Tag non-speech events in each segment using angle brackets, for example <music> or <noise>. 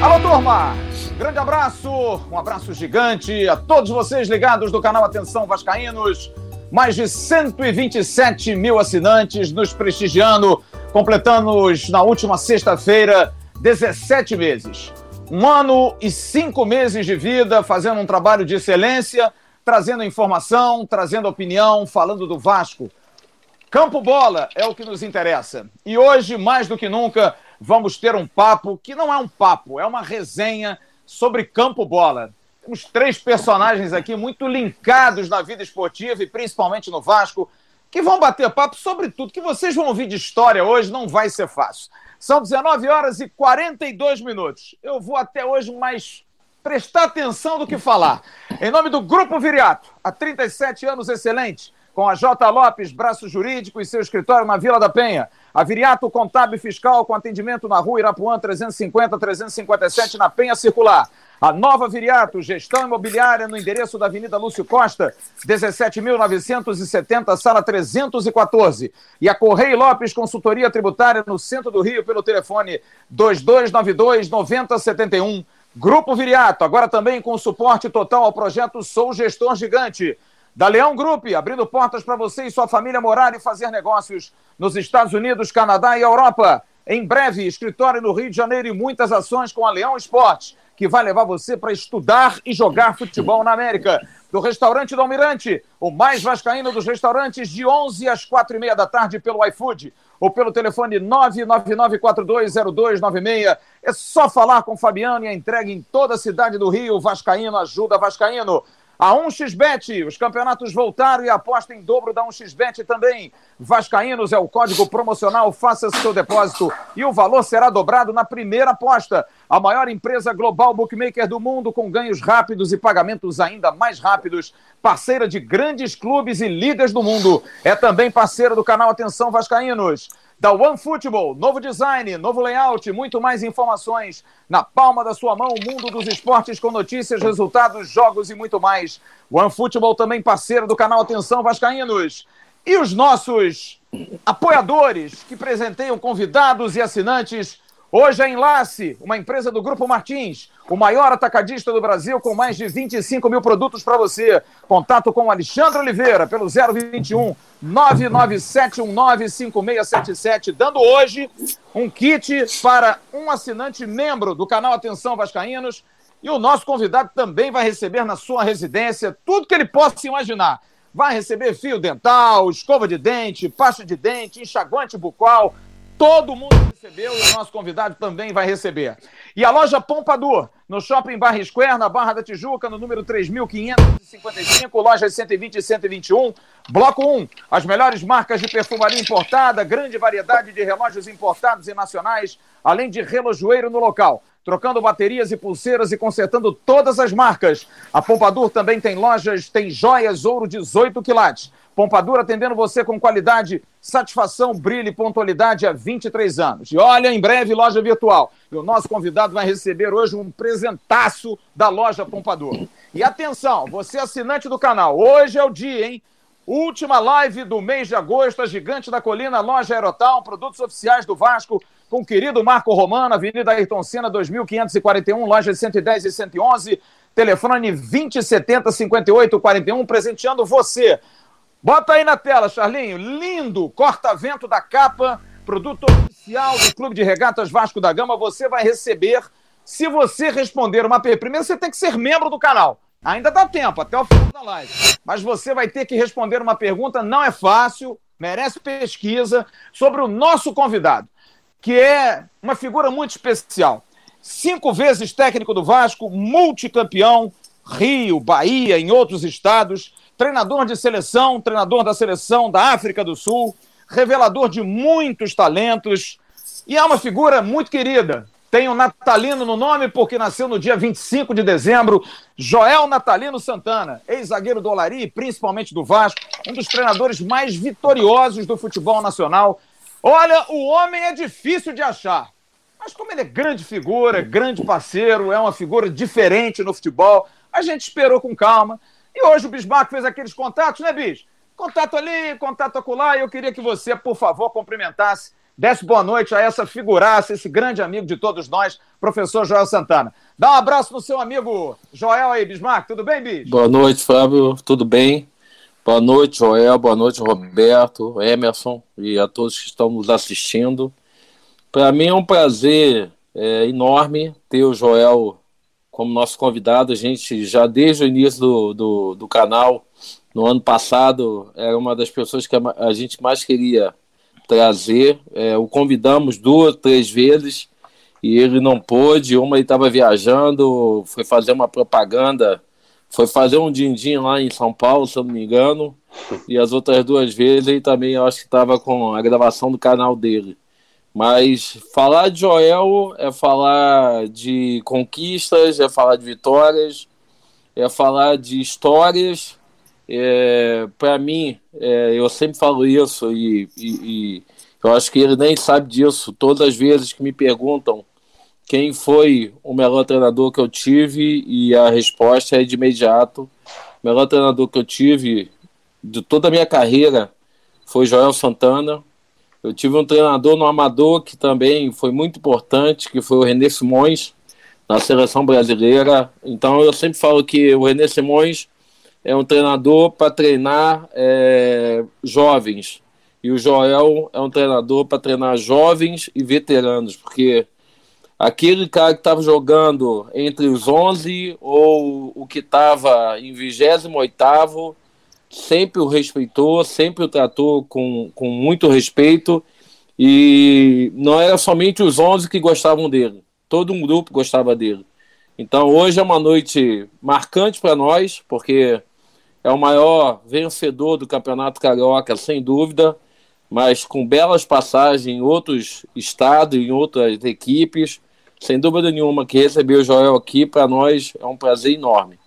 Alô, turma! Grande abraço, um abraço gigante a todos vocês ligados do canal Atenção Vascaínos. Mais de 127 mil assinantes nos prestigiando, completamos na última sexta-feira 17 meses. Um ano e cinco meses de vida, fazendo um trabalho de excelência, trazendo informação, trazendo opinião, falando do Vasco. Campo Bola é o que nos interessa. E hoje, mais do que nunca, vamos ter um papo que não é um papo, é uma resenha sobre Campo Bola. Temos três personagens aqui muito linkados na vida esportiva e principalmente no Vasco, que vão bater papo sobre tudo. que vocês vão ouvir de história hoje não vai ser fácil. São 19 horas e 42 minutos. Eu vou até hoje mais prestar atenção do que falar. Em nome do Grupo Viriato, há 37 anos excelente, com a J. Lopes, braço jurídico e seu escritório na Vila da Penha. A Viriato Contábil Fiscal com atendimento na rua Irapuã 350-357 na Penha Circular. A nova Viriato, gestão imobiliária no endereço da Avenida Lúcio Costa, 17.970, sala 314. E a Correio Lopes Consultoria Tributária no centro do Rio pelo telefone 2292-9071. Grupo Viriato, agora também com suporte total ao projeto Sou Gestor Gigante da Leão Group, abrindo portas para você e sua família morar e fazer negócios nos Estados Unidos, Canadá e Europa. Em breve, escritório no Rio de Janeiro e muitas ações com a Leão Esporte, que vai levar você para estudar e jogar futebol na América. Do Restaurante do Almirante, o mais vascaíno dos restaurantes, de 11 às 4 e meia da tarde pelo iFood ou pelo telefone 999420296. É só falar com o Fabiano e a entrega em toda a cidade do Rio. Vascaíno ajuda Vascaíno. A 1xBet, os campeonatos voltaram e aposta em dobro da 1xBet também. Vascaínos é o código promocional, faça seu depósito e o valor será dobrado na primeira aposta. A maior empresa global bookmaker do mundo com ganhos rápidos e pagamentos ainda mais rápidos. Parceira de grandes clubes e ligas do mundo. É também parceira do canal Atenção Vascaínos da OneFootball, novo design, novo layout, muito mais informações na palma da sua mão, o mundo dos esportes com notícias, resultados, jogos e muito mais. OneFootball também parceiro do canal Atenção Vascaínos. E os nossos apoiadores que presenteiam convidados e assinantes Hoje a Enlace, uma empresa do Grupo Martins, o maior atacadista do Brasil com mais de 25 mil produtos para você. Contato com Alexandre Oliveira pelo 021 997195677, dando hoje um kit para um assinante membro do canal Atenção Vascaínos. E o nosso convidado também vai receber na sua residência tudo que ele possa imaginar. Vai receber fio dental, escova de dente, pasta de dente, enxaguante bucal, Todo mundo recebeu e o nosso convidado também vai receber. E a loja Pompadour, no Shopping Barra Square, na Barra da Tijuca, no número 3.555, lojas 120 e 121. Bloco 1, as melhores marcas de perfumaria importada, grande variedade de relógios importados e nacionais, além de relojoeiro no local trocando baterias e pulseiras e consertando todas as marcas. A Pompadour também tem lojas, tem joias ouro 18 quilates. Pompadour atendendo você com qualidade, satisfação, brilho e pontualidade há 23 anos. E olha, em breve, loja virtual. E o nosso convidado vai receber hoje um presentaço da loja Pompadour. E atenção, você assinante do canal, hoje é o dia, hein? Última live do mês de agosto, a Gigante da Colina, loja Aerotal, produtos oficiais do Vasco, com o querido Marco Romano, Avenida Ayrton Senna, 2541, loja 110 e 111, telefone 2070 5841, presenteando você Bota aí na tela, Charlinho. Lindo corta-vento da capa, produto oficial do Clube de Regatas Vasco da Gama. Você vai receber se você responder uma pergunta. Primeiro você tem que ser membro do canal. Ainda dá tempo, até o final da live. Mas você vai ter que responder uma pergunta, não é fácil, merece pesquisa, sobre o nosso convidado, que é uma figura muito especial. Cinco vezes técnico do Vasco, multicampeão, Rio, Bahia, em outros estados treinador de seleção, treinador da seleção da África do Sul, revelador de muitos talentos e é uma figura muito querida. Tem um Natalino no nome porque nasceu no dia 25 de dezembro, Joel Natalino Santana, ex-zagueiro do Olari principalmente do Vasco, um dos treinadores mais vitoriosos do futebol nacional. Olha, o homem é difícil de achar. Mas como ele é grande figura, grande parceiro, é uma figura diferente no futebol, a gente esperou com calma e hoje o Bismarck fez aqueles contatos, né, Bis? contato ali, contato acolá, e eu queria que você, por favor, cumprimentasse, desse boa noite a essa figuraça, esse grande amigo de todos nós, professor Joel Santana. Dá um abraço no seu amigo Joel aí, Bismarck, tudo bem, Bis? Boa noite, Fábio, tudo bem? Boa noite, Joel, boa noite, Roberto, Emerson e a todos que estão nos assistindo. Para mim é um prazer é, enorme ter o Joel como nosso convidado. A gente já desde o início do, do, do canal, no ano passado, era uma das pessoas que a, a gente mais queria trazer. É, o convidamos duas, três vezes e ele não pôde. Uma ele estava viajando, foi fazer uma propaganda, foi fazer um din-din lá em São Paulo, se eu não me engano. E as outras duas vezes ele também, acho que estava com a gravação do canal dele. Mas falar de Joel é falar de conquistas, é falar de vitórias, é falar de histórias. É, Para mim, é, eu sempre falo isso e, e, e, eu acho que ele nem sabe disso. Todas as vezes que me perguntam quem foi o melhor treinador que eu tive e a resposta é de imediato. O melhor treinador que eu tive de toda a minha carreira foi Joel Santana eu tive um treinador no Amador que também foi muito importante, que foi o René Simões, na seleção brasileira. Então eu sempre falo que o René Simões é um treinador para treinar é, jovens. E o Joel é um treinador para treinar jovens e veteranos, porque aquele cara que estava jogando entre os 11 ou o que estava em 28 sempre o respeitou, sempre o tratou com, com muito respeito e não era somente os 11 que gostavam dele, todo um grupo gostava dele. Então hoje é uma noite marcante para nós, porque é o maior vencedor do Campeonato Carioca, sem dúvida, mas com belas passagens em outros estados, em outras equipes. Sem dúvida nenhuma que receber o Joel aqui, para nós é um prazer enorme.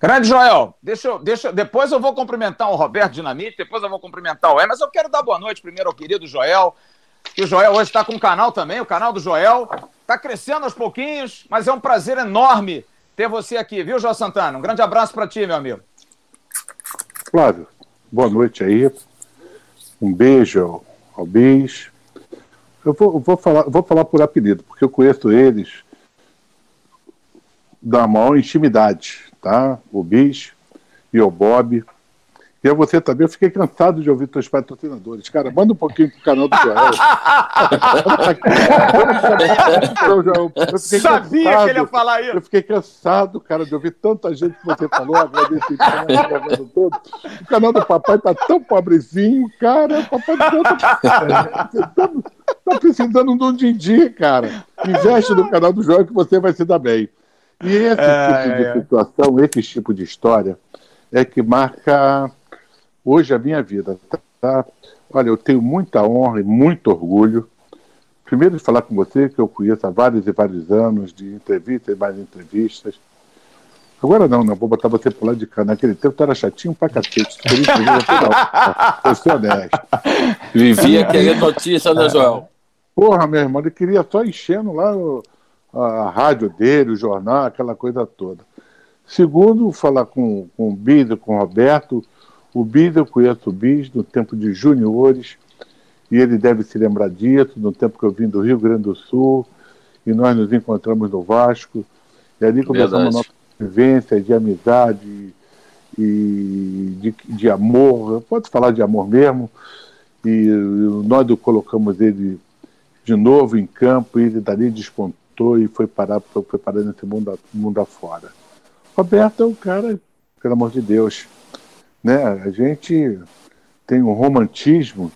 Grande Joel, deixa eu, deixa, depois eu vou cumprimentar o Roberto Dinamite, depois eu vou cumprimentar o Emerson. Eu quero dar boa noite primeiro ao querido Joel, que o Joel hoje está com um canal também, o canal do Joel. Está crescendo aos pouquinhos, mas é um prazer enorme ter você aqui, viu, Joel Santana? Um grande abraço para ti, meu amigo. Flávio, boa noite aí. Um beijo ao, ao Bis. Eu vou, vou, falar, vou falar por apelido, porque eu conheço eles da maior intimidade tá? O Bis e o Bob. E a você também, eu fiquei cansado de ouvir teus patrocinadores. Cara, manda um pouquinho pro canal do Joel. <laughs> eu Sabia cansado, que ele ia falar isso. Eu fiquei cansado, cara, de ouvir tanta gente que você falou, agradeço todo. O canal do papai tá tão pobrezinho, cara. O papai tá, tá, tá precisando de um din cara. Investe no canal do Joel que você vai se dar bem. E esse é, tipo de é. situação, esse tipo de história, é que marca hoje a minha vida. Tá? Olha, eu tenho muita honra e muito orgulho. Primeiro de falar com você, que eu conheço há vários e vários anos, de entrevistas e mais entrevistas. Agora não, não vou botar você pro lado de cá. Naquele tempo tu era chatinho pra cacete. Por isso eu sou honesto. Vivia querendo notícia, né, Joel? Porra, meu irmão, ele queria só enchendo lá o a rádio dele, o jornal, aquela coisa toda. Segundo, falar com, com o Bido, com o Roberto. O Bido, eu conheço o Bis no tempo de juniores, e ele deve se lembrar disso, no tempo que eu vim do Rio Grande do Sul, e nós nos encontramos no Vasco, e ali começamos a nossa vivência de amizade e de, de amor, pode falar de amor mesmo, e nós colocamos ele de novo em campo, e ele dali despontou e foi parar, foi parar nesse mundo, mundo afora. Roberto é um cara, pelo amor de Deus, né? A gente tem um romantismo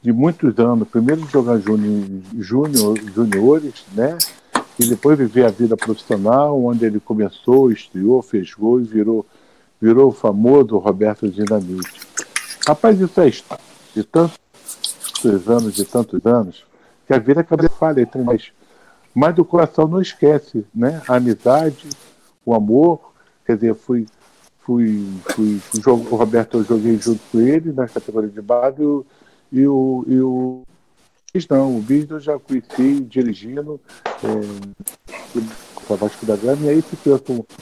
de muitos anos. Primeiro jogar júnior, juniores, né? E depois viver a vida profissional, onde ele começou, estreou, fez gol e virou, virou o famoso Roberto Dinamite. Rapaz, isso é de tantos anos, de tantos anos, que a vida acaba falha entre nós mas o coração não esquece, né? A amizade, o amor, quer dizer, fui, fui, fui, o Roberto eu joguei junto com ele na categoria de base e o, e o Bis não, o Bis eu já conheci dirigindo é, o Vasco da Gama, e aí se criou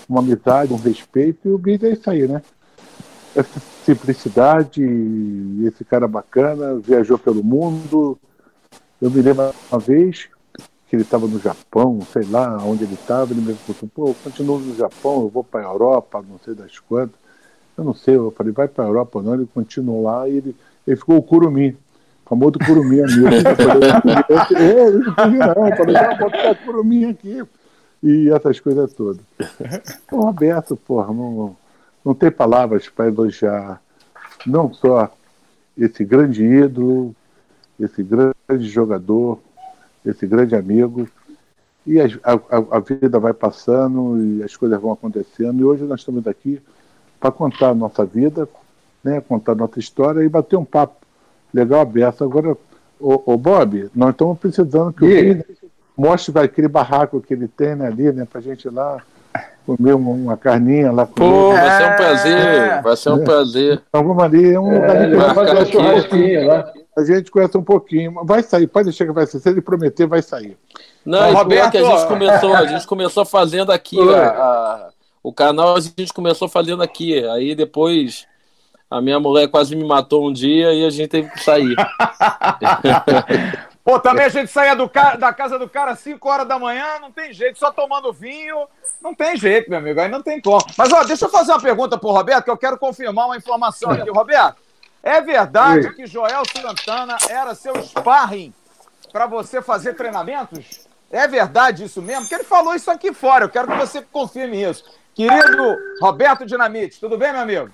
uma amizade, um respeito, e o Bis é isso aí, né? simplicidade, esse cara bacana, viajou pelo mundo. Eu me lembro uma vez que ele estava no Japão, sei lá onde ele estava, ele me perguntou, pô, no Japão, eu vou para a Europa, não sei das quantas. Eu não sei, eu falei, vai para a Europa não, ele continuou lá e ele, ele ficou o Curumim, famoso Curumim amigo. eu eu não não, eu falei, ah, Curumim aqui. E essas coisas todas. O Roberto, porra, não, não tem palavras para elogiar não só esse grande ídolo, esse grande jogador, esse grande amigo. E a, a, a, vida vai passando e as coisas vão acontecendo. E hoje nós estamos aqui para contar a nossa vida, né, contar a nossa história e bater um papo legal aberto. Agora, o, Bob, nós estamos precisando que e... o Vini mostre aquele barraco que ele tem né, ali, né, para a gente ir lá comer uma, uma carninha lá. Pô, vai ser um prazer, é. vai ser um é. prazer. Então vamos ali, é um é, lugar de fazer lá. A gente conhece um pouquinho. Vai sair, pode deixar que vai sair. Se ele prometer, vai sair. Não, então, Roberto, que a gente começou, a gente começou fazendo aqui a, a, o canal, a gente começou fazendo aqui. Aí depois a minha mulher quase me matou um dia e a gente teve que sair. <laughs> Pô, também a gente saía do ca... da casa do cara às 5 horas da manhã, não tem jeito, só tomando vinho, não tem jeito, meu amigo, aí não tem como. Mas, ó, deixa eu fazer uma pergunta pro Roberto, que eu quero confirmar uma informação aqui. Roberto, é verdade que Joel Santana era seu sparring para você fazer treinamentos? É verdade isso mesmo? Porque ele falou isso aqui fora, eu quero que você confirme isso. Querido Roberto Dinamite, tudo bem, meu amigo?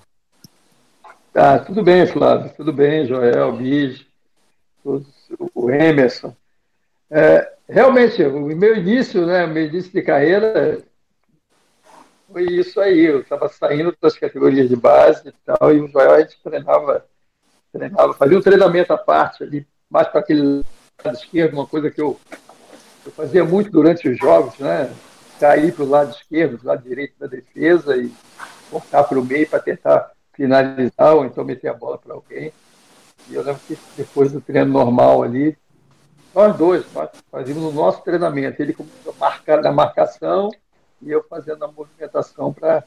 Tá, tudo bem, Flávio, tudo bem, Joel, Bis, o Emerson. É, realmente, o meu início, né, o meu início de carreira foi isso aí. Eu estava saindo das categorias de base e tal, e o Joel a gente treinava, treinava, fazia um treinamento à parte ali, mais para aquele lado esquerdo, uma coisa que eu, eu fazia muito durante os jogos, né? Cair para o lado esquerdo, do lado direito da defesa e cortar para o meio para tentar finalizar ou então meter a bola para alguém. E eu lembro que depois do treino normal ali, nós dois, nós fazíamos o nosso treinamento. Ele começou a marcar na marcação e eu fazendo a movimentação para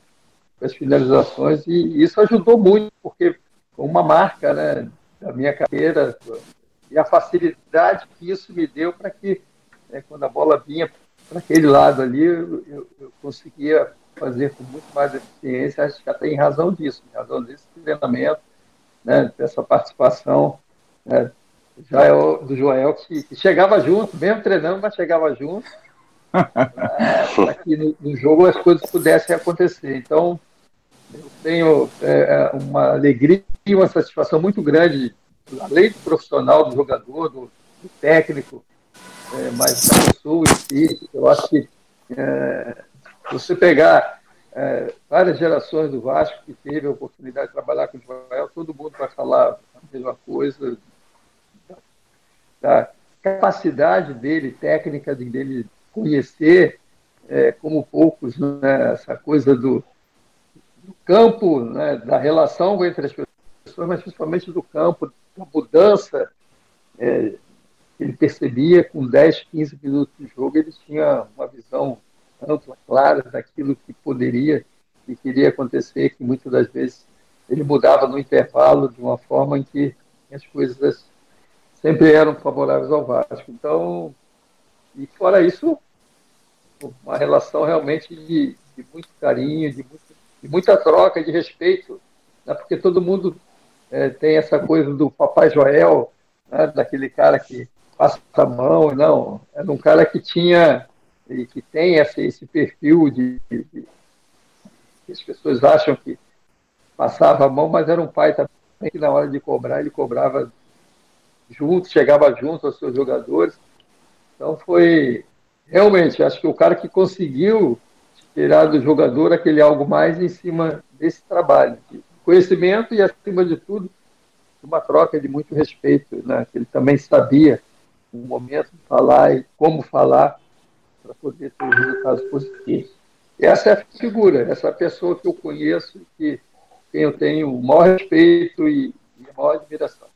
as finalizações. E isso ajudou muito, porque uma marca né, da minha carreira e a facilidade que isso me deu para que, né, quando a bola vinha para aquele lado ali, eu, eu, conseguia fazer com muito mais eficiência. Acho que até em razão disso, em razão desse treinamento, né, dessa participação né, é do Joel, que, que chegava junto, mesmo treinando, mas chegava junto para que no, no, jogo as coisas pudessem acontecer. Então, eu tenho é, é, uma alegria e uma satisfação muito grande, além do profissional, do jogador, do, do técnico, é, mas da pessoa em si. Eu acho que é, você pegar é, várias gerações do Vasco que teve a oportunidade de trabalhar com o Joel, todo mundo vai falar a mesma coisa, da capacidade dele, técnica dele conhecer, é, como poucos, né, essa coisa do, do campo, né, da relação entre as pessoas, mas principalmente do campo, da mudança. É, ele percebia com 10, 15 minutos de jogo, ele tinha uma visão ampla, clara daquilo que poderia e queria acontecer, que muitas das vezes ele mudava no intervalo de uma forma em que as coisas sempre eram favoráveis ao Vasco. Então, e fora isso, uma relação realmente de, de muito carinho, de, muito, de, muita troca, de respeito, né? porque todo mundo é, tem essa coisa do Papai Joel, né? daquele cara que passa a mão, não, era um cara que tinha e que tem esse, esse perfil de, de, de, as pessoas acham que passava a mão, mas era um pai também que na hora de cobrar ele cobrava junto, chegava junto aos seus jogadores. Então foi realmente, acho que o cara que conseguiu tirar do jogador aquele algo mais em cima desse trabalho, de conhecimento e, acima de tudo, uma troca de muito respeito, né? que ele também sabia o momento de falar e como falar para poder ter resultados positivos. E essa é a figura, essa pessoa que eu conheço, que quem eu tenho o maior respeito e, e a maior admiração.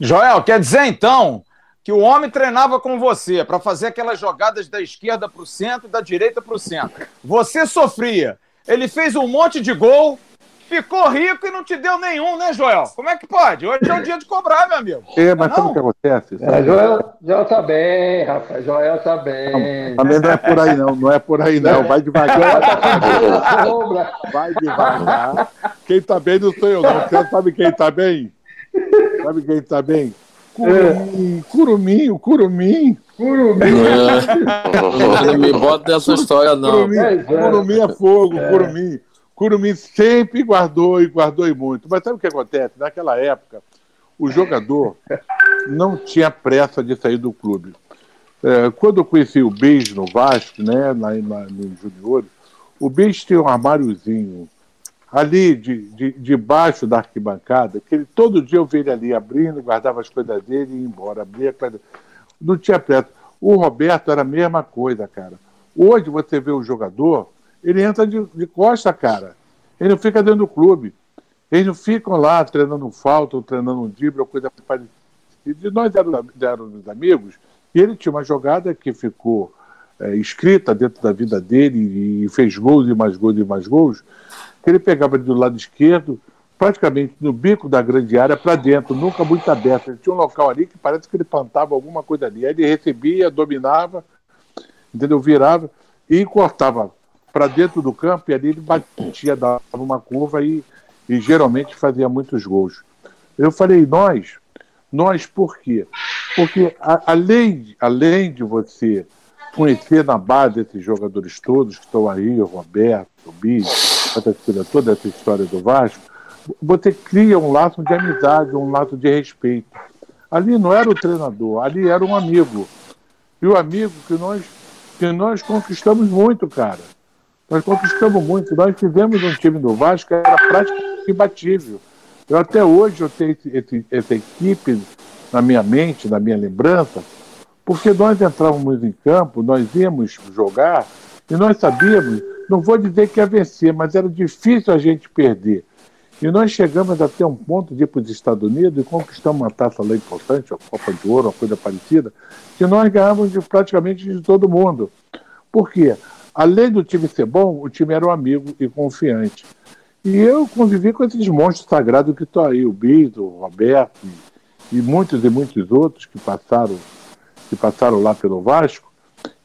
Joel, quer dizer então que o homem treinava com você para fazer aquelas jogadas da esquerda para o centro e da direita para o centro. Você sofria. Ele fez um monte de gol ficou rico e não te deu nenhum, né, Joel? Como é que pode? Hoje é o dia de cobrar, meu amigo. É, mas não? sabe o que acontece? É, Joel, Joel tá bem, rapaz. Joel tá bem. também não é por aí, não. Não é por aí, não. Vai devagar. Vai devagar. Quem tá bem não sou eu, não. Você sabe quem tá bem? Sabe quem tá bem? Curumim, curumim, o curumim. Curumim. É. Não me bota nessa história, não. Curumim é, curumim é fogo, é. curumim. Curumim sempre guardou e guardou e muito. Mas sabe o que acontece? Naquela época, o jogador não tinha pressa de sair do clube. É, quando eu conheci o Beis no Vasco, né, lá, lá no Junior, o Beis tinha um armáriozinho ali de, de, debaixo da arquibancada, que ele, todo dia eu via ele ali abrindo, guardava as coisas dele e ia embora. Abria. Não tinha pressa. O Roberto era a mesma coisa, cara. Hoje você vê o jogador, ele entra de, de costa, cara. Ele não fica dentro do clube. Eles não ficam lá treinando falta, ou treinando um drible, ou coisa parecida. E nós éramos amigos, e ele tinha uma jogada que ficou é, escrita dentro da vida dele, e fez gols e mais gols e mais gols, que ele pegava do lado esquerdo, praticamente no bico da grande área para dentro, nunca muito aberto. Ele tinha um local ali que parece que ele plantava alguma coisa ali. Aí ele recebia, dominava, entendeu? Virava e cortava para dentro do campo e ali ele batia, dava uma curva e, e geralmente fazia muitos gols. Eu falei, nós, nós por quê? Porque a, além, além de você conhecer na base esses jogadores todos que estão aí, o Roberto, o Bicho, toda essa história do Vasco, você cria um laço de amizade, um laço de respeito. Ali não era o treinador, ali era um amigo. E o amigo que nós, que nós conquistamos muito, cara. Nós conquistamos muito. Nós tivemos um time do Vasco que era praticamente imbatível. Eu até hoje eu tenho esse, esse, essa equipe na minha mente, na minha lembrança, porque nós entrávamos em campo, nós íamos jogar e nós sabíamos não vou dizer que ia vencer, mas era difícil a gente perder. E nós chegamos até um ponto de ir para os Estados Unidos e conquistamos uma taça lá importante, a Copa de Ouro, uma coisa parecida, que nós ganhávamos de, praticamente de todo mundo. Por quê? Além do time ser bom, o time era um amigo e confiante. E eu convivi com esses monstros sagrados que estão aí, o Bito, o Roberto e, e muitos e muitos outros que passaram, que passaram lá pelo Vasco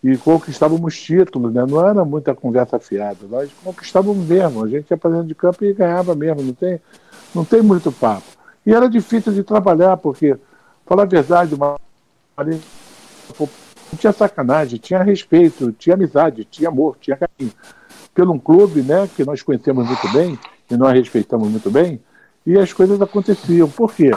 e conquistávamos títulos, né? não era muita conversa fiada, nós conquistávamos mesmo, a gente ia para dentro de campo e ganhava mesmo, não tem, não tem muito papo. E era difícil de trabalhar, porque, falar a verdade, uma, tinha sacanagem, tinha respeito, tinha amizade, tinha amor, tinha carinho. Pelo um clube né, que nós conhecemos muito bem, e nós respeitamos muito bem, e as coisas aconteciam. Por quê?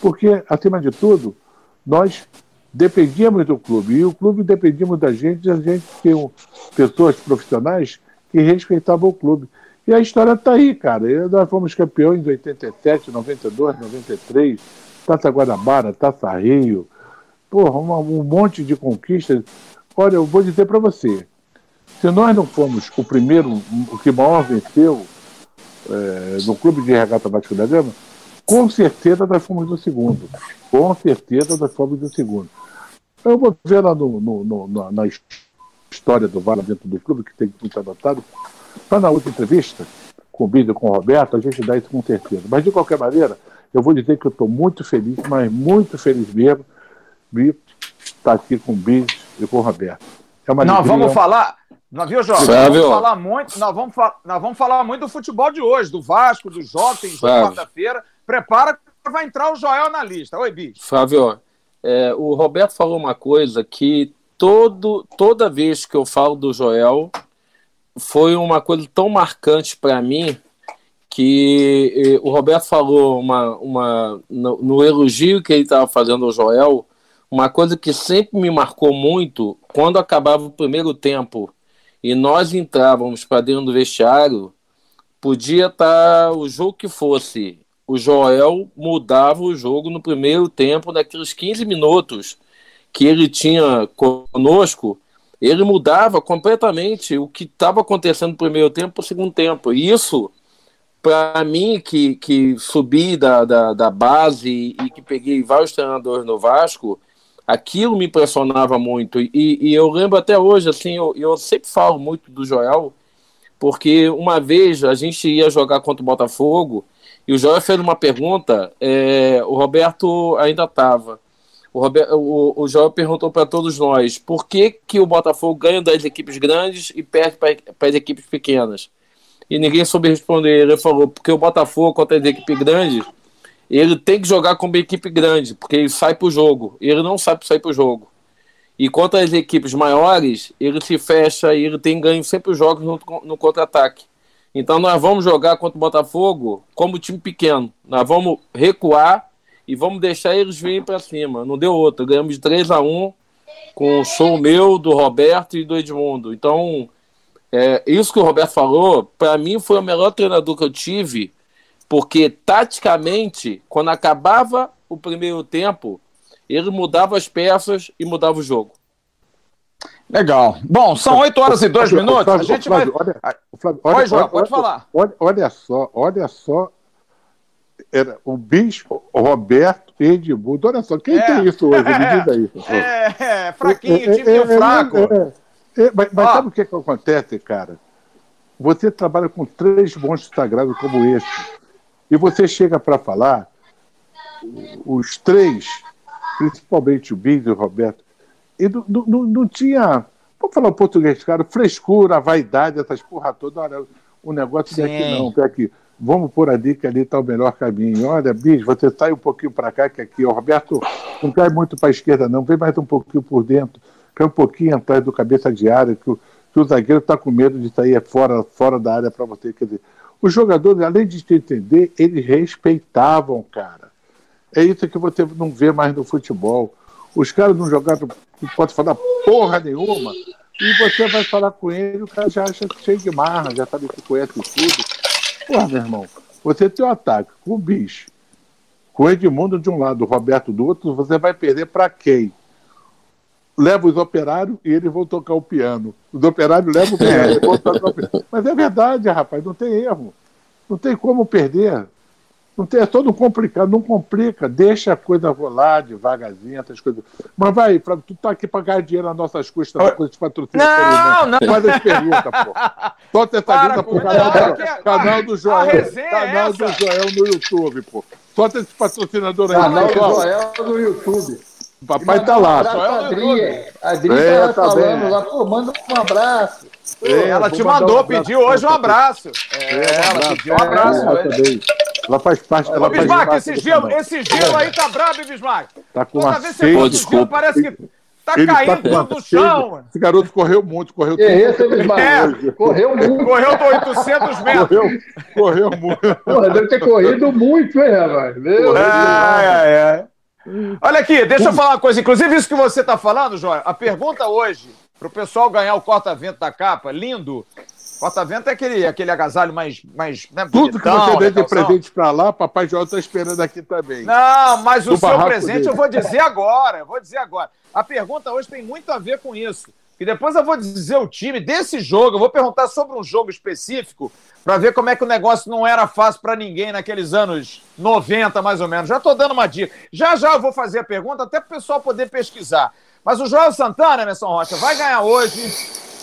Porque, acima de tudo, nós dependíamos do clube. E o clube dependíamos da gente, e a gente tinha pessoas profissionais que respeitavam o clube. E a história está aí, cara. E nós fomos campeões em 87, 92, 93, Taça Guanabara, Taça Rio, porra, um, um monte de conquistas. Olha, eu vou dizer para você, se nós não fomos o primeiro, o que maior venceu é, no clube de regata Vasco da Gama, com certeza nós fomos o segundo. Com certeza nós fomos o segundo. Eu vou ver lá no, no, no, na história do VAR dentro do clube, que tem muito anotado, para na outra entrevista, com o Bíblia com o Roberto, a gente dá isso com certeza. Mas, de qualquer maneira, eu vou dizer que eu estou muito feliz, mas muito feliz mesmo, de estar aqui com o Bíblia e com o Roberto. É uma Nós vamos falar. Não, viu, Jorge? Nós vamos falar muito, nós vamos, nós vamos falar muito do futebol de hoje, do Vasco, do Jovem, quarta-feira. Prepara que vai entrar o Joel na lista. Oi, bicho. Fábio, é, o Roberto falou uma coisa que todo, toda vez que eu falo do Joel foi uma coisa tão marcante para mim que o Roberto falou uma, uma, no, no elogio que ele estava fazendo ao Joel, uma coisa que sempre me marcou muito, quando acabava o primeiro tempo e nós entrávamos para dentro do vestiário, podia estar tá o jogo que fosse, o Joel mudava o jogo no primeiro tempo, naqueles 15 minutos que ele tinha conosco, ele mudava completamente o que estava acontecendo no primeiro tempo para o segundo tempo. E isso, para mim, que, que subi da, da, da base e que peguei vários treinadores no Vasco, aquilo me impressionava muito. E, e eu lembro até hoje, assim, eu, eu sempre falo muito do Joel, porque uma vez a gente ia jogar contra o Botafogo e o Joel fez uma pergunta, é, o Roberto ainda estava. O, Roberto, o, o perguntou para todos nós por que, que o Botafogo ganha das equipes grandes e perde para as equipes pequenas. E ninguém soube responder. Ele falou, porque o Botafogo contra as equipes grandes, ele tem que jogar como equipe grande, porque ele sai para o jogo. Ele não sabe sair para o jogo. E contra as equipes maiores, ele se fecha e ele tem ganho sempre os jogos no, no contra-ataque. Então nós vamos jogar contra o Botafogo como time pequeno. Nós vamos recuar e vamos deixar eles virem para cima. Não deu outra. Ganhamos de 3 a 1 com o show meu, do Roberto e do Edmundo. Então, é, isso que o Roberto falou, para mim foi o melhor treinador que eu tive, porque taticamente, quando acabava o primeiro tempo, ele mudava as peças e mudava o jogo. Legal. Bom, são 8 horas e 2 minutos. Flávio, a gente Flávio, vai. Olha, Flávio, olha, Oi, João, pode falar. Olha, olha só, olha só. Era o Bispo, Roberto Edmundo. Olha só, quem é. tem isso hoje? Me diz aí. <laughs> É, é, fraquinho, é, time é, fraco. É, é, mas, mas sabe o que, que acontece, cara? Você trabalha com três monstros sagrados como esse. E você chega para falar, os três, principalmente o Bis e o Roberto, e não, não, não tinha, vamos falar o português, cara, frescura, vaidade, essas porra toda. Olha, o negócio Sim. daqui não, aqui. Vamos por ali que ali está o melhor caminho. Olha, Bis, você sai um pouquinho para cá que aqui. O Roberto não cai muito para a esquerda, não. Vem mais um pouquinho por dentro. Cai um pouquinho atrás do cabeça de área, que o, que o zagueiro está com medo de sair fora, fora da área para você. Quer dizer, os jogadores, além de te entender, eles respeitavam, cara. É isso que você não vê mais no futebol. Os caras não jogaram, não pode falar porra nenhuma, e você vai falar com ele, o cara já acha cheio de marra, já sabe que conhece tudo. Porra, meu irmão, você tem um ataque com o bicho, com o Edmundo de um lado, o Roberto do outro, você vai perder para quem? Leva os operários e eles vão tocar o piano. Os operários levam o piano, vão tocar o piano. <laughs> Mas é verdade, rapaz, não tem erro. Não tem como perder. Não tem, é todo complicado, não complica, deixa a coisa rolar devagarzinho, essas coisas. Mas vai, Flávio, tu tá aqui para ganhar dinheiro nas nossas custas, na coisa de patrocínio. Não, não. Faz as perguntas, pô. Solta essa pergunta pro canal, do, canal do Joel. Canal é do Joel no YouTube, pô. Solta esse patrocinador aí. Canal do Joel no YouTube. O papai tá lá. A Adri, a Adri é, tá, tá falando bem. lá, pô, manda um abraço. É, ela te mandou, um pediu hoje um abraço. É, é ela pediu um abraço. É, ela faz parte. Ô, Bismarck, esse gelo, esse gelo aí tá brabo, Bismarck? Tá com Toda vez que você gelo, parece que tá ele caindo tá no chão. Esse garoto correu muito, correu tudo. É, correu muito. Correu 800 <laughs> metros. Correu, correu muito. Porra, deve ter corrido muito, hein, rapaz? Meu ai, ai, ai. Olha aqui, deixa eu falar uma coisa. Inclusive, isso que você está falando, Joia, a pergunta hoje, para o pessoal ganhar o corta-vento da capa, lindo, Corta-vento é aquele, aquele agasalho mais. mais né, Tudo que você deu de presente para lá, Papai Joel está esperando aqui também. Não, mas o seu presente dele. eu vou dizer agora. Eu vou dizer agora. A pergunta hoje tem muito a ver com isso. E depois eu vou dizer o time desse jogo. Eu vou perguntar sobre um jogo específico para ver como é que o negócio não era fácil para ninguém naqueles anos 90, mais ou menos. Já estou dando uma dica. Já já eu vou fazer a pergunta, até para o pessoal poder pesquisar. Mas o Joel Santana, Emerson Rocha, vai ganhar hoje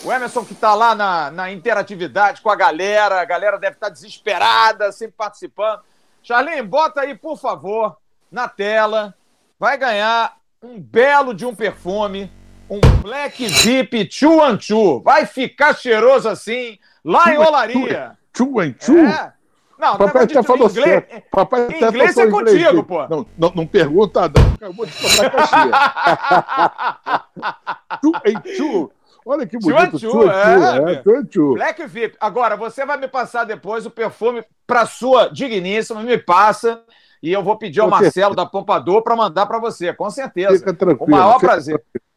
o Emerson que está lá na, na interatividade com a galera, a galera deve estar tá desesperada, sempre participando. Charlene, bota aí, por favor, na tela. Vai ganhar um belo de um perfume, um Black Zip Chuan Chu. Vai ficar cheiroso assim, lá em Olaria. Chuan Chu? É. Não, papai já falou inglês, certo. Papai em inglês é contigo, inglês. pô. Não, não, não pergunta, não. Acabou de botar a caixinha. <laughs> Chuan Chu. Olha que bonito. Chuanchu, é, é Chuanchu. Black VIP. Agora, você vai me passar depois o perfume para sua digníssima, me passa. E eu vou pedir ao Marcelo da Pompador para mandar para você, com certeza. Fica tranquilo. O maior prazer. Tranquilo.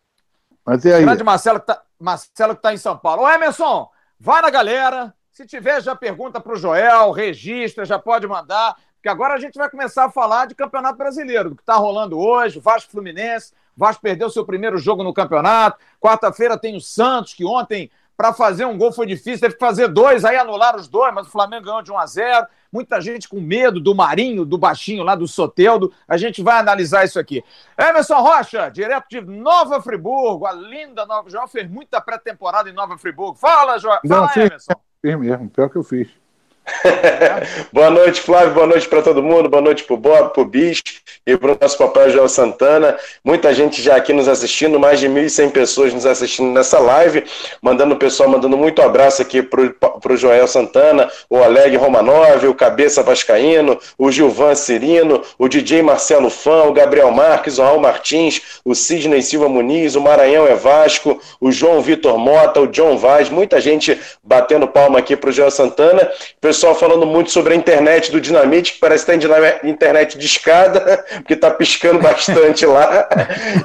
Mas e aí? Grande Marcelo que está Marcelo que tá em São Paulo. Ô, Emerson, vai na galera. Se tiver já pergunta para o Joel, registra, já pode mandar. Porque agora a gente vai começar a falar de Campeonato Brasileiro, do que está rolando hoje, Vasco Fluminense. Vasco perdeu seu primeiro jogo no campeonato. Quarta-feira tem o Santos, que ontem, para fazer um gol foi difícil, teve que fazer dois, aí anularam os dois, mas o Flamengo ganhou de 1 a 0 Muita gente com medo do Marinho, do baixinho lá do Soteldo. A gente vai analisar isso aqui. Emerson Rocha, direto de Nova Friburgo, a linda Nova. João fez muita pré-temporada em Nova Friburgo. Fala, João. Fala, Não, Emerson. Fiz mesmo, pior que eu fiz. <laughs> boa noite, Flávio. Boa noite para todo mundo. Boa noite para o Bob, para o Bis e para o nosso papai João Santana. Muita gente já aqui nos assistindo, mais de 1.100 pessoas nos assistindo nessa live. Mandando o pessoal, mandando muito abraço aqui para o Joel Santana, o Oleg Romanov, o Cabeça Vascaíno, o Gilvan Cirino, o DJ Marcelo Fã, o Gabriel Marques, o Raul Martins, o Sidney Silva Muniz, o Maranhão é Vasco, o João Vitor Mota, o John Vaz. Muita gente batendo palma aqui para o Joel Santana pessoal falando muito sobre a internet do Dinamite, que parece que tem internet de escada, <laughs> porque está piscando bastante lá. <laughs>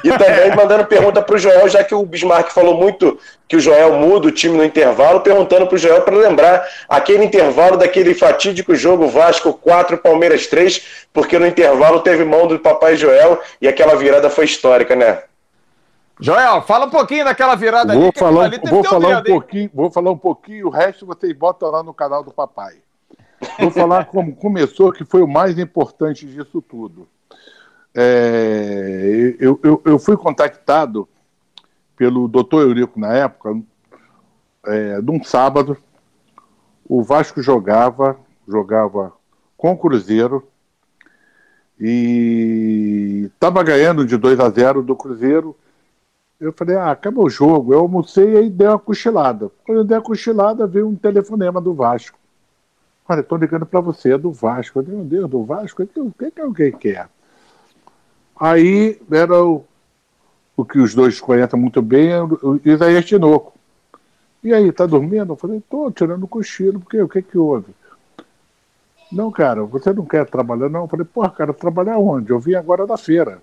E também mandando pergunta para o Joel, já que o Bismarck falou muito que o Joel muda o time no intervalo, perguntando para o Joel para lembrar aquele intervalo daquele fatídico jogo Vasco 4, Palmeiras 3, porque no intervalo teve mão do papai Joel e aquela virada foi histórica, né? Joel, fala um pouquinho daquela virada vou ali. Falar, ali vou falar um pouquinho, vou falar um pouquinho, o resto vocês botam lá no canal do papai. Vou falar <laughs> como começou, que foi o mais importante disso tudo. É, eu, eu, eu, fui contactado pelo doutor Eurico na época, é, de um sábado. O Vasco jogava, jogava com o Cruzeiro e estava ganhando de 2 a 0 do Cruzeiro eu falei, ah, acabou o jogo. Eu almocei e dei uma cochilada. Quando eu dei a cochilada, veio um telefonema do Vasco. Olha, estou ligando para você, é do Vasco. Eu falei, meu Deus, do Vasco? O que, que alguém quer? Aí era o, o que os dois conhecem muito bem, o Isaías Tinoco. E aí, tá dormindo? Eu falei, tô tirando o cochilo, porque o que que houve? Não, cara, você não quer trabalhar, não? Eu falei, porra, cara, trabalhar onde? Eu vim agora da feira.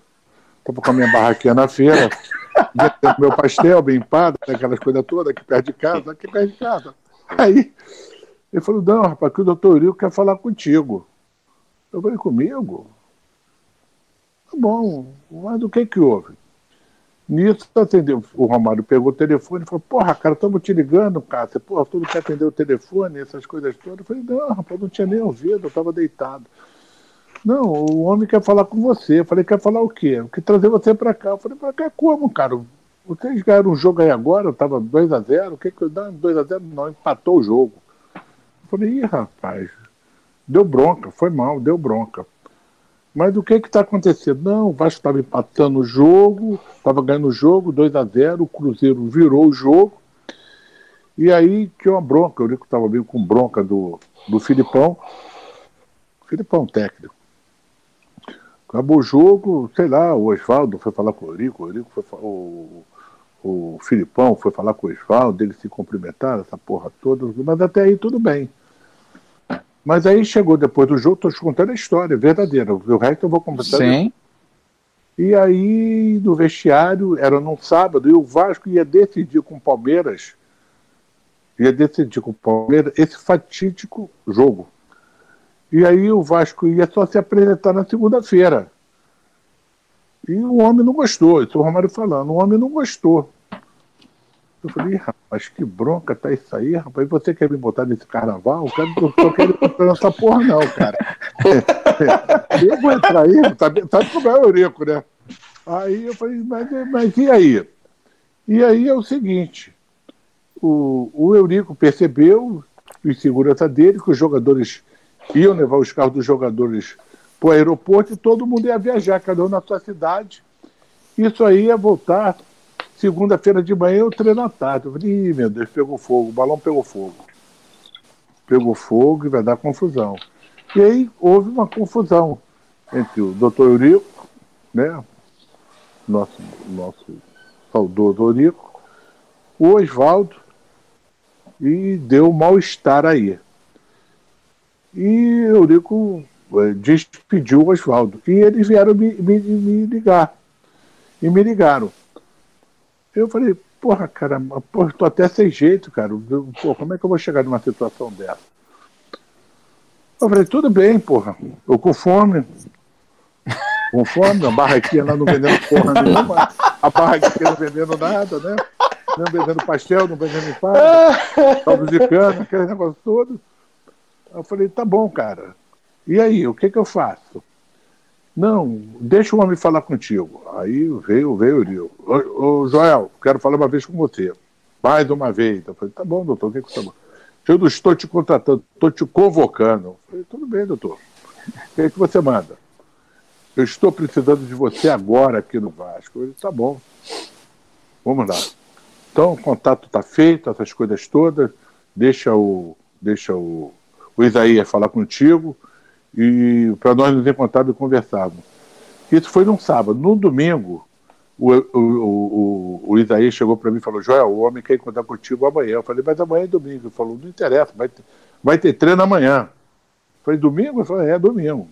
Tava com a minha barraquinha na feira, meu pastel bem empada, aquelas coisas todas, aqui perto de casa, aqui perto de casa. Aí ele falou, não, rapaz, que o doutor Rio quer falar contigo. Eu falei, comigo? Tá bom, mas do que que houve? Nisso, atendeu, o Romário pegou o telefone e falou, porra, cara, estamos te ligando. Você, porra, tudo quer atender o telefone, essas coisas todas. Eu falei, não, rapaz, não tinha nem ouvido, eu estava deitado. Não, o homem quer falar com você. Eu falei, quer falar o quê? Eu quer trazer você para cá. Eu falei, para cá como, cara? Vocês ganharam um jogo aí agora, estava 2x0, o que que eu dou? 2x0? Não, empatou o jogo. Eu falei, ih, rapaz, deu bronca, foi mal, deu bronca. Mas o que que está acontecendo? Não, o Vasco estava empatando o jogo, estava ganhando o jogo, 2 a 0 o Cruzeiro virou o jogo, e aí tinha uma bronca, o Nico estava meio com bronca do, do Filipão, Filipão técnico. Acabou o jogo, sei lá, o Oswaldo foi falar com o Eurico, o Eurico foi o, o Filipão foi falar com o Oswaldo, eles se cumprimentaram, essa porra toda, mas até aí tudo bem. Mas aí chegou depois do jogo, estou te contando a história verdadeira, o resto eu vou completar. Sim. E aí, no vestiário, era num sábado, e o Vasco ia decidir com o Palmeiras, ia decidir com o Palmeiras esse fatídico jogo. E aí o Vasco ia só se apresentar na segunda-feira. E o homem não gostou, isso o Romário falando, o homem não gostou. Eu falei, rapaz, que bronca tá isso aí, rapaz. Você quer me botar nesse carnaval? Eu não tô querendo botar nessa porra, não, cara. <laughs> eu vou entrar aí, sabe, sabe como é o Eurico, né? Aí eu falei, mas, mas e aí? E aí é o seguinte: o, o Eurico percebeu, em segurança dele, que os jogadores iam levar os carros dos jogadores para o aeroporto e todo mundo ia viajar, cada um na sua cidade. Isso aí ia voltar segunda-feira de manhã ou três da tarde. Eu falei, Ih, meu Deus, pegou fogo, o balão pegou fogo. Pegou fogo e vai dar confusão. E aí houve uma confusão entre o doutor Eurico, né, nosso, nosso saudoso Eurico, o Oswaldo, e deu mal-estar aí. E Eurico eh, despediu o Oswaldo. E eles vieram me, me, me, ligar. E me ligaram. Eu falei, porra, cara, porra, tô até sem jeito, cara. Pô, como é que eu vou chegar numa situação dessa? Eu falei, tudo bem, porra. Eu com fome. <laughs> Com fome, a barraquinha lá não vendendo porra nenhuma. A barraquinha não vendendo nada, né? Não vendendo pastel, não vendendo empada, <laughs> de cana, aquele negócio todo. Eu falei, tá bom, cara. E aí, o que, que eu faço? Não, deixa o homem falar contigo. Aí veio, veio o Rio. Ô, ô, Joel, quero falar uma vez com você. Mais uma vez. Eu falei, tá bom, doutor, o que, você tá Eu não estou te contratando, estou te convocando. Eu falei, tudo bem, doutor. O que, é que você manda? Eu estou precisando de você agora aqui no Vasco. Ele, tá bom. Vamos lá. Então, o contato está feito, essas coisas todas. Deixa o, deixa o, o Isaías falar contigo e para nós nos encontrarmos e conversarmos. Isso foi num sábado. No domingo, o, o, o, o Isaías chegou para mim e falou: Joel, o homem quer encontrar contigo amanhã. Eu falei: Mas amanhã é domingo. Ele falou: Não interessa, vai ter, vai ter treino amanhã. Eu falei: Domingo? Eu falei: É, domingo.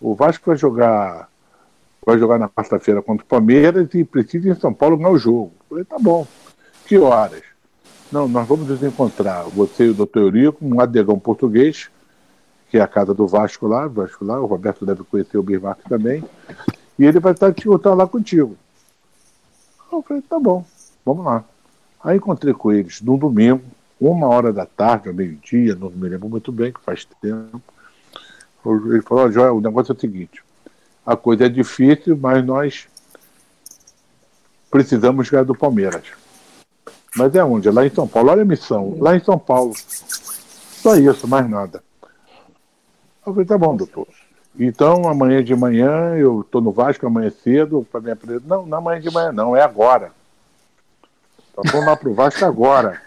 O Vasco vai jogar vai jogar na quarta-feira contra o Palmeiras e precisa em São Paulo ganhar o jogo. Eu falei: Tá bom. Que horas? Não, nós vamos nos encontrar, você e o doutor Eurico, um adegão português, que é a casa do Vasco lá, Vasco lá, o Roberto deve conhecer o Bismarck também, e ele vai estar te lá contigo. Eu falei, tá bom, vamos lá. Aí encontrei com eles no domingo, uma hora da tarde, ao meio-dia, não me lembro muito bem, que faz tempo. Ele falou, Joel, o negócio é o seguinte, a coisa é difícil, mas nós precisamos ganhar do Palmeiras. Mas é onde? Lá em São Paulo. Olha a missão. Lá em São Paulo. Só isso, mais nada. Eu falei, tá bom, doutor. Então, amanhã de manhã, eu estou no Vasco amanhã cedo, para minha empresa. Não, não amanhã de manhã, não, é agora. Então, vamos lá para o Vasco agora.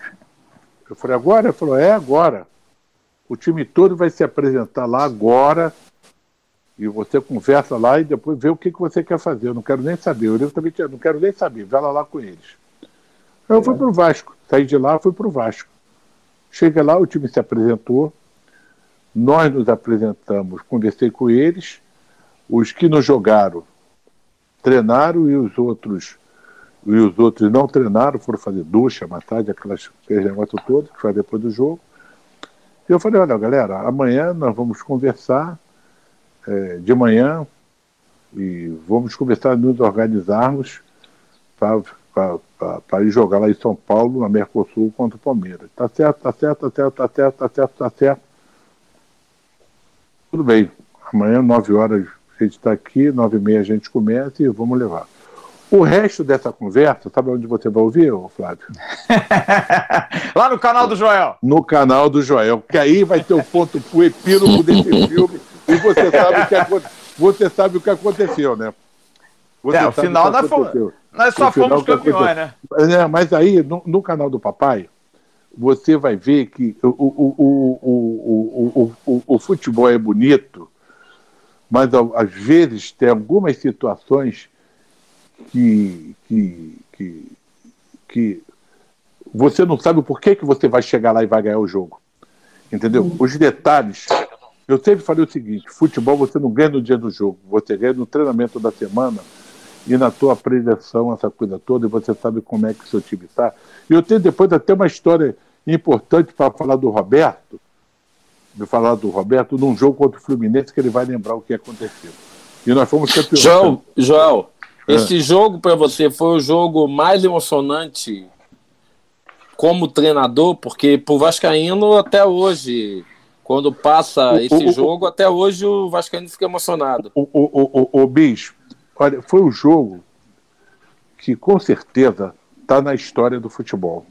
Eu falei, agora? Ele falou, é agora. O time todo vai se apresentar lá agora. E você conversa lá e depois vê o que, que você quer fazer. Eu não quero nem saber. Eu também não quero nem saber. Lá, lá com eles. Eu fui para o Vasco. Saí de lá, fui para o Vasco. Cheguei lá, o time se apresentou. Nós nos apresentamos, conversei com eles. Os que não jogaram treinaram e os outros e os outros não treinaram, foram fazer ducha, massagem, aquelas, aqueles negócios todos que faz depois do jogo. E eu falei, olha, galera, amanhã nós vamos conversar é, de manhã e vamos começar nos organizarmos para para ir jogar lá em São Paulo, na Mercosul, contra o Palmeiras. Tá certo, tá certo, tá certo, tá certo, tá certo, tá certo. Tudo bem. Amanhã, 9 horas, a gente está aqui, 9 e meia a gente começa e vamos levar. O resto dessa conversa, sabe onde você vai ouvir, Flávio? <laughs> Lá no canal do Joel. No canal do Joel, que aí vai ter o ponto o epílogo desse <laughs> filme e você sabe, o que, você sabe o que aconteceu, né? Você é, o final da fomos, nós só fomos campeões, né? É, mas aí, no, no, canal do papai, você vai ver que o, o, o, o, o, futebol é bonito, mas às vezes tem algumas situações que, que, que, que você não sabe por que, que você vai chegar lá e vai ganhar o jogo. Entendeu? Os detalhes. Eu sempre falei o seguinte: futebol você não ganha no dia do jogo, você ganha no treinamento da semana e na tua predileção, essa coisa toda, e você sabe como é que o seu time está. E eu tenho depois até uma história importante para falar do Roberto, de falar do Roberto num jogo contra o Fluminense, que ele vai lembrar o que aconteceu. E nós fomos campeões. João, João é. esse jogo para você foi o jogo mais emocionante como treinador, porque pro Vascaíno até hoje, quando passa o, esse o, jogo, o, até hoje o Vascaíno fica emocionado. O, o, o, o, Bispo, Olha, foi um jogo que com certeza está na história do futebol.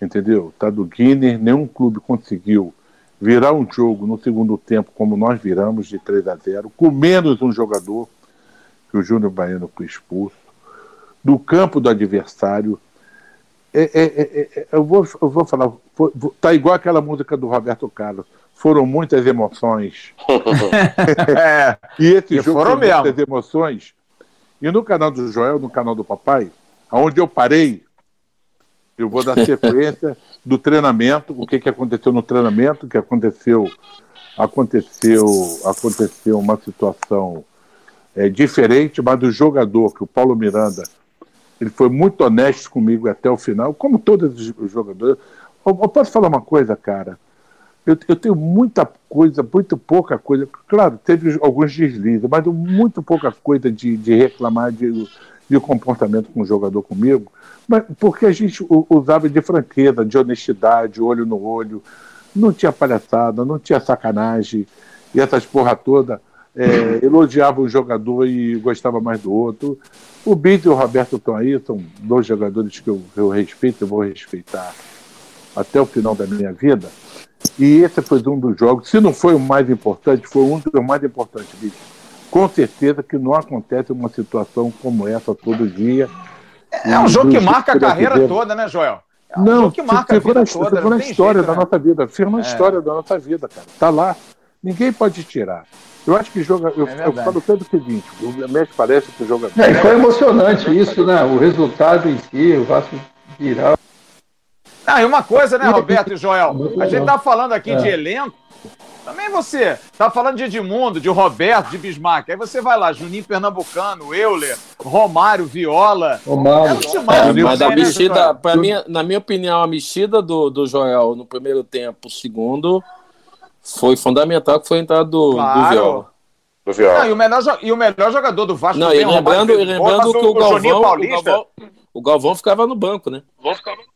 Entendeu? Está do Guinness, nenhum clube conseguiu virar um jogo no segundo tempo como nós viramos de 3 a 0, com menos um jogador, que o Júnior Baiano foi expulso, do campo do adversário. É, é, é, é eu, vou, eu vou falar, está igual aquela música do Roberto Carlos foram muitas emoções. <laughs> é, e esse e jogo foram mesmo. muitas emoções. E no canal do Joel, no canal do papai, aonde eu parei, eu vou dar sequência <laughs> do treinamento, o que, que aconteceu no treinamento, que aconteceu, aconteceu, aconteceu uma situação é, diferente, mas do jogador, que o Paulo Miranda, ele foi muito honesto comigo até o final, como todos os jogadores. Eu, eu posso falar uma coisa, cara? Eu, eu, tenho muita coisa, muito pouca coisa. Claro, teve alguns deslizes, mas muito pouca coisa de, de reclamar de, de comportamento com o jogador comigo, mas porque a gente usava de franqueza, de honestidade, olho no olho. Não tinha palhaçada, não tinha sacanagem, e essas porra toda. É, <coughs> elogiava um jogador e gostava mais do outro. O Bito e o Roberto estão aí, são dois jogadores que eu, eu respeito e vou respeitar até o final da minha vida. E esse foi um dos jogos, se não foi o mais importante, foi um dos mais importantes, bicho. Com certeza que não acontece uma situação como essa todo dia. É um jogo que marca a carreira toda, né, Joel? É um não, jogo que marca ficou a vida na, toda. Ficou na história jeito, da né? nossa vida. Na é. história da nossa vida, cara. Tá lá. Ninguém pode tirar. Eu acho que joga. Eu, é eu falo tanto o seguinte: o México parece que o jogo. É, foi emocionante isso, né? O resultado em si, o Vasco virar. Ah, e uma coisa, né, Roberto e Joel? A gente tá falando aqui é. de elenco. Também você tá falando de Edmundo, de Roberto, de Bismarck. Aí você vai lá, Juninho Pernambucano, Euler, Romário, Viola. Romário. É, é, mas a mexida, para mim, na minha opinião, a mexida do, do Joel no primeiro tempo, segundo, foi fundamental que foi a entrada do, claro. do Viola. Do Viola. Não, e, o melhor, e o melhor jogador do Vasco Não, e lembrando, e lembrando que o, o Galvão, o Galvão, o Galvão ficava no banco, né? O Galvão ficava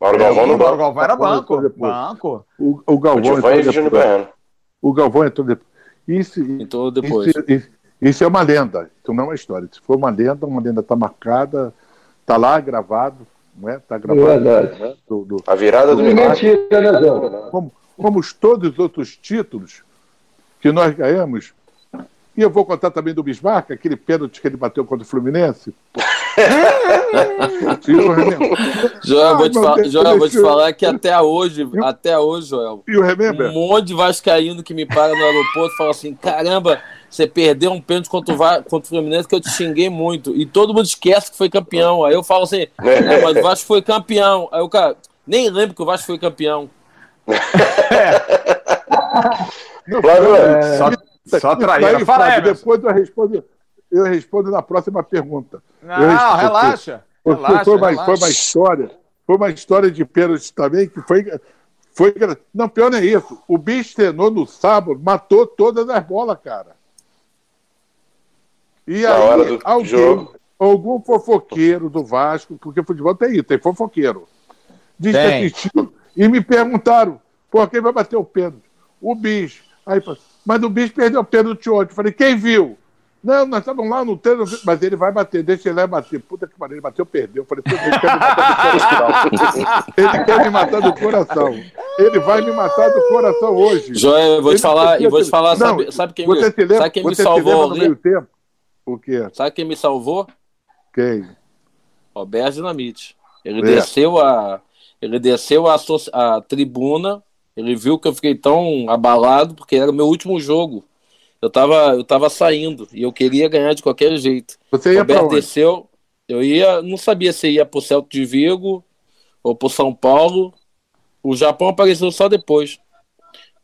Mauro Galvão no banco. O Galvão era banco. banco. O, o Galvão o entrou depois. O Galvão entrou depois. Isso, entrou depois. Isso, isso, isso, é uma lenda. Isso não é uma história. Se for uma lenda, uma lenda está marcada, está lá gravado, não é? Está gravado. É verdade. Né? Do, do, a virada do mentira, né, como, como todos os outros títulos que nós ganhamos. E eu vou contar também do Bismarck, aquele pênalti que ele bateu contra o Fluminense. Joel, vou te, Joel, vou te falar que até hoje, até hoje, Joel, um monte de vascaíno que me para no aeroporto fala assim, caramba, você perdeu um pênalti contra o, contra o Fluminense que eu te xinguei muito. E todo mundo esquece que foi campeão. Aí eu falo assim, é, mas o Vasco foi campeão. Aí o cara, nem lembro que o Vasco foi campeão. É. Claro, é, só, só traíra. Fala, depois eu respondo eu respondo na próxima pergunta. Não, respondo, relaxa. Porque relaxa, foi, uma, relaxa. foi uma história, foi uma história de pênalti também que foi, foi. Não, pior não é isso. O bicho treinou no sábado, matou todas as bolas, cara. E na aí, alguém, jogo. algum fofoqueiro do Vasco, porque futebol tem isso, tem fofoqueiro. Diz tem. que e me perguntaram, por quem vai bater o pênalti? O bicho. Aí, mas o bicho perdeu o pênalti ontem. Falei, quem viu? Não, nós estávamos lá no treino, mas ele vai bater, deixa ele bater. Puta que pariu, ele bateu, perdeu. Eu falei, ele quer me matar do coração. ele quer me matar do coração. Ele vai me matar do coração hoje. Joel, eu vou ele te falar, eu vou te falar, não, sabe, sabe quem, me, lembra, sabe quem me salvou no meio tempo? O quê? Sabe quem me salvou? Quem? Roberto Dinamite. Ele é. desceu a ele desceu a, a tribuna, ele viu que eu fiquei tão abalado porque era o meu último jogo eu tava, eu tava saindo e eu queria ganhar de qualquer jeito. Você ia Roberto desceu, eu ia, não sabia se ia pro Celto de Vigo ou pro São Paulo. O Japão apareceu só depois.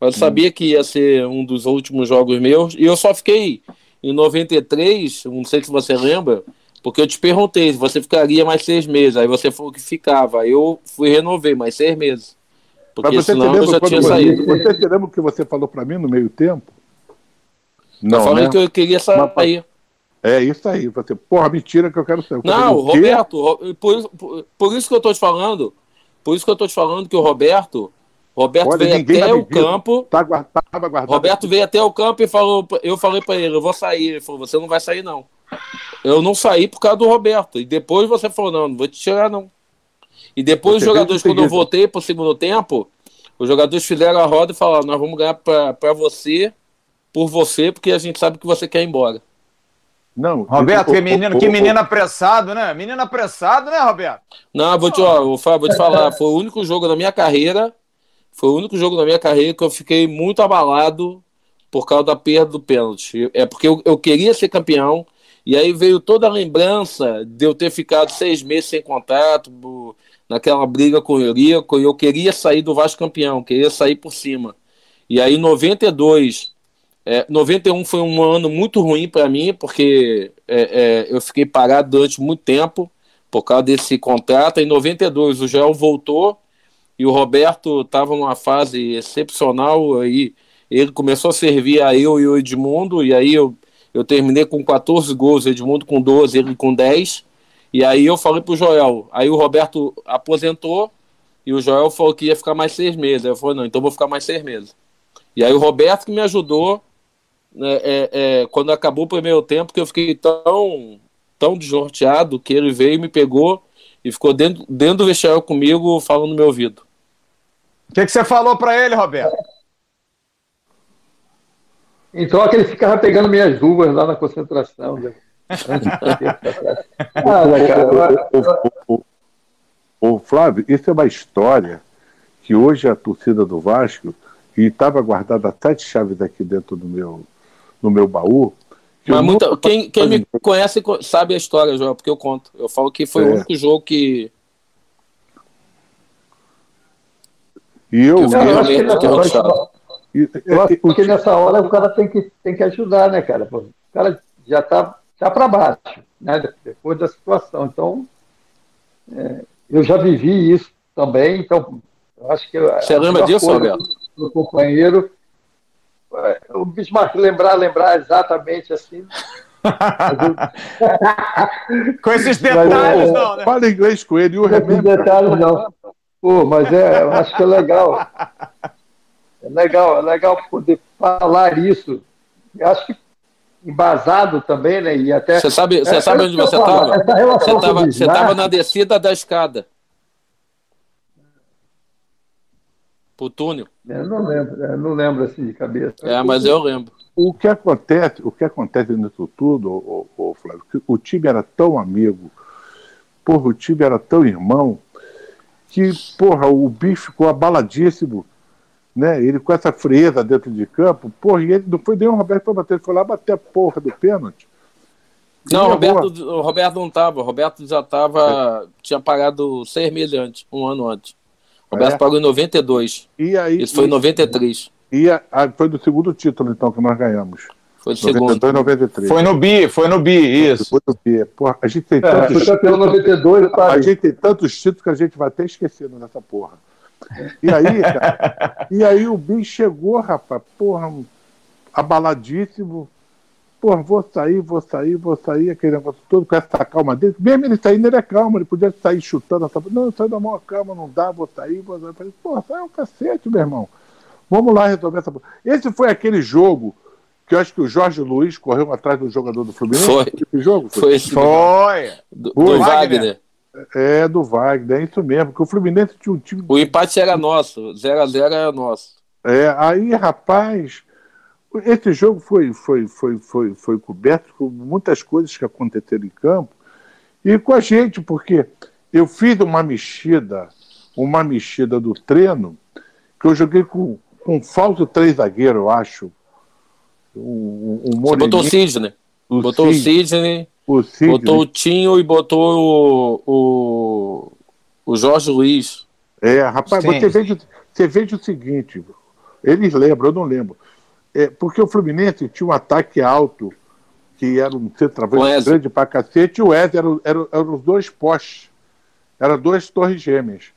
Mas eu hum. sabia que ia ser um dos últimos jogos meus e eu só fiquei em 93, não sei se você lembra, porque eu te perguntei se você ficaria mais seis meses. Aí você falou que ficava. Aí eu fui renovei mais seis meses. Porque senão eu já tinha você, saído. Você se lembra o que você falou para mim no meio tempo? Não, eu falei né? que eu queria sair. É isso aí. Você, porra, mentira que eu quero sair. não, Roberto, por, por, por, isso que eu tô te falando, por isso que eu tô te falando que o Roberto, Roberto Olha, veio até o campo. Tá guardado, guardado. Roberto veio até o campo e falou, eu falei para ele, eu vou sair. Ele falou, você não vai sair não. Eu não saí por causa do Roberto. E depois você falou, não, não vou te tirar não. E depois você os jogadores, quando eu voltei pro segundo tempo, os jogadores fizeram a roda e falaram, nós vamos ganhar para você por você, porque a gente sabe que você quer ir embora. Não, Roberto, que menino, que menino apressado, né? Menino apressado, né, Roberto? Não, vou te, ó, vou te falar, foi o único jogo da minha carreira, foi o único jogo da minha carreira que eu fiquei muito abalado por causa da perda do pênalti. É porque eu, eu queria ser campeão, e aí veio toda a lembrança de eu ter ficado seis meses sem contrato, naquela briga com o Eurico, e eu queria sair do Vasco campeão, queria sair por cima. E aí, em 92, é, 91 foi um ano muito ruim para mim, porque é, é, eu fiquei parado durante muito tempo por causa desse contrato. Em 92 o Joel voltou e o Roberto estava numa fase excepcional. Aí ele começou a servir a eu e o Edmundo, e aí eu, eu terminei com 14 gols, Edmundo com 12, ele com 10. E aí eu falei pro Joel. Aí o Roberto aposentou e o Joel falou que ia ficar mais seis meses. Aí eu falei, não, então vou ficar mais seis meses. E aí o Roberto que me ajudou é, é, quando acabou o primeiro tempo, que eu fiquei tão, tão desnorteado que ele veio e me pegou e ficou dentro, dentro do vestiário comigo falando no meu ouvido. O que, que você falou para ele, Roberto? Em troca, ele ficava pegando minhas luvas lá na concentração. Né? <laughs> Ô, Flávio, isso é uma história que hoje a torcida do Vasco, e estava guardada sete chaves aqui dentro do meu, no meu baú. Mas muita, quem, quem me conhece sabe a história, João, porque eu conto. Eu falo que foi é. o único jogo que. E eu. Que eu, eu acho que, nessa, eu acho que nessa hora o cara tem que, tem que ajudar, né, cara? O cara já está tá, tá para baixo, né? Depois da situação. Então, é, eu já vivi isso também, então eu acho que. Você lembra disso, Roberto? O companheiro. É, o Bismarck lembrar, lembrar exatamente assim. <laughs> com esses detalhes, mas, não, né? Fala inglês com ele, o remember. detalhes, não. Pô, mas é, eu acho que é legal. É legal, é legal poder falar isso. Eu acho que embasado também, né? E até. Você sabe, você é, sabe onde você estava? Você estava na descida da escada. Pro túnel. Eu não lembro, eu não lembro assim de cabeça. É, mas eu lembro. O que acontece, o que acontece nisso tudo, o, o, Flávio, que o time era tão amigo, porra, o time era tão irmão, que, porra, o bicho ficou abaladíssimo né? Ele com essa frieza dentro de campo, porra, e ele não foi nem o Roberto para bater, ele foi lá bater a porra do pênalti. Não, o Roberto, o Roberto não estava. O Roberto já estava. É. Tinha pagado seis meses antes, um ano antes. O Roberto é. pagou em 92. E aí, Isso foi em 93. E a, a, foi do segundo título, então, que nós ganhamos. Foi do segundo. 93. Foi no BI, foi no BI, isso. Foi no BI. Porra, a gente tem tantos. É, foi pelo 92, A gente tem tantos títulos que a gente vai até esquecendo nessa porra. E aí, cara, <laughs> e aí o bicho chegou, rapaz, porra, abaladíssimo. Porra, vou sair, vou sair, vou sair, aquele negócio todo com essa calma dele. Mesmo ele saindo, ele é calmo, ele podia sair chutando essa. Não, sai da mão calma, não dá, vou sair, vou sair. Eu falei, porra, sai um cacete, meu irmão. Vamos lá resolver essa. Esse foi aquele jogo que eu acho que o Jorge Luiz correu atrás do jogador do Fluminense. Foi. Esse jogo? Foi. Foi. foi. Do, do Wagner. Wagner. É, do Wagner, é isso mesmo, porque o Fluminense tinha um time. O empate era nosso, 0x0 era nosso. É, aí, rapaz, esse jogo foi, foi, foi, foi, foi coberto com muitas coisas que aconteceram em campo e com a gente, porque eu fiz uma mexida, uma mexida do treino, que eu joguei com, com falso três zagueiro, eu acho. Um, um Você botou o Sidney. Botou o Sidney. O botou o Tinho e botou o, o, o Jorge Luiz. É, rapaz, você veja, você veja o seguinte, eles lembram, eu não lembro. É, porque o Fluminense tinha um ataque alto, que era um centroavante grande pra cacete, e o Ed eram era, era os dois postes. Eram duas torres gêmeas.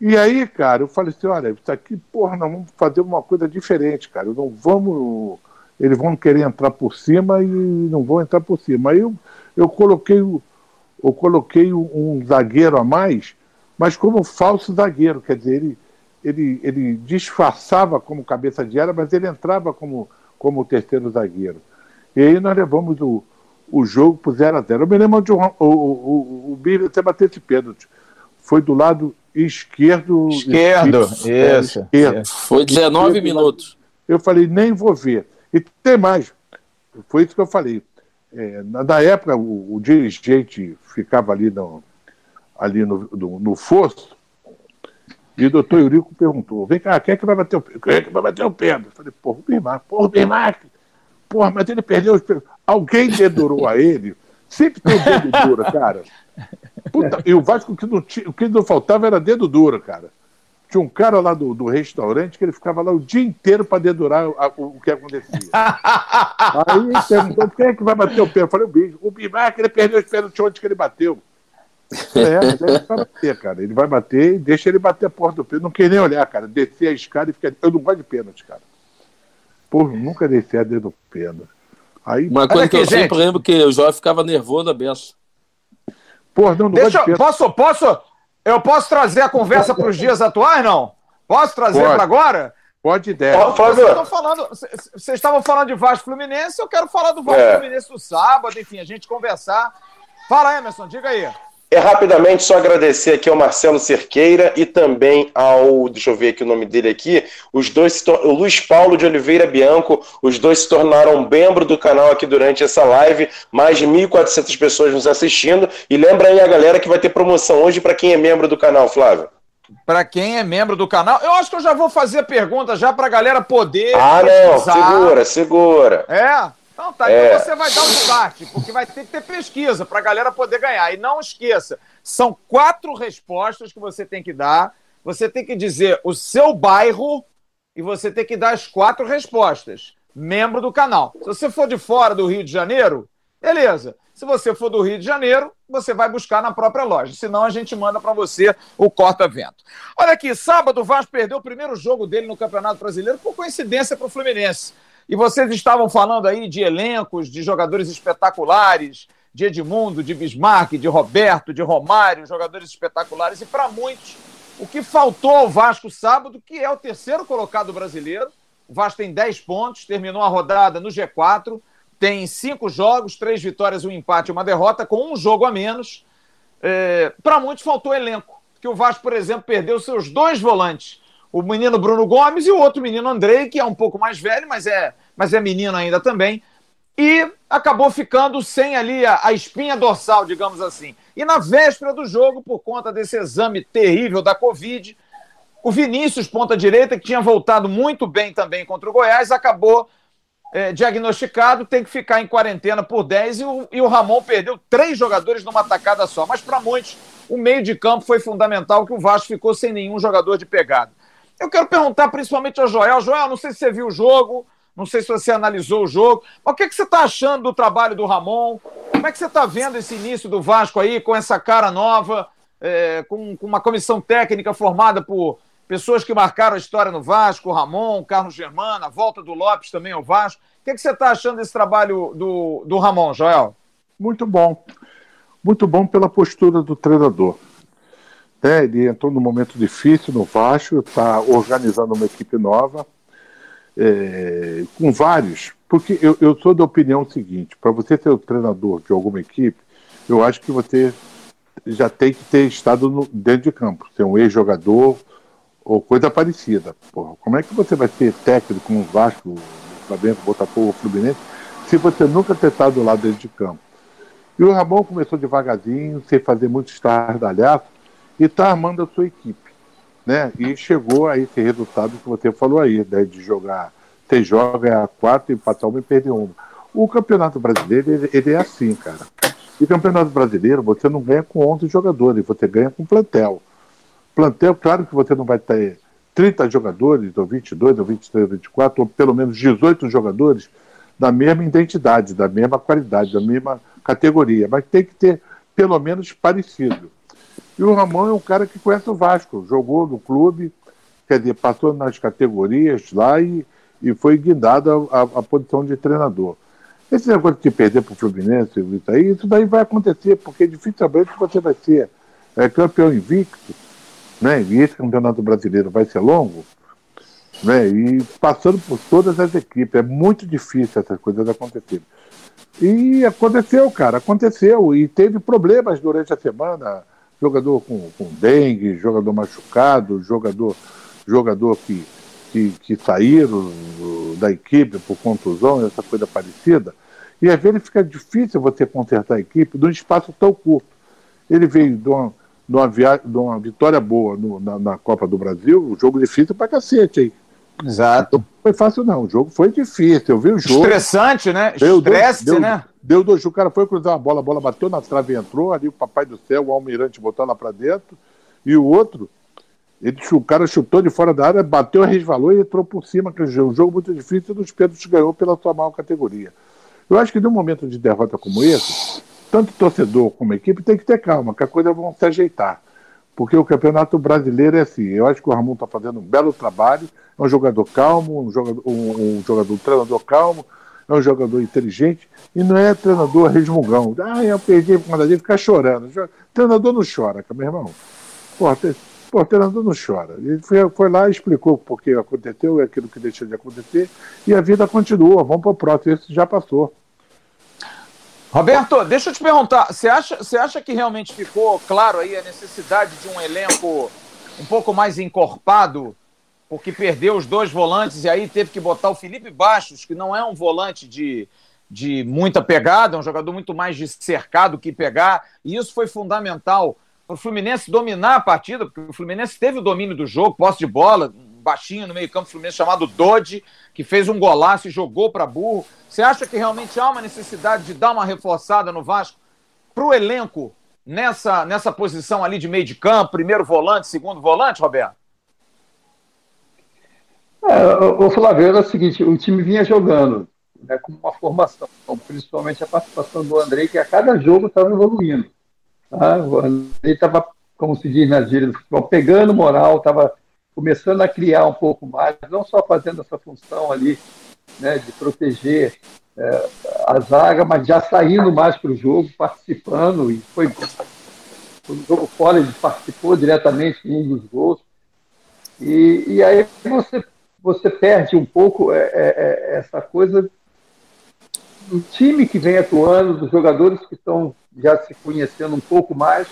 E aí, cara, eu falei assim, olha, isso aqui, porra, nós vamos fazer uma coisa diferente, cara. Não vamos eles vão querer entrar por cima e não vão entrar por cima. Aí eu, eu coloquei, eu coloquei um zagueiro a mais, mas como falso zagueiro, quer dizer, ele, ele, ele disfarçava como cabeça de área, mas ele entrava como, como terceiro zagueiro. E aí nós levamos o, o jogo para 0 a 0 Eu me lembro onde o, o, o, o Bíblia até bateu esse pênalti. Foi do lado esquerdo. Esquerdo, isso. É, esquerdo. Foi 19 minutos. Eu falei, nem vou ver. E tem mais. Foi isso que eu falei. É, na, época, o, o, dirigente ficava ali no, ali no, no, no fosso e o doutor Eurico perguntou: vem cá, quem é que vai bater o pé? Quem é que vai bater o pé? Eu falei, porra, o Bismarck, porra, o Bismarck. Porra, mas ele perdeu os Alguém dedurou a ele. Sempre tem o dedo duro, cara. Puta, e o Vasco, que não tinha, o que não faltava era dedo duro, cara. Tinha um cara lá do, do restaurante que ele ficava lá o dia inteiro para dedurar o, o, que acontecia. <laughs> Aí perguntou: quem é que vai bater o pé? Eu falei: o bicho. O ele perdeu os pés onde que ele bateu. É, mas ele vai bater, cara. Ele vai bater e deixa ele bater a porta do pé. Não quer nem olhar, cara. Descer a escada e ficar. Eu não gosto de pênalti, cara. Porra, nunca desci a dedo do pênalti. Aí... Uma coisa aqui, que eu gente. sempre lembro que o Jorge ficava nervoso da beça. Porra, não, não Deixa, gosto de Posso, posso, eu posso trazer a conversa para os dias atuais, não? Posso trazer para agora? Pode ideia. Vocês estavam falando de Vasco Fluminense, eu quero falar do Vasco é. Fluminense do sábado, enfim, a gente conversar. Fala, Emerson, diga aí. É rapidamente só agradecer aqui ao Marcelo Cerqueira e também ao, deixa eu ver aqui o nome dele aqui, os dois, o Luiz Paulo de Oliveira Bianco, os dois se tornaram membro do canal aqui durante essa live, mais de 1.400 pessoas nos assistindo. E lembra aí a galera que vai ter promoção hoje para quem é membro do canal, Flávio. Para quem é membro do canal, eu acho que eu já vou fazer a pergunta já para a galera poder. Ah, pesquisar. não, segura, segura. É, então tá, então é. então você vai dar um start, porque vai ter que ter pesquisa para a galera poder ganhar. E não esqueça, são quatro respostas que você tem que dar. Você tem que dizer o seu bairro e você tem que dar as quatro respostas. Membro do canal. Se você for de fora do Rio de Janeiro, beleza. Se você for do Rio de Janeiro, você vai buscar na própria loja. Senão a gente manda para você o corta-vento. Olha aqui, sábado o Vasco perdeu o primeiro jogo dele no Campeonato Brasileiro por coincidência para o Fluminense. E vocês estavam falando aí de elencos, de jogadores espetaculares, de Edmundo, de Bismarck, de Roberto, de Romário, jogadores espetaculares. E para muitos, o que faltou ao Vasco sábado, que é o terceiro colocado brasileiro. O Vasco tem 10 pontos, terminou a rodada no G4, tem cinco jogos, três vitórias, um empate e uma derrota, com um jogo a menos. É, para muitos faltou elenco, que o Vasco, por exemplo, perdeu seus dois volantes o menino Bruno Gomes e o outro menino Andrei, que é um pouco mais velho, mas é, mas é menino ainda também. E acabou ficando sem ali a, a espinha dorsal, digamos assim. E na véspera do jogo, por conta desse exame terrível da Covid, o Vinícius, ponta-direita, que tinha voltado muito bem também contra o Goiás, acabou é, diagnosticado, tem que ficar em quarentena por 10 e o, e o Ramon perdeu três jogadores numa tacada só. Mas para muitos, o meio de campo foi fundamental, que o Vasco ficou sem nenhum jogador de pegada. Eu quero perguntar principalmente ao Joel. Joel, não sei se você viu o jogo, não sei se você analisou o jogo, mas o que, é que você está achando do trabalho do Ramon? Como é que você está vendo esse início do Vasco aí, com essa cara nova, é, com, com, uma comissão técnica formada por pessoas que marcaram a história no Vasco, Ramon, Carlos Germano, a volta do Lopes também ao Vasco. O que, é que você está achando desse trabalho do, do Ramon, Joel? Muito bom. Muito bom pela postura do treinador. Né? Ele entrou num momento difícil no Vasco, está organizando uma equipe nova, é, com vários. Porque eu, eu sou da opinião seguinte: para você ser o treinador de alguma equipe, eu acho que você já tem que ter estado no, dentro de campo, ser um ex-jogador ou coisa parecida. Porra, como é que você vai ser técnico no Vasco, Flamengo, Botafogo, Fluminense, se você nunca ter estado lá dentro de campo? E o Ramon começou devagarzinho, sem fazer muito estardalhaço, e está armando a sua equipe. Né? E chegou a esse resultado que você falou aí, né? de jogar, você joga quatro, empatar uma e perder uma. O Campeonato Brasileiro, ele, ele, é assim, cara. E Campeonato Brasileiro, você não ganha com 11 jogadores, você ganha com plantel. Plantel, claro que você não vai ter 30 jogadores, ou 22, ou 23, ou 24, ou pelo menos 18 jogadores da mesma identidade, da mesma qualidade, da mesma categoria, mas tem que ter pelo menos parecido. E o Ramon é um cara que conhece o Vasco, jogou no clube, quer dizer, passou nas categorias lá e, e foi guindado a posição de treinador. Esse negócio de perder para o Fluminense, isso aí, isso daí vai acontecer, porque dificilmente você vai ser é, campeão invicto, né? E esse campeonato brasileiro vai ser longo, né? E passando por todas as equipes, é muito difícil essas coisas acontecerem. E aconteceu, cara, aconteceu. E teve problemas durante a semana jogador com, com dengue, jogador machucado, jogador, jogador que, que, que saíram da equipe por contusão, essa coisa parecida. E às vezes fica difícil você consertar a equipe num espaço tão curto. Ele veio de uma, de uma, via... de uma vitória boa no, na, na, Copa do Brasil, um jogo difícil pra cacete aí. Exato. Não foi fácil, não. O jogo foi difícil. Eu vi o jogo. Estressante, né? Estresse, deu, né? Deu dois, o cara foi cruzar uma bola, a bola bateu na trave e entrou, ali o papai do céu, o almirante botou lá para dentro, e o outro, ele, o cara chutou de fora da área, bateu, resvalou e entrou por cima, que é um jogo muito difícil e o Pedros ganhou pela sua maior categoria. Eu acho que num momento de derrota como esse, tanto torcedor como equipe tem que ter calma, que a coisa vão se ajeitar. Porque o campeonato brasileiro é assim. Eu acho que o Ramon está fazendo um belo trabalho. É um jogador calmo, um jogador, um, um jogador um treinador calmo, é um jogador inteligente e não é treinador resmungão. Ah, eu perdi por conta dele, ficar chorando. Treinador não chora, meu irmão. Te, pô não chora. Ele foi, foi lá explicou por que aconteceu, aquilo que deixou de acontecer, e a vida continua. Vamos para o próximo, esse já passou. Roberto, deixa eu te perguntar, você acha, você acha que realmente ficou claro aí a necessidade de um elenco um pouco mais encorpado, porque perdeu os dois volantes e aí teve que botar o Felipe Baixos, que não é um volante de, de muita pegada, é um jogador muito mais de cercado que pegar, e isso foi fundamental para o Fluminense dominar a partida, porque o Fluminense teve o domínio do jogo, posse de bola, baixinho no meio-campo Fluminense chamado Dodge, que fez um golaço e jogou para burro. Você acha que realmente há uma necessidade de dar uma reforçada no Vasco para o elenco nessa, nessa posição ali de meio de campo, primeiro volante, segundo volante, Roberto? É, o Flávio, era o seguinte, o time vinha jogando né, com uma formação, principalmente a participação do André, que a cada jogo estava evoluindo. Tá? O estava, como se diz na gíria do futebol, pegando moral, estava começando a criar um pouco mais, não só fazendo essa função ali né, de proteger é, a zaga, mas já saindo mais para o jogo, participando, e foi no jogo fora ele participou diretamente em um dos gols. E, e aí você, você perde um pouco é, é, é essa coisa do time que vem atuando, dos jogadores que estão já se conhecendo um pouco mais,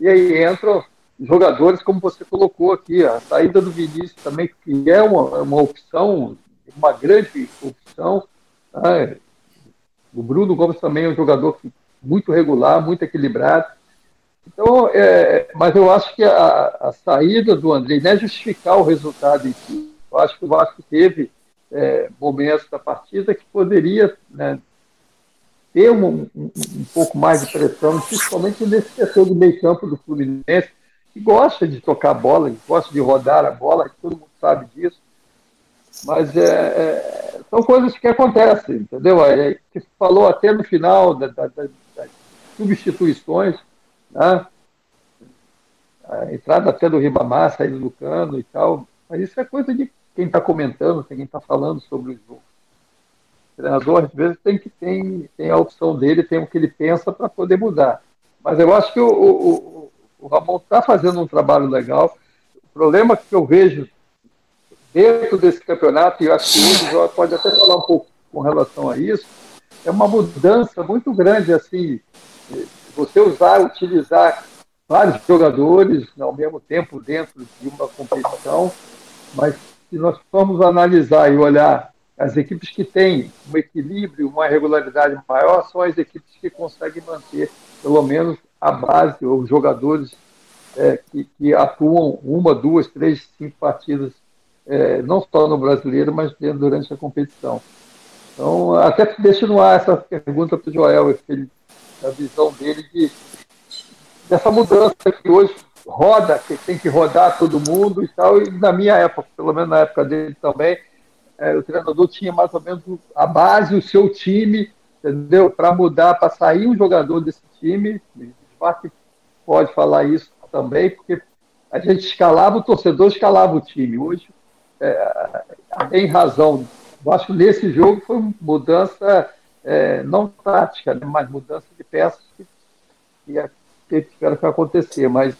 e aí entram jogadores, como você colocou aqui, a saída do Vinícius também, que é uma, uma opção, uma grande opção. Né? O Bruno Gomes também é um jogador muito regular, muito equilibrado. Então, é, mas eu acho que a, a, saída do André não é justificar o resultado em si. Eu acho que o Vasco teve é, momentos da partida que poderia né, ter um, um, um, pouco mais de pressão, principalmente nesse setor do meio campo do Fluminense, que gosta de tocar bola, que gosta de rodar a bola, todo mundo sabe disso. Mas é, é, são coisas que acontecem, entendeu? É, que falou até no final da, da, das substituições, né? a entrada até do Ribamar, saída do cano e tal. Mas isso é coisa de quem está comentando, quem está falando sobre o jogo. O treinador, às vezes, tem, que, tem, tem a opção dele, tem o que ele pensa para poder mudar. Mas eu acho que o, o, o Ramon está fazendo um trabalho legal. O problema que eu vejo dentro desse campeonato, e eu acho que o Uso pode até falar um pouco com relação a isso, é uma mudança muito grande, assim, você usar, utilizar vários jogadores ao mesmo tempo dentro de uma competição, mas se nós formos analisar e olhar as equipes que têm um equilíbrio, uma regularidade maior, são as equipes que conseguem manter pelo menos a base, os jogadores é, que, que, atuam uma, duas, três, cinco partidas, é, não só no brasileiro, mas durante a competição. Então, até deixo no ar essa pergunta para o Joel, a visão dele de, dessa mudança que hoje roda, que tem que rodar todo mundo e tal, e na minha época, pelo menos na época dele também, é, o treinador tinha mais ou menos a base, o seu time, entendeu? Para mudar, para sair um jogador desse time, Spark pode falar isso também, porque a gente escalava, o torcedor escalava o time. Hoje, é, tem razão. Eu acho que nesse jogo foi mudança é, não tática, né, mas mudança de peças que, que tiveram que acontecer. Mas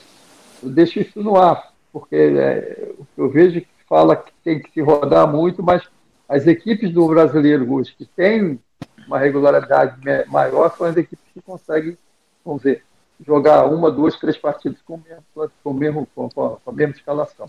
eu deixo isso no ar, porque é, eu vejo que fala que tem que se rodar muito, mas as equipes do brasileiro hoje que têm uma regularidade maior são as equipes que conseguem, vamos ver, jogar uma, duas, três partidas com, mesmo, com, mesmo, com, com a mesma escalação.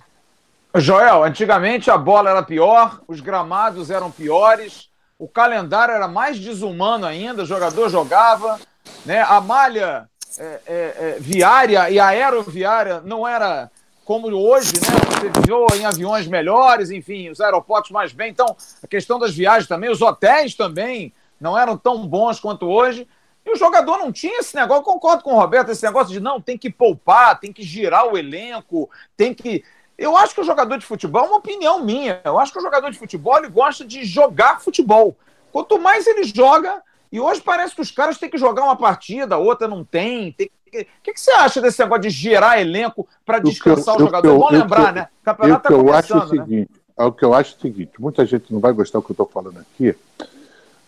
Joel, antigamente a bola era pior, os gramados eram piores, o calendário era mais desumano ainda, o jogador jogava, né? a malha é, é, é, viária e aeroviária não era como hoje, né? Você viu em aviões melhores, enfim, os aeroportos mais bem. Então, a questão das viagens também, os hotéis também não eram tão bons quanto hoje. E o jogador não tinha esse negócio, concordo com o Roberto, esse negócio de não, tem que poupar, tem que girar o elenco, tem que. Eu acho que o jogador de futebol, é uma opinião minha, eu acho que o jogador de futebol ele gosta de jogar futebol. Quanto mais ele joga, e hoje parece que os caras têm que jogar uma partida, a outra não tem. tem o que, que, você acha desse negócio de gerar elenco para descansar o, eu, o jogador? Vamos lembrar, né? O campeonato está começando. Acho o né? seguinte, né? O que eu acho é o seguinte: muita gente não vai gostar do que eu estou falando aqui,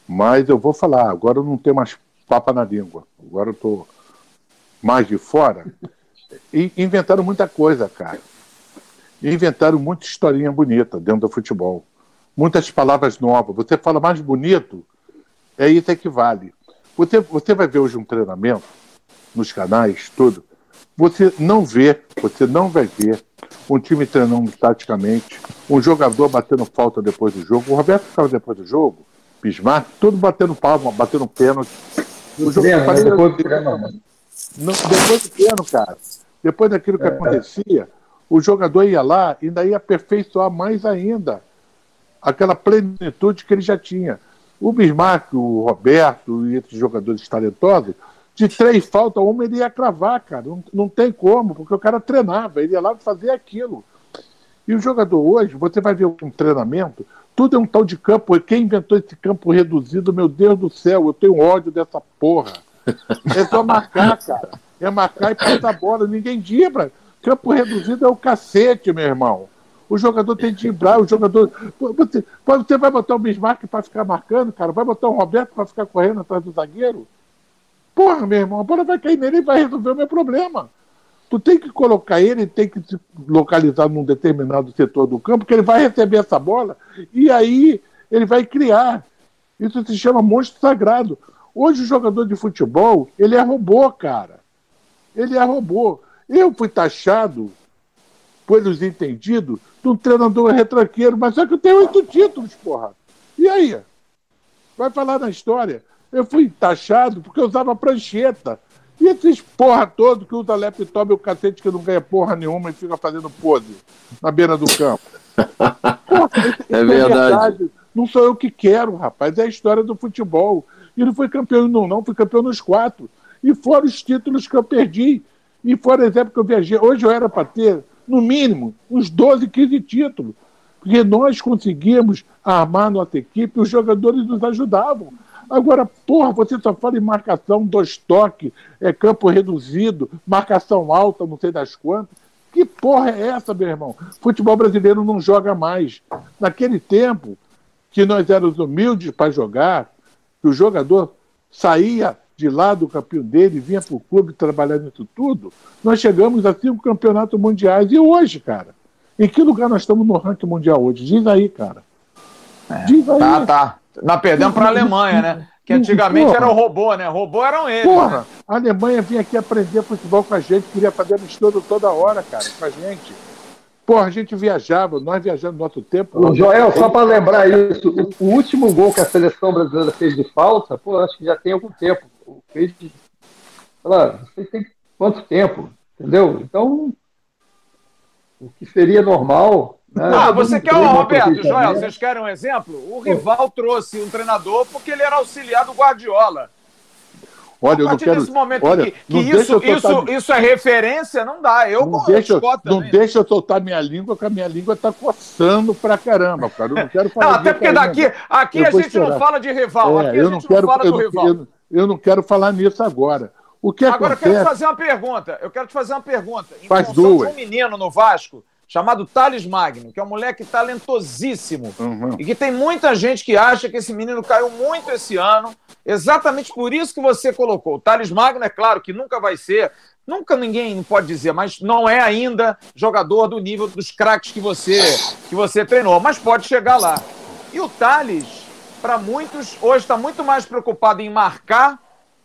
mas eu vou falar. Agora eu não tenho mais papa na língua. Agora eu estou mais de fora. E inventaram muita coisa, cara. inventaram muita historinha bonita dentro do futebol. Muitas palavras novas. Você fala mais bonito, é isso é que vale. Você, você vai ver hoje um treinamento nos canais, tudo. Você não vê, você não vai ver um time treinando taticamente, um jogador batendo falta depois do jogo. O Roberto ficava depois do jogo, Bismarck, todo batendo palma, batendo pênalti. O jogo treino, né? depois, do treino, não, depois do treino, cara. Depois daquilo que é, acontecia, o jogador ia lá e ainda ia aperfeiçoar mais ainda aquela plenitude que ele já tinha. O Bismarck, o Roberto e esses jogadores talentosos, de três faltas, uma ele ia cravar, cara. Não, não tem como, porque o cara treinava, ele ia lá fazer aquilo. E o jogador hoje, você vai ver um treinamento, tudo é um tal de campo. Quem inventou esse campo reduzido, meu Deus do céu, eu tenho ódio dessa porra. <laughs> É só marcar, cara. É marcar e passar a bola. Ninguém dibra. Campo reduzido é o cacete, meu irmão. O jogador tem de driblar, o jogador. Você, você vai botar o Bismarck para ficar marcando, cara? Vai botar o Roberto para ficar correndo atrás do zagueiro? Porra, meu irmão, a bola vai cair nele e vai resolver o meu problema. Tu tem que colocar ele, tem que se localizar num determinado setor do campo, que ele vai receber essa bola e aí ele vai criar. Isso se chama monstro sagrado. Hoje o jogador de futebol, ele é robô, cara. Ele é robô. Eu fui taxado, pelos entendidos, de um treinador retranqueiro, mas só que eu tenho oito títulos, porra. E aí? Vai falar na história. Eu fui taxado porque eu usava prancheta. E esses porra todos que usa laptop e o cacete que não ganha porra nenhuma e fica fazendo pose na beira do campo. Porra, <laughs> é, é verdade. verdade. Não sou eu que quero, rapaz. É a história do futebol. E não fui campeão não, não. Fui campeão nos quatro. E foram os títulos que eu perdi. E foram exemplo que eu viajei. Hoje eu era para ter, no mínimo, uns 12, 15 títulos. Porque nós conseguimos armar nossa equipe, os jogadores nos ajudavam. Agora, porra, você só fala em marcação, dois toques, é campo reduzido, marcação alta, não sei das quantas. Que porra é essa, meu irmão? Futebol brasileiro não joga mais. Naquele tempo que nós éramos humildes para jogar, que o jogador saía de lá do campinho dele, vinha para o clube trabalhar nisso tudo, nós chegamos a cinco campeonatos mundiais. E hoje, cara? Em que lugar nós estamos no ranking mundial hoje? Diz aí, cara. É, Diz aí. Tá, tá. Nós perdemos para a Alemanha, né? Que antigamente porra. era o robô, né? Robô eram eles. Porra, né? a Alemanha vinha aqui aprender futebol com a gente, queria fazer amistoso toda hora, cara, com a gente. Porra, a gente viajava, nós viajamos no nosso tempo. O Joel, só para lembrar isso, o, o, último gol que a seleção brasileira fez de falta, pô, acho que já tem algum tempo. De. Lá, não sei tem quanto tempo, entendeu? Então, o que seria normal né? Ah, você quer, um Roberto, Joel, vocês querem um exemplo? O rival trouxe um treinador porque ele era auxiliar do Guardiola. Olha, eu não quero. momento olha, que, que isso, isso, isso é referência, não dá. Eu não deixa, eu, não deixa eu soltar minha língua, que a minha língua está coçando pra caramba, cara. Eu não quero falar. Não, até porque daqui, aqui a gente esperar. não fala de rival, é, aqui a gente não, quero, não fala eu do rival. Eu, eu, não quero falar nisso agora. O que agora acontece... eu quero te fazer uma pergunta. Eu quero te fazer uma pergunta. Em Faz duas. um menino no Vasco chamado Thales Magno, que é um moleque talentosíssimo uhum. e que tem muita gente que acha que esse menino caiu muito esse ano, exatamente por isso que você colocou. O Thales Magno, é claro que nunca vai ser, nunca ninguém pode dizer, mas não é ainda jogador do nível dos craques que você, que você treinou, mas pode chegar lá. E o Thales, para muitos, hoje está muito mais preocupado em marcar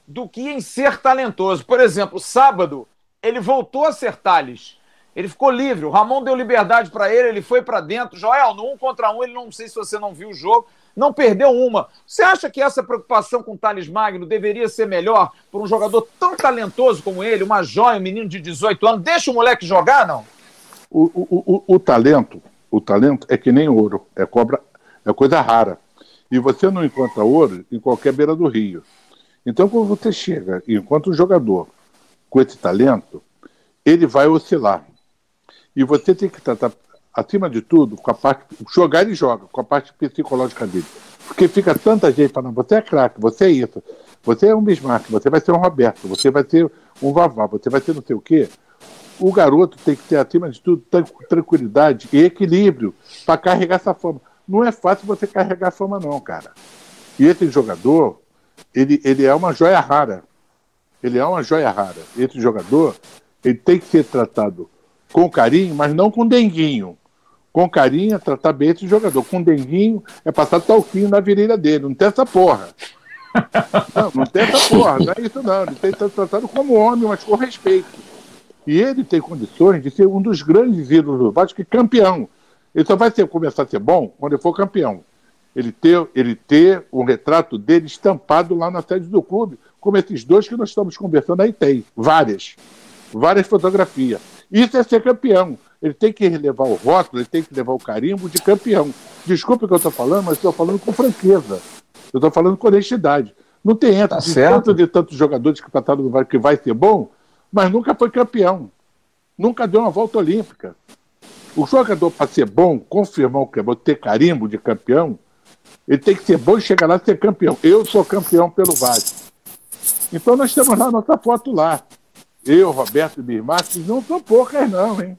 do que em ser talentoso. Por exemplo, sábado, ele voltou a ser Thales ele ficou livre. O Ramon deu liberdade para ele, ele foi para dentro. Joel, no um contra um, ele não sei se você não viu o jogo, não perdeu uma. Você acha que essa preocupação com o Thales Magno deveria ser melhor por um jogador tão talentoso como ele, uma joia, um menino de 18 anos? Deixa o moleque jogar, não? O, o, o, o talento, o talento é que nem ouro, é cobra, é coisa rara. E você não encontra ouro em qualquer beira do rio. Então, quando você chega e um jogador com esse talento, ele vai oscilar. E você tem que tratar, acima de tudo, com a parte. Jogar ele joga, com a parte psicológica dele. Porque fica tanta gente falando, você é craque, você é isso, você é um Bismarck, você vai ser um Roberto, você vai ser um Vavá, você vai ser não sei o quê. O garoto tem que ter, acima de tudo, tranquilidade e equilíbrio para carregar essa fama. Não é fácil você carregar fama, não, cara. E esse jogador, ele, ele é uma joia rara. Ele é uma joia rara. Esse jogador, ele tem que ser tratado com carinho, mas não com denguinho. Com carinho é tratar bem esse jogador. Com denguinho é passar talquinho na virilha dele. Não tem essa porra. <laughs> Não, não tem essa porra, não é isso não. Ele tem que ser tratado como homem, mas com respeito. E ele tem condições de ser um dos grandes ídolos do Vasco, que campeão. Ele só vai ser, começar a ser bom quando ele for campeão. Ele ter, ele ter um retrato dele estampado lá na sede do clube, como esses dois que nós estamos conversando aí tem. Várias. Várias fotografias. Isso é ser campeão. Ele tem que levar o rótulo, ele tem que levar o carimbo de campeão. Desculpe o que eu estou falando, mas estou falando com franqueza. Eu estou falando com honestidade. Não tem entre Tá de tanto de tantos jogadores que passaram que vai ser bom, mas nunca foi campeão. Nunca deu uma volta olímpica. O jogador, para ser bom, confirmar o que é bom, ter carimbo de campeão, ele tem que ser bom e chegar lá e ser campeão. Eu sou campeão pelo Vasco. Então nós temos lá a nossa foto lá. Eu, Roberto e Bismarck, não são poucas não, hein?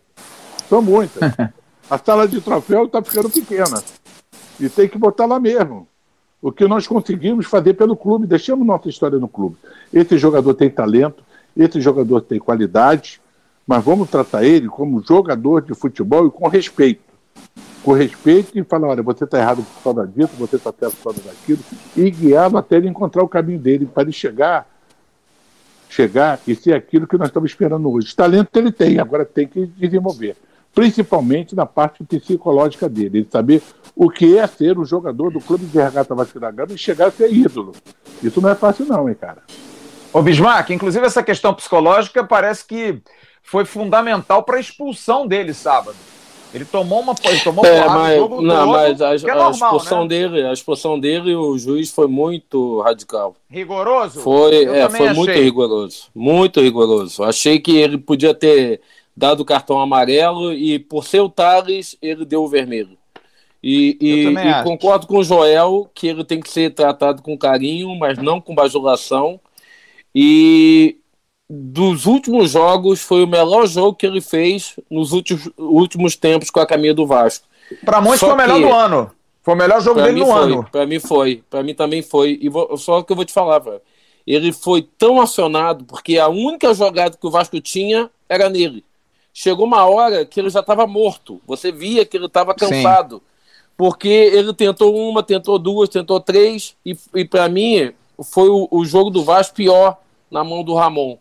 São muitas. <laughs> A sala de troféu está ficando pequena. E tem que botar lá mesmo. O que nós conseguimos fazer pelo clube, deixamos nossa história no clube. Esse jogador tem talento, esse jogador tem qualidade, mas vamos tratar ele como jogador de futebol e com respeito. Com respeito e falar, olha, você está errado por causa disso, você está certo por causa daquilo, e guiá-lo até ele encontrar o caminho dele, para ele chegar, chegar e ser aquilo que nós estamos esperando hoje. Talento ele tem, agora tem que desenvolver. Principalmente na parte psicológica dele, ele saber o que é ser o jogador do clube de regata Vasco Gama e chegar a ser ídolo. Isso não é fácil não, hein, cara. Ô Bismarck, inclusive essa questão psicológica parece que foi fundamental para a expulsão dele sábado. Ele tomou uma ele tomou É, porrada mas, jogo não, outro, mas a, é a normal, expulsão né? dele, a expulsão dele, o juiz foi muito radical. Rigoroso? Foi, Eu é, foi achei. muito rigoroso, muito rigoroso. Achei que ele podia ter dado o cartão amarelo e por ser o Thales, ele deu o vermelho. E, e- e concordo com o Joel que ele tem que ser tratado com carinho, mas não com bajulação. E dos últimos jogos, foi o melhor jogo que ele fez nos últimos, últimos tempos com a camisa do Vasco. Para muitos Só foi o melhor que- do ano. Foi o melhor jogo dele no foi, ano. Pra mim foi, pra mim também foi. E vou- só que eu vou te falar, velho. Ele foi tão acionado porque a única jogada que o Vasco tinha era nele. Chegou uma hora que ele já estava morto. Você via que ele estava cansado. Porque ele tentou uma, tentou duas, tentou três. E, e para mim, foi o, o jogo do Vasco pior na mão do Ramon.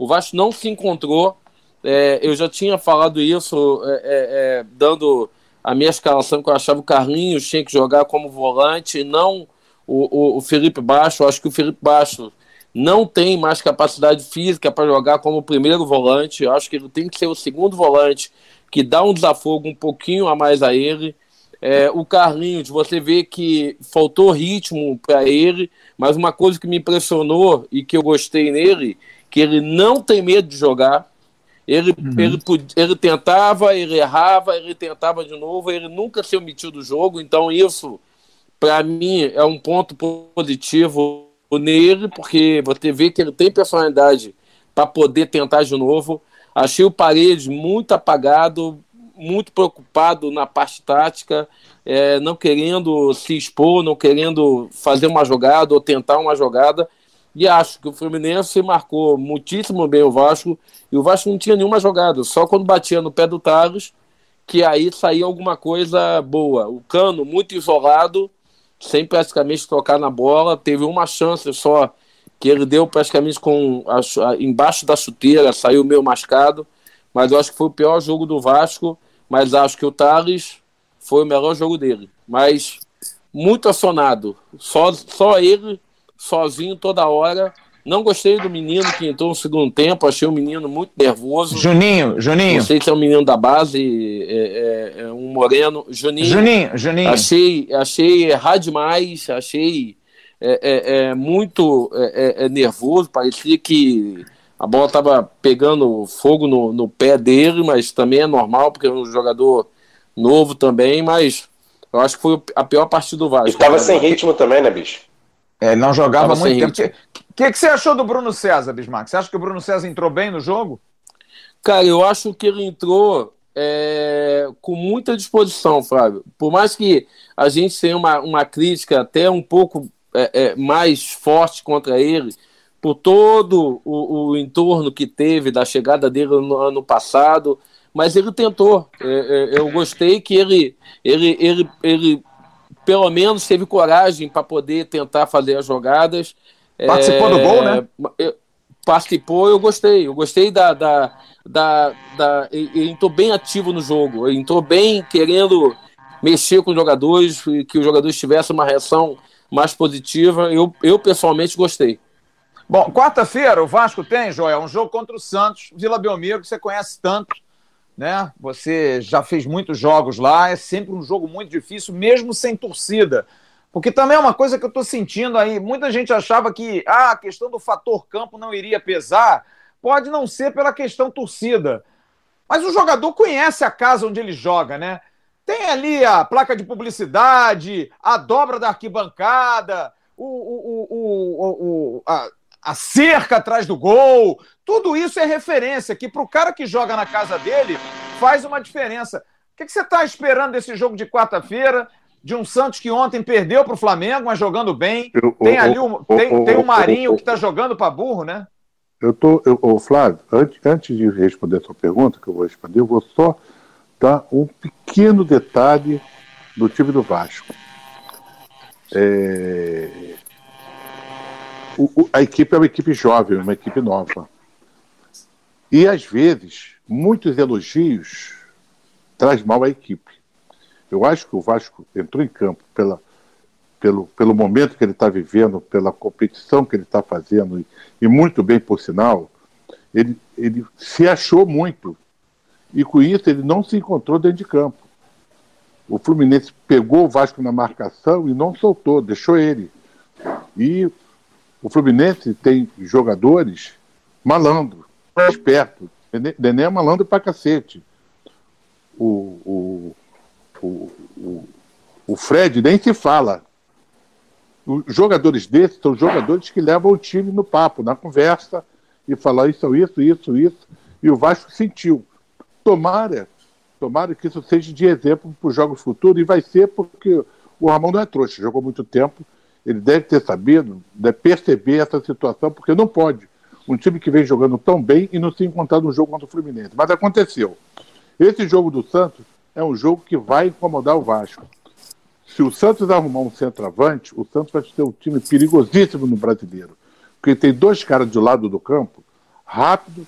O Vasco não se encontrou. É, eu já tinha falado isso, é, é, é, dando a minha escalação, que eu achava o Carlinhos tinha que jogar como volante, não o, o, o Felipe Baixo. Eu acho que o Felipe Baixo não tem mais capacidade física para jogar como primeiro volante. Eu acho que ele tem que ser o segundo volante, que dá um desafogo um pouquinho a mais a ele. É, o Carlinhos, você vê que faltou ritmo para ele, mas uma coisa que me impressionou e que eu gostei nele, que ele não tem medo de jogar. Ele, ele, pod- ele tentava, ele errava, ele tentava de novo, ele nunca se omitiu do jogo, então isso, para mim, é um ponto positivo nele, porque você vê que ele tem personalidade para poder tentar de novo. Achei o Paredes muito apagado, muito preocupado na parte tática, é, não querendo se expor, não querendo fazer uma jogada ou tentar uma jogada. E acho que o Fluminense marcou muitíssimo bem o Vasco, e o Vasco não tinha nenhuma jogada, só quando batia no pé do Thales, que aí saía alguma coisa boa. O Cano, muito isolado, sem praticamente tocar na bola, teve uma chance só, que ele deu praticamente com a- embaixo da chuteira, saiu meio mascado, mas eu acho que foi o pior jogo do Vasco, mas acho que o Thales foi o melhor jogo dele. Mas muito acionado, só, só ele, sozinho toda hora. Não gostei do menino que entrou no segundo tempo, achei o menino muito nervoso. Juninho, Juninho. Não sei se é um menino da base, é, é- é um moreno. Juninho. Juninho, Juninho. Achei, achei errar demais, achei é, é, é, muito é, nervoso, parecia que a bola estava pegando fogo no, no pé dele, mas também é normal, porque é um jogador novo também, mas eu acho que foi a pior partida do Vasco. E tava sem ritmo também, né, bicho? É, ele não jogava Tava muito tempo. O que, que você achou do Bruno César, Bismarck? Você acha que o Bruno César entrou bem no jogo? Cara, eu acho que ele entrou é, com muita disposição, Flávio. Por mais que a gente tenha uma, uma crítica até um pouco é, é, mais forte contra ele, por todo o, o entorno que teve da chegada dele no ano passado, mas ele tentou. É, é, eu gostei que ele, ele, ele, ele pelo menos teve coragem para poder tentar fazer as jogadas. Participou é, do gol, né? Eu, participou, eu gostei. Eu gostei da. da, da, da ele entrou bem ativo no jogo. Ele entrou bem querendo mexer com os jogadores, que os jogadores tivessem uma reação mais positiva. Eu, eu pessoalmente gostei. Bom, quarta-feira o Vasco tem, Joel, um jogo contra o Santos, Vila Belmiro, que você conhece tanto, né? Você já fez muitos jogos lá, é sempre um jogo muito difícil, mesmo sem torcida. Porque também é uma coisa que eu estou sentindo aí. Muita gente achava que ah, a questão do fator campo não iria pesar. Pode não ser pela questão torcida. Mas o jogador conhece a casa onde ele joga, né? Tem ali a placa de publicidade, a dobra da arquibancada, o, o, o, o a, a, cerca atrás do gol. Tudo isso é referência que para o cara que joga na casa dele faz uma diferença. O que, que você está esperando desse jogo de quarta-feira? De um Santos que ontem perdeu para o Flamengo, mas jogando bem. Eu, tem ali o, tem, tem o Marinho que está jogando para burro, né? Eu tô, eu, Flávio, antes, antes de responder a sua pergunta, que eu vou responder, eu vou só tá? um pequeno detalhe do time do Vasco. É... O, a equipe é uma equipe jovem, uma equipe nova. E, às vezes, muitos elogios traz mal à equipe. Eu acho que o Vasco entrou em campo pela, pelo, pelo momento que ele está vivendo, pela competição que ele está fazendo, e, e, muito bem, por sinal, ele, ele se achou muito e com isso ele não se encontrou dentro de campo. O Fluminense pegou o Vasco na marcação e não soltou, deixou ele. E o Fluminense tem jogadores malandro, esperto. Nenê é malandro pra cacete. O, o, o, o, o Fred nem se fala. Os jogadores desses são jogadores que levam o time no papo, na conversa, e falam isso, isso, isso, isso. E o Vasco sentiu. Tomara, tomara que isso seja de exemplo para os jogos futuros, e vai ser porque o Ramon não é trouxa, jogou muito tempo, ele deve ter sabido, deve perceber essa situação, porque não pode. Um time que vem jogando tão bem e não se encontrar no jogo contra o Fluminense. Mas aconteceu. Esse jogo do Santos é um jogo que vai incomodar o Vasco. Se o Santos arrumar um centroavante, o Santos vai ter um time perigosíssimo no brasileiro. Porque tem dois caras do lado do campo, rápido,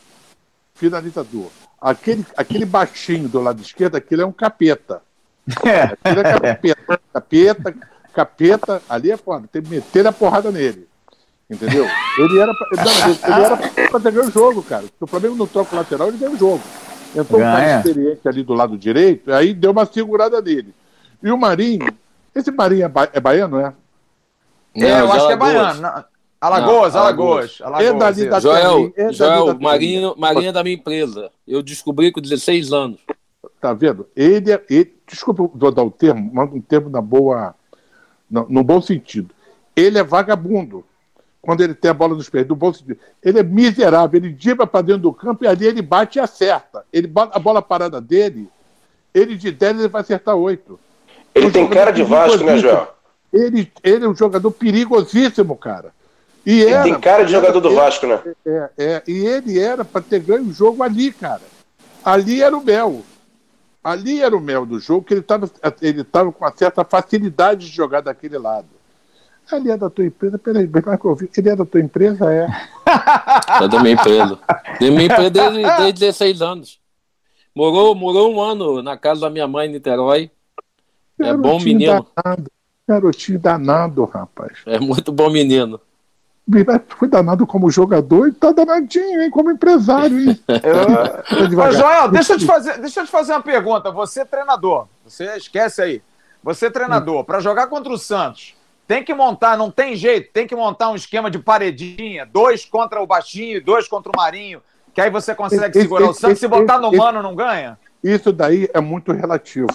finalizador. Aquele, aquele baixinho do lado esquerdo, aquele é um capeta. É. Aquele é capeta. <laughs> Capeta, capeta, ali é foda. Tem que meter a porrada nele. Entendeu? Ele era pra, não, ele era pra ter ganho o jogo, cara. Se o Flamengo não troca o lateral, ele ganha o jogo. Entrou um cara experiente ali do lado direito, aí deu uma segurada nele. E o Marinho, esse Marinho é, ba é baiano, é? É, eu acho que é baiano. Alagoas, não, Alagoas. Alagoas. É dali da Joel, é Joel Marinho, Marinho é da minha empresa. Eu descobri com 16 anos. Tá vendo? Ele, é, ele desculpa, vou dar o termo, mas um termo na boa, no, no, bom sentido. Ele é vagabundo. Quando ele tem a bola nos pés, do bom sentido. Ele é miserável, ele dibra para dentro do campo e ali ele bate e acerta. Ele, a bola parada dele, ele de 10 ele vai acertar 8. Ele tem cara de Vasco, né, Joel? Ele, ele é um jogador perigosíssimo, cara. E era, tem cara de jogador do Vasco, né? É, é, e ele era para ter ganho o jogo ali, cara. Ali era o mel. Ali era o mel do jogo, que ele estava ele tava com uma certa facilidade de jogar daquele lado. Ele é da tua empresa, peraí, ele é da tua empresa, é. <laughs> É da minha empresa. Da minha empresa desde, desde 16 anos. Morou, morou um ano na casa da minha mãe em Niterói. É bom menino. Danado. Garotinho danado, rapaz. É muito bom menino. Foi danado como jogador e tá danadinho, hein? Como empresário, hein? <laughs> Eu... Mas, Joel, deixa eu, te fazer, deixa eu te fazer uma pergunta. Você é treinador, você esquece aí. Você é treinador, hum. para jogar contra o Santos, tem que montar, não tem jeito, tem que montar um esquema de paredinha, dois contra o Baixinho e dois contra o Marinho, que aí você consegue esse, segurar esse, o Santos. Esse, Se botar no mano, não ganha? Isso daí é muito relativo.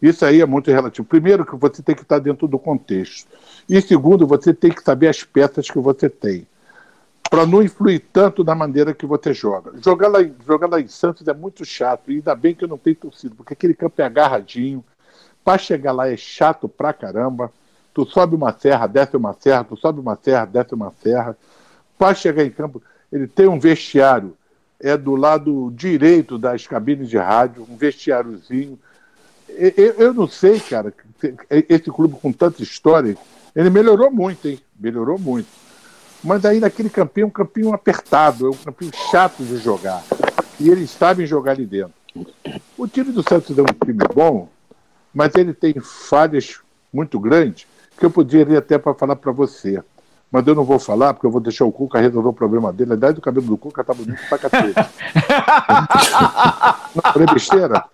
Isso aí é muito relativo. Primeiro, que você tem que estar dentro do contexto. E segundo, você tem que saber as peças que você tem. Para não influir tanto na maneira que você joga. Jogar lá, jogar lá em Santos é muito chato. E ainda bem que eu não tenho torcido, porque aquele campo é agarradinho. Para chegar lá é chato pra caramba. Tu sobe uma serra, desce uma serra, tu sobe uma serra, desce uma serra. Para chegar em campo, ele tem um vestiário, é do lado direito das cabines de rádio, um vestiáriozinho eu não sei, cara, esse clube com tanta história, ele melhorou muito, hein? Melhorou muito. Mas aí naquele campinho é um campinho apertado, é um campinho chato de jogar. E eles sabem jogar ali dentro. O time do Santos é um time bom, mas ele tem falhas muito grandes que eu poderia até para falar para você. Mas eu não vou falar, porque eu vou deixar o Cuca resolver o problema dele. A idade do cabelo do Cuca tá bonito pra cacete. <laughs> não, falei besteira?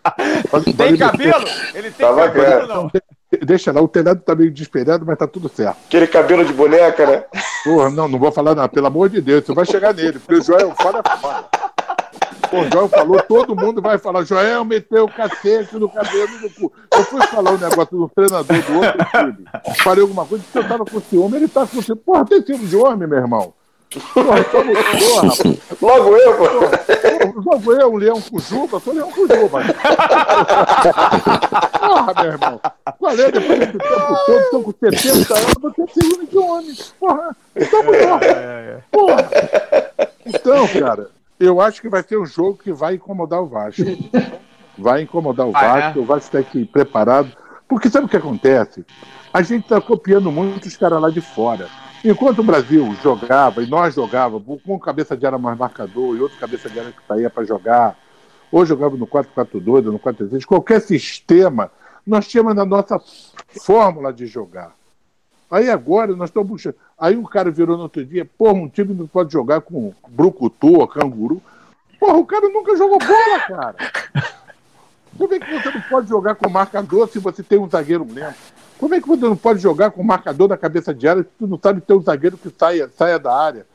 Falei, tem cabelo? Ele tem tá cabelo, não? Deixa lá, o telhado tá meio desesperado, mas tá tudo certo. Aquele cabelo de boneca, né? Porra, não, não vou falar nada, pelo amor de Deus, você vai chegar nele, porque o Joel fala fora. O Joel falou, todo mundo vai falar, Joel meteu o cacete no cabelo no cu. Eu fui falar um negócio do treinador do outro time. Falei alguma coisa, porque eu tava com ciúme, ele tá com ciúme. Porra, tem ciúme de homem, meu irmão. Porra, porra, <laughs> Logo eu, pô. Logo eu, um leão com juba, sou leão com juba. <laughs> Porra, meu irmão. Qual é, depois desse tempo todo, estão com 70 anos, você tem ciúme de homem. Porra, estamos mortos. Porra. Então, cara, eu acho que vai ser um jogo que vai incomodar o Vasco. Vai incomodar o Vasco, ah, é? o Vasco tem que ir preparado. Porque sabe o que acontece? A gente está copiando muito os caras lá de fora. Enquanto o Brasil jogava, e nós jogávamos, com cabeça de área mais marcador e outro cabeça de área que saía para jogar, ou jogava no 4-4-2 ou no 4-3, qualquer sistema, nós tínhamos na nossa fórmula de jogar. Aí agora nós estamos buscando. Aí um cara virou no outro dia, porra, um time não pode jogar com brucutu ou canguru. Porra, o cara nunca jogou bola, cara. Como é que você não pode jogar com marcador se você tem um zagueiro lento? Como é que você não pode jogar com marcador na cabeça de área se tu não sabe ter um zagueiro que saia, saia da área?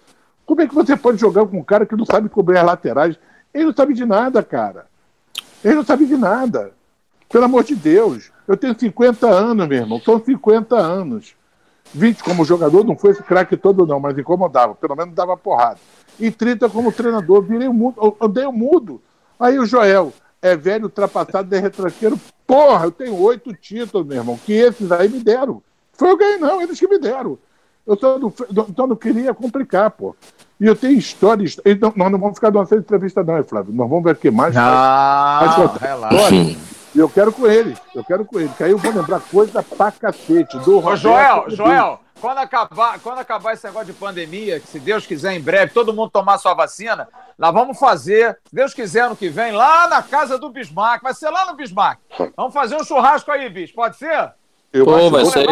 Como é que você pode jogar com um cara que não sabe cobrir as laterais? Ele não sabe de nada, cara. Ele não sabe de nada. Pelo amor de Deus. Eu tenho 50 anos, meu irmão. São 50 anos. 20 como jogador, não foi esse craque todo, não, mas incomodava, pelo menos dava porrada. E 30 como treinador, virei mudo, andei mudo. Aí o Joel, é velho, ultrapassado, é retranqueiro. Porra, eu tenho oito títulos, meu irmão, que esses aí me deram. Foi eu ganhei, não, eles que me deram. Eu só não, então não queria complicar, pô. E eu tenho histórias. Então, nós não vamos ficar dando essa entrevista, não, Flávio. Nós vamos ver o que mais. Ah, relaxa. E eu quero com ele, eu quero com ele, que aí eu vou lembrar coisa pra cacete. Do Ô, Joel, Joel, quando acabar, quando acabar esse negócio de pandemia, que se Deus quiser em breve todo mundo tomar sua vacina, nós vamos fazer, se Deus quiser ano que vem, lá na casa do Bismarck, vai ser lá no Bismarck. Vamos fazer um churrasco aí, bicho, pode ser? Eu Pô, vai ser,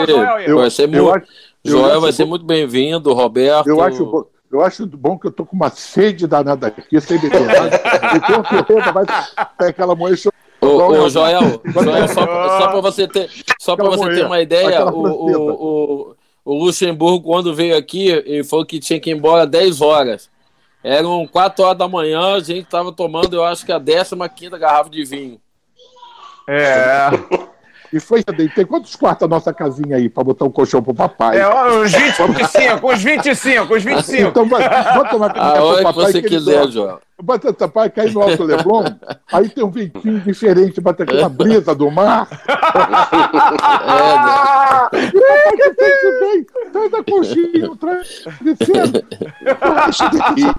eu, vai ser muito, eu Joel vai ser muito bem-vindo, Roberto. Eu acho, eu acho bom que eu tô com uma sede danada aqui, sem beber nada. <laughs> e com certeza vai ter aquela moeda Ô, ô Joel, Joel, só, só para você ter, só para você ter uma ideia, o, o, o, o, Luxemburgo, quando veio aqui, ele falou que tinha que ir embora 10 horas. Eram 4 horas da manhã, a gente estava tomando, eu acho que a 15 garrafa de vinho. É. <laughs> E foi, tem quantos quartos a nossa casinha aí para botar um colchão pro papai? É, uns 25, uns 25, uns 25. <laughs> Então, bota uma casinha pro papai. que você que quiser, João. Bota o pai cair no Alto Leblon, <laughs> aí tem um ventinho diferente, bate aquela brisa do mar. É, né? E papai que bem, traz a coxinha, traz descendo.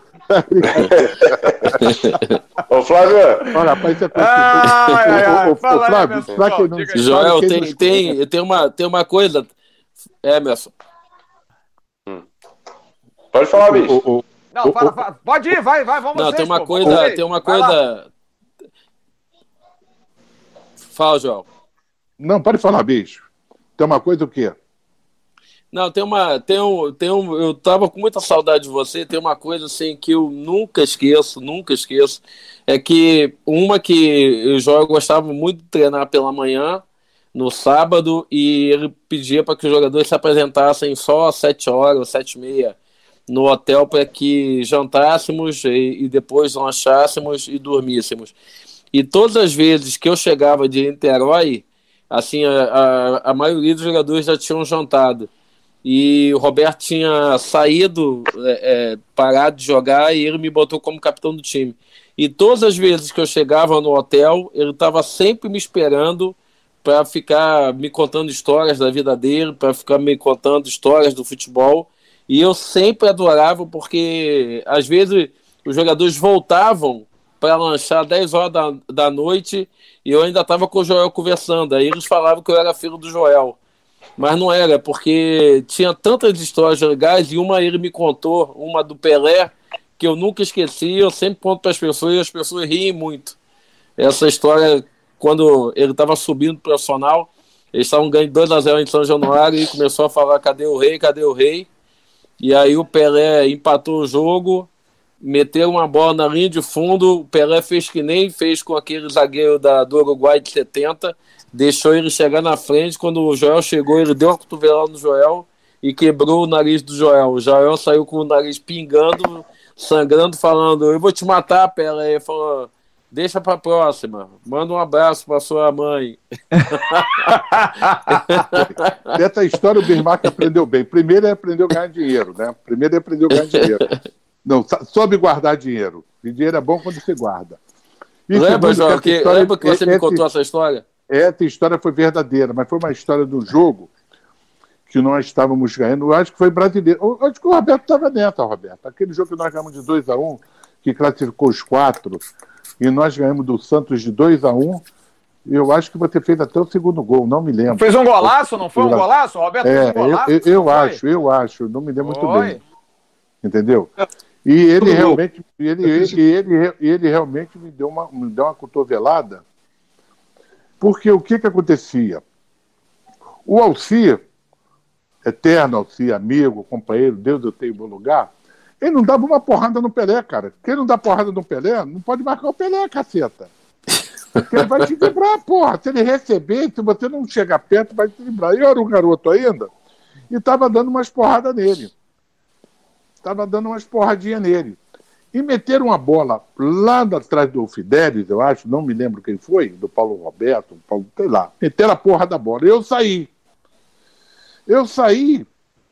<laughs> Ô, Flávio. Olha, rapaz, você é ah, Ô, Flávio, pra que não Joel, tem, tem, tem, uma, tem uma coisa. Emerson. Hum. Pode falar, bicho. O, o, não, fala, fala. pode ir, vai, vai, vamos Não, vocês, tem uma pô, coisa, tem uma coisa. Fala, Joel. Não, pode falar, bicho. Tem uma coisa o quê? Não, tem uma. Tem um, tem um, eu tava com muita saudade de você. Tem uma coisa assim que eu nunca esqueço, nunca esqueço. É que uma que o Joel gostava muito de treinar pela manhã, no sábado, e ele pedia para que os jogadores se apresentassem só às sete horas, sete e meia, no hotel para que jantássemos e, e depois lanchássemos e dormíssemos. E todas as vezes que eu chegava de Niterói, assim, a, a, a maioria dos jogadores já tinham jantado e o Roberto tinha saído, é, é, parado de jogar e ele me botou como capitão do time. E todas as vezes que eu chegava no hotel, ele estava sempre me esperando para ficar me contando histórias da vida dele, para ficar me contando histórias do futebol. E eu sempre adorava, porque às vezes os jogadores voltavam para lanchar 10 horas da, da noite e eu ainda estava com o Joel conversando. Aí eles falavam que eu era filho do Joel. Mas não era, porque tinha tantas histórias legais e uma ele me contou, uma do Pelé, que eu nunca esqueci, eu sempre conto para as pessoas e as pessoas riem muito. Essa história, quando ele estava subindo para o profissional, eles estavam ganhando 2 a 0 em São Januário e começou a falar: cadê o rei, cadê o rei? E aí o Pelé empatou o jogo, meteu uma bola na linha de fundo, o Pelé fez que nem fez com aquele zagueiro da, do Uruguai de 70, deixou ele chegar na frente, quando o Joel chegou, ele deu a cotovelada no Joel e quebrou o nariz do Joel. O Joel saiu com o nariz pingando, sangrando, falando, eu vou te matar, Pelé. Ele falou, deixa pra próxima, manda um abraço pra sua mãe. <laughs> Dessa história o Bismarck aprendeu bem. Primeiro ele aprendeu a ganhar dinheiro, né? Primeiro ele aprendeu a ganhar dinheiro. Não, soube guardar dinheiro. E dinheiro é bom quando você guarda. Lembra, João, que, lembra que você esse, me contou essa história? Essa história foi verdadeira, mas foi uma história do jogo que nós estávamos ganhando. Eu acho que foi brasileiro. Eu acho que o Roberto estava nessa, Roberto. Aquele jogo que nós ganhamos de 2 a 1 um, que classificou os quatro, e nós ganhamos do Santos de 2 a 1 um, eu acho que você fez até o segundo gol, não me lembro. Fez um golaço, não foi um golaço? O Roberto é, fez um golaço? Eu, eu, eu acho, eu acho, não me lembro muito bem. Entendeu? E ele realmente, ele, ele, ele, ele realmente me deu, uma, me deu uma cotovelada, porque o que, que acontecia? O Alcir, eterno Alcir, amigo, companheiro, Deus eu tenho bom lugar, ele não dava uma porrada no Pelé, cara. Quem não dá porrada no Pelé, não pode marcar o Pelé, caceta. Porque ele vai te vibrar, porra. Se ele receber, se você não chegar perto, vai te vibrar. Eu era um garoto ainda e tava dando umas porradas nele. Tava dando umas porradinhas nele. E meteram uma bola lá atrás do Fidelis, eu acho, não me lembro quem foi, do Paulo Roberto, Paulo, sei lá. Meteram a porra da bola. Eu saí. Eu saí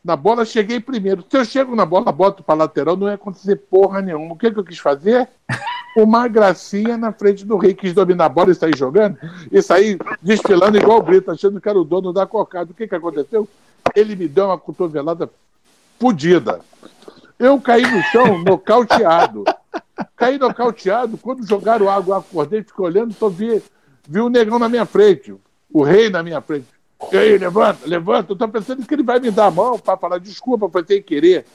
na bola, cheguei primeiro. Se eu chego na bola, boto para lateral, não ia acontecer porra nenhuma. O que, que eu quis fazer? <laughs> Uma gracinha na frente do rei. Quis dominar a bola e sair jogando. E sair desfilando igual o Brito, achando que era o dono da cocada. O que, que aconteceu? Ele me deu uma cotovelada fodida. Eu caí no chão, nocauteado. Caí nocauteado. Quando jogaram água, acordei, fiquei olhando, tô vi, vi um negão na minha frente. O rei na minha frente. E aí, levanta, levanta. Eu tô pensando que ele vai me dar a mão para falar desculpa, foi sem querer.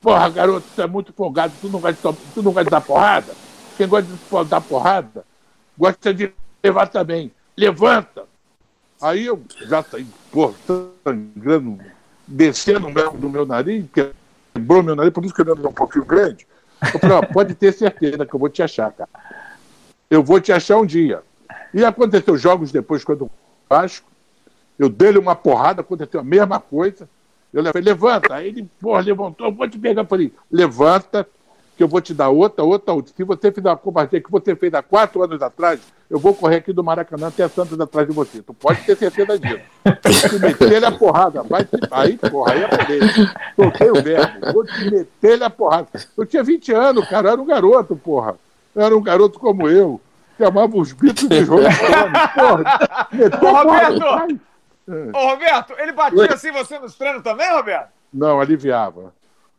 Porra, garoto, tu é muito folgado, tu não de, tu não de dar porrada? Quem gosta de dar porrada, gosta de levar também. Levanta! Aí eu já saí, porra, sangrando, descendo do meu nariz, quebrou meu nariz, por isso que eu é um pouquinho grande. Eu falei, <laughs> pode ter certeza que eu vou te achar, cara. Eu vou te achar um dia. E aconteceu jogos depois, quando o Vasco, eu dei-lhe uma porrada, aconteceu a mesma coisa. Eu falei, levanta. Aí ele, porra, levantou, eu vou te pegar. Eu falei, levanta, que eu vou te dar outra, outra, outra. Se você fizer uma covardia que você fez há quatro anos atrás, eu vou correr aqui do Maracanã até Santos atrás de você. Tu pode ter certeza disso. Se meter a porrada, vai te... aí, porra, aí é poder. Soltei o verbo. Vou te meter a porrada. Eu tinha 20 anos, cara, eu era um garoto, porra. Eu era um garoto como eu, que amava os bichos de jogo. porra, meteu Ô, Roberto! Ô, Roberto, ele batia Oi. assim você nos treinos também, Roberto? Não, aliviava.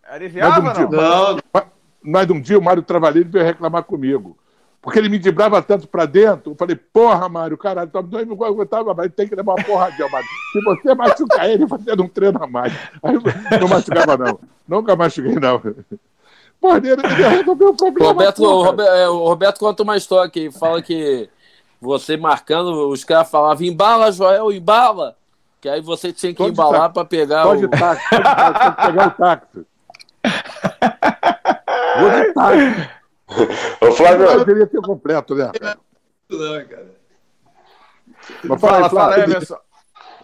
Aliviava, mas um não? Dia, não. Mas um dia o Mário Travalheiro veio reclamar comigo. Porque ele me dibrava tanto pra dentro. Eu falei, porra, Mário, caralho, tá dois mil aguentava, mas tem que levar uma porradinha, Mário. Se você machucar ele, você não treina mais. Aí não machucava, não. Nunca machuquei, não. Porra, ele, ele resolveu o problema. Roberto, o Roberto, é, o Roberto conta uma história que fala que você marcando, os caras falavam, embala, Joel, embala. Que aí você tinha que embalar para pegar Pode o. Táxi, pode táxi, pegar o táxi. <laughs> Vou de táxi. Ô, Flávio. Eu deveria ter completo, né? Não, cara. Mas fala, fala, Emerson.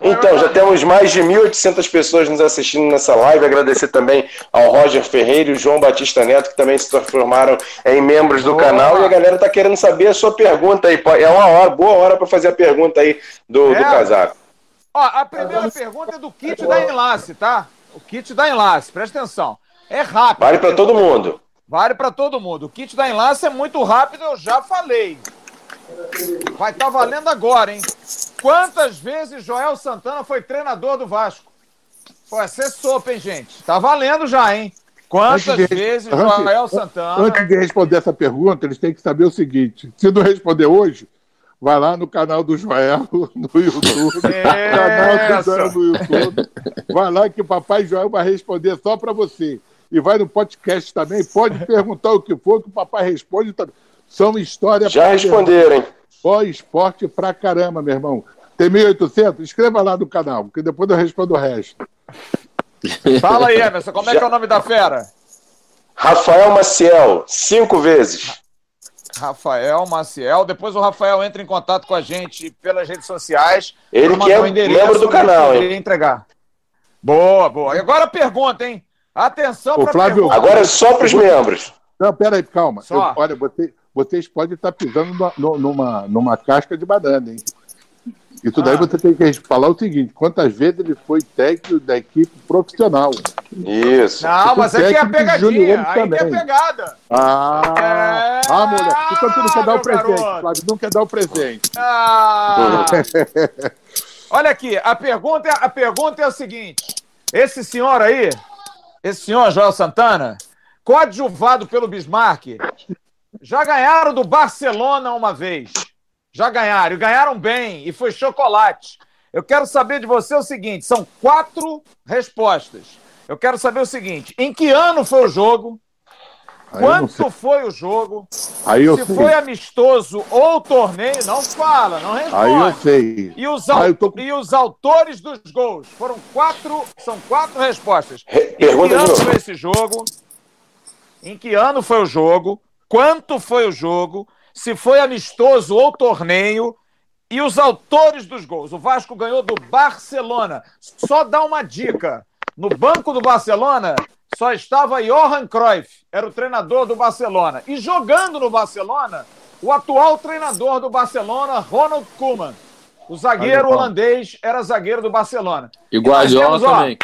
Então, já temos mais de 1.800 pessoas nos assistindo nessa live. Agradecer também ao Roger Ferreira e o João Batista Neto, que também se transformaram em membros do canal. E a galera está querendo saber a sua pergunta aí. É uma hora, boa hora para fazer a pergunta aí do, é. do casaco. Ó, a primeira pergunta é do kit da enlace, tá? O kit da enlace, presta atenção. É rápido. Vale para todo mundo. Vale para todo mundo. O kit da enlace é muito rápido, eu já falei. Vai estar tá valendo agora, hein? Quantas vezes Joel Santana foi treinador do Vasco? Pô, ser sopa, hein, gente? Tá valendo já, hein? Quantas de, vezes antes, Joel Santana. Antes de responder essa pergunta, eles têm que saber o seguinte: se não responder hoje, vai lá no canal do Joel <laughs> no YouTube. <laughs> canal do Joel no YouTube. Vai lá que o papai Joel vai responder só para você. E vai no podcast também, pode <laughs> perguntar o que for, que o papai responde também. São histórias. Já responderam, hein? Ó, esporte pra caramba, meu irmão. Tem 1.800? Escreva lá no canal, que depois eu respondo o resto. <laughs> Fala aí, Emerson, como é que é o nome da fera? Rafael Maciel, cinco vezes. Rafael Maciel. Depois o Rafael entra em contato com a gente pelas redes sociais. Ele que é membro do canal, hein? entregar. Boa, boa. E agora a pergunta, hein? Atenção para Flávio, Agora é só para os membros. Não, peraí, calma. Eu, olha, você, vocês podem estar pisando numa, numa, numa casca de banana, hein? Isso daí ah. você tem que falar o seguinte: quantas vezes ele foi técnico da equipe profissional? Isso. Não, mas aqui é a pegadinha. Aí também. que é pegada. Ah, é... ah mulher. Então tu não quer dar o presente, Flávio. Não quer dar o presente. Ah. <laughs> Olha aqui, a pergunta, é, a pergunta é a seguinte: esse senhor aí, esse senhor Joel Santana, coadjuvado pelo Bismarck, já ganharam do Barcelona uma vez. Já ganharam, e ganharam bem, e foi chocolate. Eu quero saber de você o seguinte: são quatro respostas. Eu quero saber o seguinte: em que ano foi o jogo? Aí Quanto foi o jogo? Aí eu Se sei. foi amistoso ou torneio, não fala, não responde. Aí eu sei. E os, tô... e os autores dos gols? Foram quatro, são quatro respostas. Em que ano foi esse jogo? Em que ano foi o jogo? Quanto foi o jogo? se foi amistoso ou torneio e os autores dos gols. O Vasco ganhou do Barcelona. Só dá uma dica: no banco do Barcelona só estava Johan Cruyff, era o treinador do Barcelona. E jogando no Barcelona, o atual treinador do Barcelona, Ronald Koeman. O zagueiro holandês era zagueiro do Barcelona. E Guardiola temos, ó, também.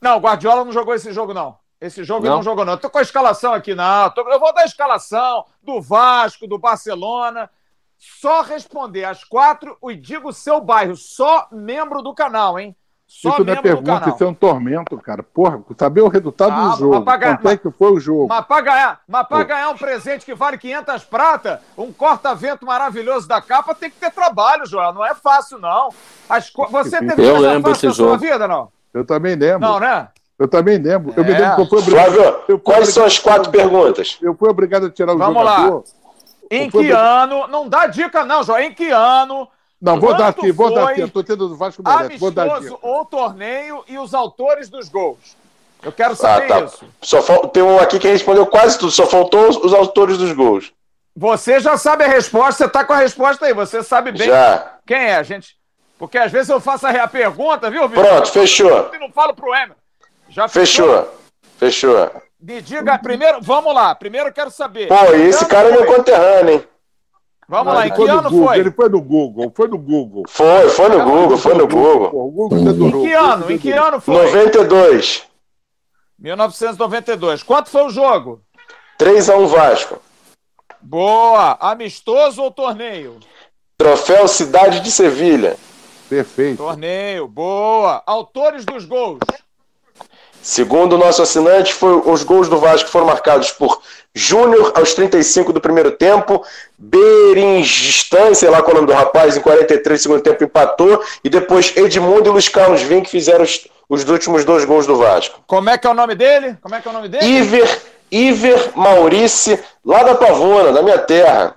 Não, o Guardiola não jogou esse jogo, não. Esse jogo não, não jogou, não. Eu tô com a escalação aqui, não. Eu vou dar a escalação do Vasco, do Barcelona. Só responder às quatro e digo o seu bairro. Só membro do canal, hein? Só isso não é pergunta, isso é um tormento, cara. Porra, saber o resultado ah, do jogo. Ganhar, Quanto é que foi o jogo? Mas para ganhar, mas pra ganhar um presente que vale 500 prata, um corta-vento maravilhoso da capa, tem que ter trabalho, Joel. Não é fácil, não. As, você teve eu lembro esse jogo. vida, não? Eu também lembro. Não, né? Eu também lembro. Eu me lembro que eu fui obrigado. Flávio, quais são as quatro perguntas? Eu fui obrigado a tirar o Vamos jogador. Lá. Em que obrigado... ano? Não dá dica, não, João. Em que ano? Não, vou dar aqui, vou dar aqui. Eu tô tendo o Vasco Merece. Vou dar aqui. ou torneio e os autores dos gols. Eu quero saber ah, tá. isso. Só fal... Tem um aqui que respondeu quase tudo, só faltou os autores dos gols. Você já sabe a resposta, você tá com a resposta aí, você sabe bem já. quem é, gente. Porque às vezes eu faço a pergunta, viu, Vitor? Pronto, fechou. E não falo pro Emer. Já fechou. Fechou. Me diga, primeiro, vamos lá. Primeiro eu quero saber. Pô, esse cara é meu conterrâneo, hein? Vamos lá, em que ano Google, foi? Ele foi no Google, foi no Google. Foi, foi no Google, foi no Google. Pô, Google em que ano? Em que ano foi? 92. 1992. Quanto foi o jogo? 3x1 Vasco. Boa. Amistoso ou torneio? Troféu Cidade de Sevilha. Perfeito. Torneio. Boa. Autores dos gols? Segundo o nosso assinante, foi, os gols do Vasco foram marcados por Júnior aos 35 do primeiro tempo, Beringistan, sei lá qual é o nome do rapaz, em 43 do segundo tempo empatou, e depois Edmundo e Luiz Carlos Vim que fizeram os, os últimos dois gols do Vasco. Como é que é o nome dele? Como é que é o nome dele? Iver, Iver Maurice, lá da Pavona, da minha terra.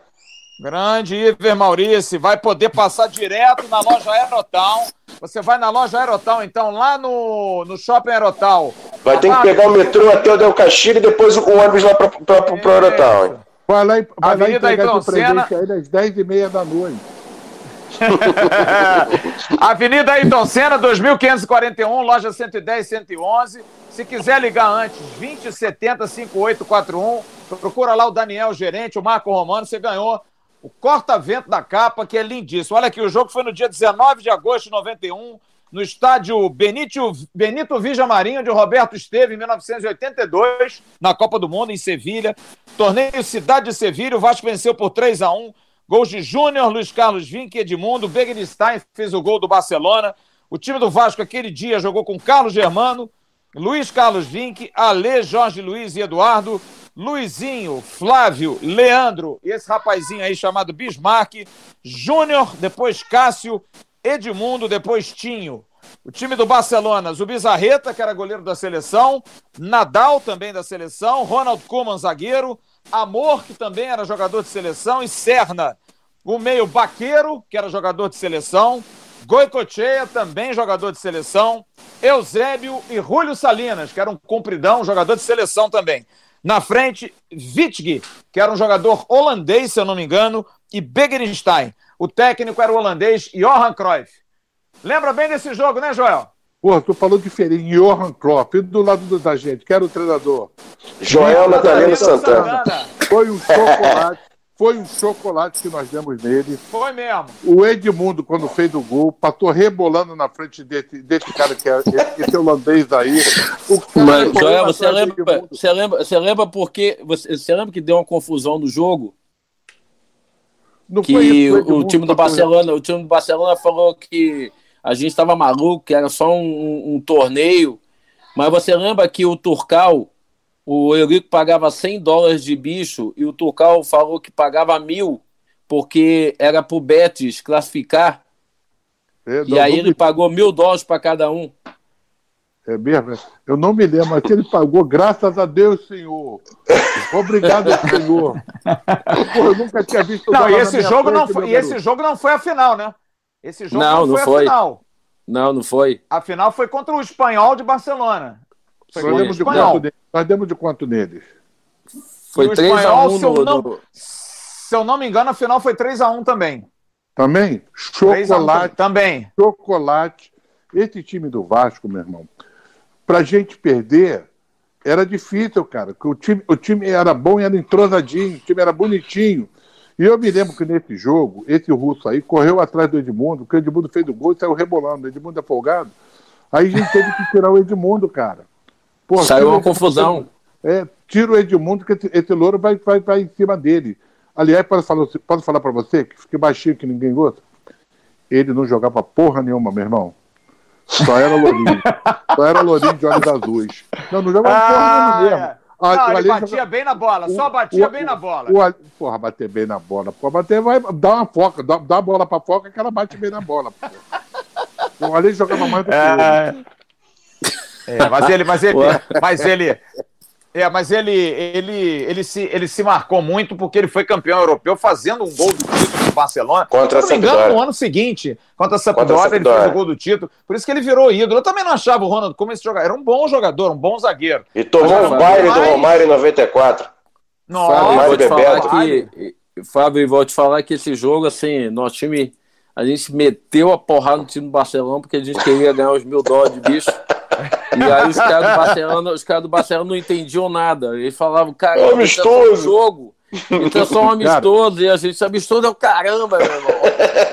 Grande Iver Maurício, vai poder passar direto na loja Aerotown. Você vai na loja Aerotown, então, lá no, no Shopping Aerotown. Vai ter que pegar o metrô até o Del Castilho e depois o ônibus lá para o Aerotown. Vai lá, vai lá entregar seu presente aí às 10h30 da noite. <laughs> Avenida Ayrton Senna, 2541, loja 110, 111. Se quiser ligar antes, 2070 5841. Procura lá o Daniel, gerente, o Marco Romano. Você ganhou o corta-vento da capa, que é lindíssimo. Olha aqui, o jogo foi no dia 19 de agosto de 91, no estádio Benito, Benito Vijamarim, onde o Roberto esteve em 1982, na Copa do Mundo, em Sevilha. Torneio Cidade de Sevilha, o Vasco venceu por 3 a 1 Gols de Júnior, Luiz Carlos Vinck, Edmundo, Begenstein fez o gol do Barcelona. O time do Vasco aquele dia jogou com Carlos Germano, Luiz Carlos Vinck, Ale, Jorge Luiz e Eduardo, Luizinho, Flávio, Leandro esse rapazinho aí chamado Bismarck, Júnior, depois Cássio, Edmundo, depois Tinho. O time do Barcelona, Zubizarreta, que era goleiro da seleção, Nadal, também da seleção, Ronald Koeman, zagueiro, Amor, que também era jogador de seleção, e Serna, o meio Baqueiro, que era jogador de seleção, Goicocheia, também jogador de seleção, Eusébio e Julio Salinas, que era um compridão, jogador de seleção também. Na frente, Wittge, que era um jogador holandês, se eu não me engano, e Begerenstein. O técnico era o holandês Johan Cruyff. Lembra bem desse jogo, né, Joel? Pô, tu falou diferente. Johan Cruyff, do lado da gente, que era o treinador. Joel Natalino Santana. Santana. Foi um chocolate. Foi um chocolate que nós demos nele. Foi mesmo. O Edmundo, quando fez o gol, passou rebolando na frente desse, desse cara que é esse holandês aí. Mas, Joel, você lembra, você lembra, você lembra porque você, você lembra que deu uma confusão no jogo? Não que isso, o time do Barcelona, o time do Barcelona falou que a gente estava maluco, que era só um, um, torneio. Mas você lembra que o Turcal o Eurico pagava 100 dólares de bicho e o Turcal falou que pagava mil porque era pro Betis classificar. É, e aí ele me... pagou mil dólares para cada um. É mesmo? Eu não me lembro, mas ele pagou, graças a Deus, Senhor. Obrigado, <laughs> Senhor. Pô, eu nunca tinha visto Não, e esse jogo frente, não foi, e esse jogo não foi a final, né? Esse jogo não, não foi, não foi a final. Não, não foi. A final foi contra o Espanhol de Barcelona. Foi contra o Espanhol. Nós demos de quanto neles? Foi 3x1 se, eu não, se eu não me engano, a final foi 3x1 também. Também? Chocolate. Também. Chocolate. Esse time do Vasco, meu irmão, pra gente perder, era difícil, cara. O time, o time era bom e era entrosadinho, o time era bonitinho. E eu me lembro que nesse jogo, esse russo aí correu atrás do Edmundo, que o Edmundo fez o gol e saiu rebolando. O Edmundo é folgado. Aí a gente teve que tirar o Edmundo, cara. Pô, Saiu uma confusão. É, tira o Edmundo, que esse, esse louro vai, vai, vai em cima dele. Aliás, posso falar, posso falar para você, que fiquei baixinho que ninguém gosta? Ele não jogava porra nenhuma, meu irmão. Só era lourinho. <laughs> Só era lourinho de olhos azuis. Não, não jogava ah, porra nenhuma mesmo. Ah, não, ele batia joga... bem na bola, só batia o, bem na bola. O, porra, bater bem na bola. Porra, bater vai dar uma foca, dá, dá a bola pra foca que ela bate bem na bola. Porra. <laughs> O Ale jogava mais do que é... É, mas ele, mas ele, mas ele, é, mas ele, ele, ele, se, ele se marcou muito porque ele foi campeão europeu fazendo um gol do título no Barcelona. Contra Se não me engano, no ano seguinte, contra a Sampdoria, ele fez o gol do título. Por isso que ele virou ídolo. Eu também não achava o Ronaldo como esse jogador. Era um bom jogador, um bom zagueiro. E tomou um baile do Romário em 94. Nossa, Fábio, vou te falar que, Fábio, vou te falar que esse jogo, assim, nosso time, a gente meteu a porrada no time do Barcelona porque a gente queria ganhar os mil dólares de bicho. <laughs> E aí os caras do Barcelona, os caras do Barcelona não entendiam nada. Eles falavam, cara, é amistoso. É jogo. Então é só um amistoso, e a gente amistoso é o caramba, meu irmão.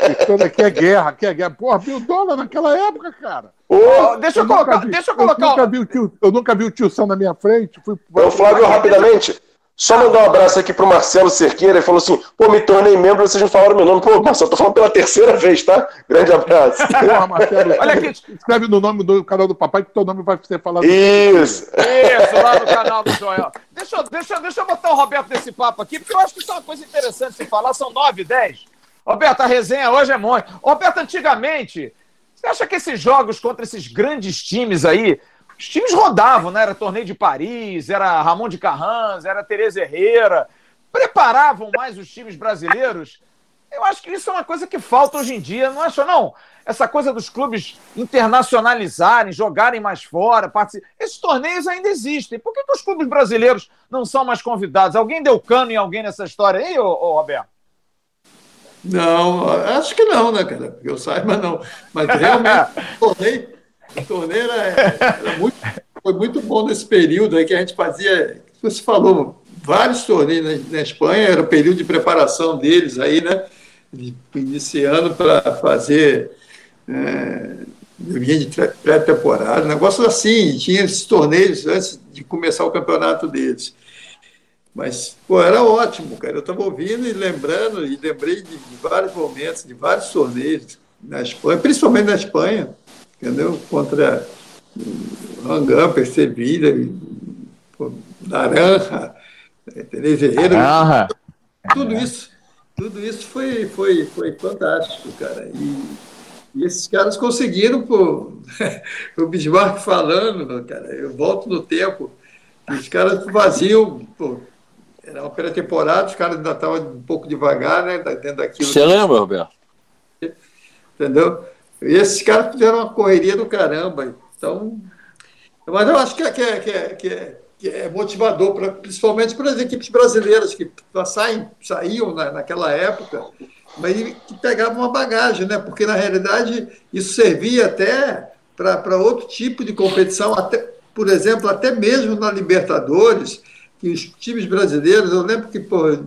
Amistoso aqui é guerra, aqui é guerra. Porra, mil dólares naquela época, cara. Oh, deixa eu, eu colocar, vi, deixa eu colocar. Eu nunca, vi o tio, eu nunca vi o tio Sam na minha frente. Fui, eu, Flávio, rapidamente. Só mandar um abraço aqui pro Marcelo Cerqueira e falou assim: pô, me tornei membro, vocês não falaram meu nome. Pô, Marcelo, tô falando pela terceira vez, tá? Grande abraço. <laughs> Porra, Marcelo, Olha aqui. Escreve no nome do canal do papai que teu nome vai ser falado. Isso. Isso, lá no canal do Joel. Deixa, deixa, deixa eu botar o Roberto nesse papo aqui, porque eu acho que isso é uma coisa interessante se falar. São 9 e 10. Roberto, a resenha hoje é muito. Roberto, antigamente, você acha que esses jogos contra esses grandes times aí os times rodavam, né? Era torneio de Paris, era Ramon de Carranza, era Tereza Herrera. Preparavam mais os times brasileiros. Eu acho que isso é uma coisa que falta hoje em dia, não acho, não? Essa coisa dos clubes internacionalizarem, jogarem mais fora, participar. Esses torneios ainda existem. Por que, que, os clubes brasileiros não são mais convidados? Alguém deu cano em alguém nessa história aí, ô, ô Roberto? Não, acho que não, né, cara? Que eu saiba, não. Mas realmente, <laughs> torneio, o torneio era, era muito, foi muito bom nesse período aí que a gente fazia, você falou, vários torneios na, na Espanha, era o período de preparação deles aí, né? Iniciando para fazer é, vinha de pré-temporada, negócio assim, tinha esses torneios antes de começar o campeonato deles. Mas, pô, era ótimo, cara. Eu estava ouvindo e lembrando, e lembrei de, de, vários momentos, de vários torneios na Espanha, principalmente na Espanha, entendeu? Contra Rangamper, Sevilha, Naranja, Tereza Herrera. Ah, tudo isso, tudo isso foi, foi, foi fantástico, cara. E, e esses caras conseguiram, pô, <laughs> o Bismarck falando, cara, eu volto no tempo, os caras vaziam, pô, era uma pré-temporada, os caras ainda estavam um pouco devagar, né, dentro daquilo. Você lembra, Roberto? Entendeu? E esses caras fizeram uma correria do caramba. Então, mas eu acho que é, que é, que é, que é, que é motivador, pra, principalmente para as equipes brasileiras que saem, saíam na, naquela época, mas que pegavam uma bagagem, né? porque na realidade isso servia até para outro tipo de competição, até, por exemplo, até mesmo na Libertadores, que os times brasileiros, eu lembro que pô,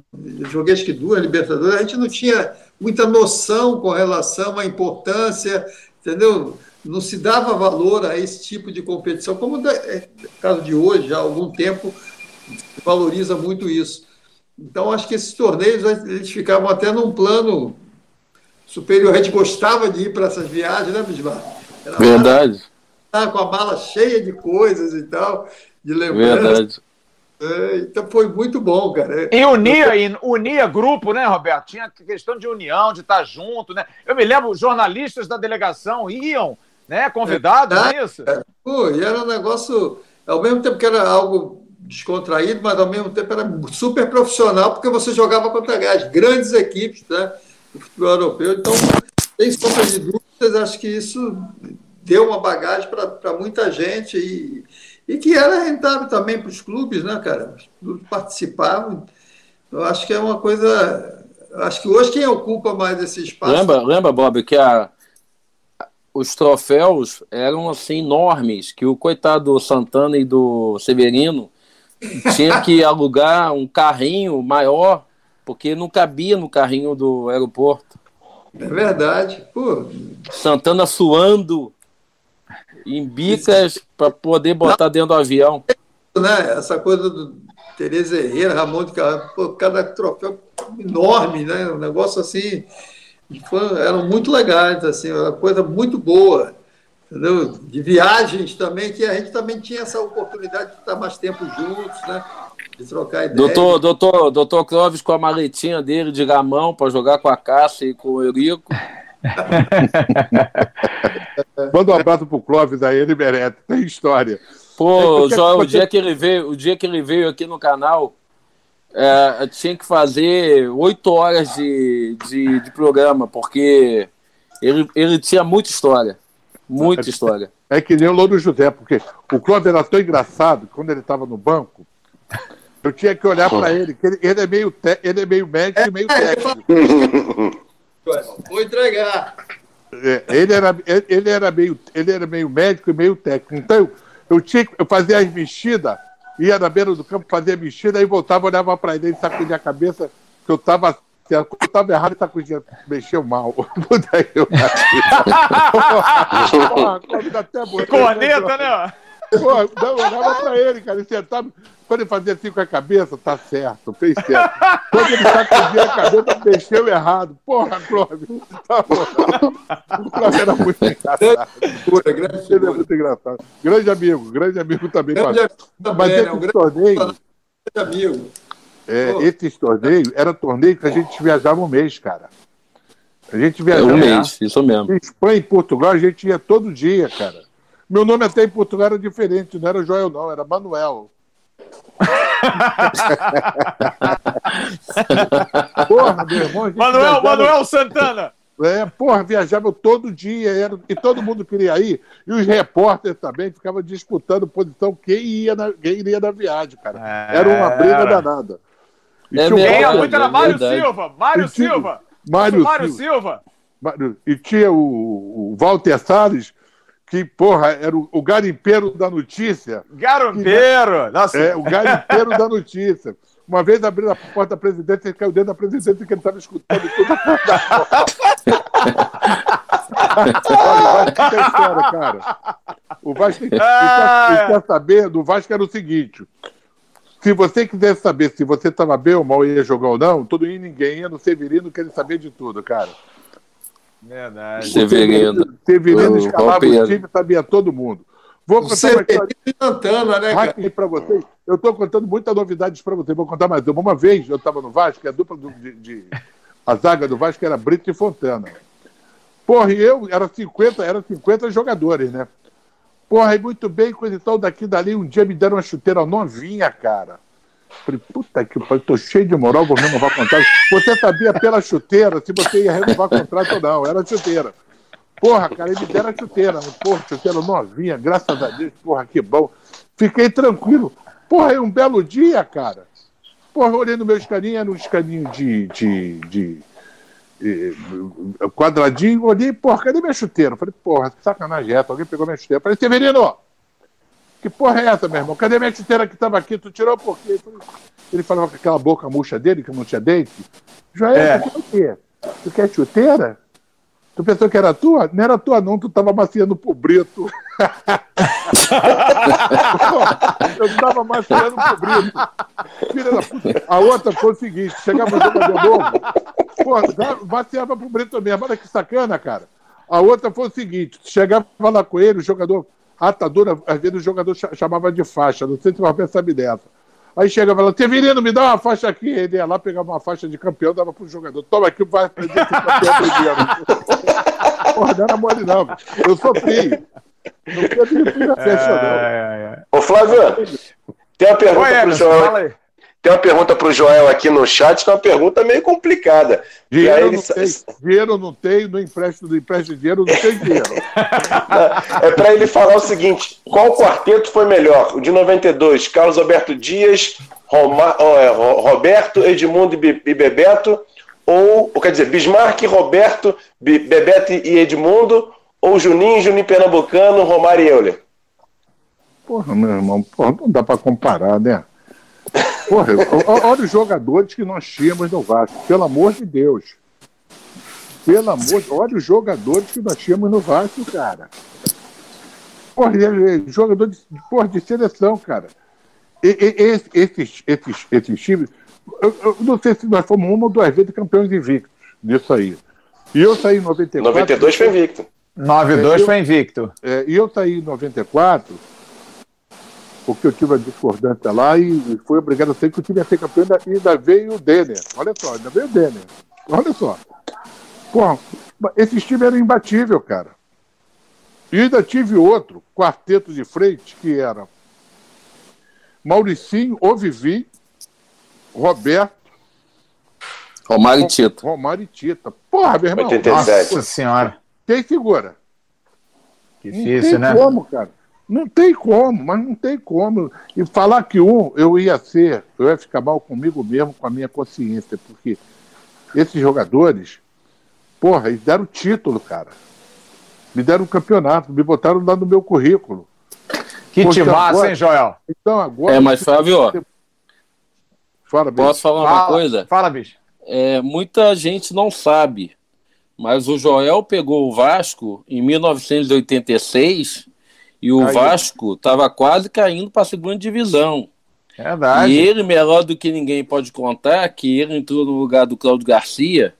joguei acho que duas Libertadores, a gente não tinha muita noção com relação à importância, entendeu? Não se dava valor a esse tipo de competição, como no é, caso de hoje, já há algum tempo, valoriza muito isso. Então, acho que esses torneios eles ficavam até num plano superior. A gente gostava de ir para essas viagens, né, Bismarck? Verdade. Mala, com a mala cheia de coisas e tal, de lembranças. Verdade. É, então foi muito bom, cara. E unia, e unia grupo, né, Roberto? Tinha questão de união, de estar junto, né? Eu me lembro, jornalistas da delegação iam, né, convidados, é, é isso? É, pô, e era um negócio, ao mesmo tempo que era algo descontraído, mas ao mesmo tempo era super profissional, porque você jogava contra as grandes equipes né, do futebol europeu. Então, sem sombra de dúvidas, acho que isso deu uma bagagem para muita gente e e que era rentável também para os clubes, né, cara? Os clubes participavam. Eu acho que é uma coisa. Acho que hoje quem ocupa mais esse espaço. Lembra, lembra Bob, que a, os troféus eram assim enormes, que o coitado do Santana e do Severino tinha que alugar um carrinho maior, porque não cabia no carrinho do aeroporto. É verdade. Pô. Santana suando em bicas para poder botar dentro do avião. Né? Essa coisa do Tereza Herrera, Ramon de Carvalho, cada troféu enorme, né? Um negócio assim, foi, eram muito legais, assim, uma coisa muito boa, entendeu? De viagens também, que a gente também tinha essa oportunidade de estar mais tempo juntos, né? De trocar ideias. Doutor, doutor, doutor Clóvis com a maletinha dele de gamão para jogar com a Cássia e com o Eurico. <laughs> Manda um abraço pro Clóvis aí, ele merece, tem história. Pô, é João, o dia que ele veio, o dia que ele veio aqui no canal, é, tinha que fazer oito horas de, de, de, programa, porque ele, ele tinha muita história. Muita é, história. É que nem o Louro José, porque o Clóvis era tão engraçado quando ele estava no banco, eu tinha que olhar para ele, que ele, ele, é meio te, ele é meio médico e meio é, técnico. Vou entregar. É, ele, era, ele, era meio, ele era meio médico e meio técnico. Então, eu, tinha, eu fazia as mexidas, ia na beira do campo, fazia mexida, aí voltava, olhava para ele, sacudia a cabeça, que eu estava eu estava errado, ele sacudia, mexeu mal. <laughs> Daí <laughs> eu Corneta, né? Pô, não, eu olhava pra ele, cara, ele sentava. Quando ele fazia assim com a cabeça, tá certo, fez certo. Quando ele sacudia a cabeça, mexeu errado. Porra, Clóvis, tá O Clóvis era muito engraçado. Pura, grande ele é muito engraçado. Grande amigo, grande amigo também. Grande amigo também, Mas né? esse torneio. Grande amigo. É, esses torneios era torneio que a gente viajava um mês, cara. A gente viajava. É um mês, isso mesmo. Em Espanha e Portugal, a gente ia todo dia, cara. Meu nome até em Portugal era diferente, não era Joel, não, era Manuel. <laughs> porra, meu irmão. Manuel, viajava... Manuel Santana! É, porra, viajava todo dia era... e todo mundo queria ir. E os repórteres também ficavam disputando posição quem, ia na... quem iria na viagem, cara. É... Era uma briga danada. E é, quem ia muito era Mário Silva. Mário Silva. Mário, Mário Silva. Silva. E tinha o, o Walter Salles, que, porra, era o, o garimpeiro da notícia. Garimpeiro! Nossa. É, o garimpeiro da notícia. Uma vez abriu a porta da presidência, ele caiu dentro da presidência que ele estava escutando tudo. <laughs> Olha, o Vasco tem história, cara. O Vasco tem, ah, quer saber do Vasco era o seguinte. Se você quiser saber se você estava bem ou mal ia jogar ou não, todo e ninguém ia no Severino querer saber de tudo, cara. Verdade. Severino. Severino escalava o time, sabia todo mundo. Vou contar uma história. Santana, né, cara? para vocês. Eu estou contando muitas novidades para vocês. Vou contar mais uma. Uma vez eu estava no Vasco, a dupla do, de, de, A zaga do Vasco era Brito e Fontana. Porra, e eu, era 50, era 50 jogadores, né? Porra, e muito bem, coisa e tal, daqui dali, um dia me deram uma chuteira novinha, cara. Falei, puta que pariu, tô cheio de moral, vou renovar contrato. Você sabia pela chuteira se você ia renovar contrato ou não, era chuteira. Porra, cara, eles deram a chuteira, porra, chuteira novinha, graças a Deus, porra, que bom. Fiquei tranquilo. Porra, aí um belo dia, cara. Porra, olhei no meu escaninho, era um escaninho de, de, de, de quadradinho, olhei, porra, cadê minha chuteira? Falei, porra, sacanagem é, alguém pegou minha chuteira. Falei, Severino, que porra é essa, meu irmão? Cadê minha chuteira que estava aqui? Tu tirou por quê? Ele falava com aquela boca murcha dele, que não tinha dente. Joel, é. tu quer o quê? Tu quer chuteira? Tu pensou que era tua? Não era tua, não, tu tava maciando pro Brito. <laughs> eu tava maciando pro Brito. Filha da puta. A outra foi o seguinte: chegava no jogador novo, pô, maciava pro Brito mesmo. Olha que sacana, cara. A outra foi o seguinte: chegava lá com ele, o jogador, atadura, às vezes o jogador chamava de faixa, não sei se você sabe dessa. Aí chegava lá, Severino, me dá uma faixa aqui. Ele ia lá, pegava uma faixa de campeão, dava pro jogador. Toma aqui, vai aprender esse campeão primeiro. <laughs> Porra, não era mole, não. Eu sou feio. Não quero que ele festa, não. Ô, Flávio, tem uma pergunta Oi, pro João. Fala aí. Tem uma pergunta para o Joel aqui no chat, que é uma pergunta meio complicada. Dinheiro, ele... não, tem, dinheiro não tem, no empréstimo do empréstimo dinheiro não tem dinheiro. <laughs> é para ele falar o seguinte: qual quarteto foi melhor? O de 92, Carlos Alberto Dias, Roma... É, Roberto, Edmundo e Bebeto, ou, quer dizer, Bismarck, Roberto, Bebeto e Edmundo, ou Juninho, Juninho Pernambucano, Romário e Euler? Porra, meu irmão, porra, não dá para comparar, né? Porra, olha os jogadores que nós tínhamos no Vasco, pelo amor de Deus. Pelo amor de olha os jogadores que nós tínhamos no Vasco, cara. Porra, jogador de, porra, de seleção, cara. E, e, esses, esses, esses times. Eu, eu, não sei se nós fomos uma ou duas vezes campeões invictos nisso aí. E eu saí em 94. 92 foi invicto. 92 foi invicto. É, e eu saí em 94 porque eu tive a discordância lá e fui obrigado a ser que o time ia ser campeão e ainda veio o Denner. Olha só, ainda veio o Denner. Olha só. Pô, esses times eram imbatíveis, cara. E ainda tive outro, quarteto de frente, que era Mauricinho, Ovivi, Roberto. Romário e Tita. Romário e Tita. Porra, meu irmão. 87. Nossa senhora. Quem segura? Difícil, não tem né? como, cara. Não tem como, mas não tem como. E falar que um eu ia ser, eu ia ficar mal comigo mesmo, com a minha consciência, porque esses jogadores, porra, eles deram título, cara. Me deram um campeonato, me botaram lá no meu currículo. Que te massa, hein, Joel? Então agora. É, mas Flávio, Fala, posso falar uma fala, coisa? Fala, bicho. É, muita gente não sabe, mas o Joel pegou o Vasco em 1986 e o Aí. Vasco estava quase caindo para a segunda divisão. Verdade. E ele, melhor do que ninguém pode contar, que ele entrou no lugar do Cláudio Garcia,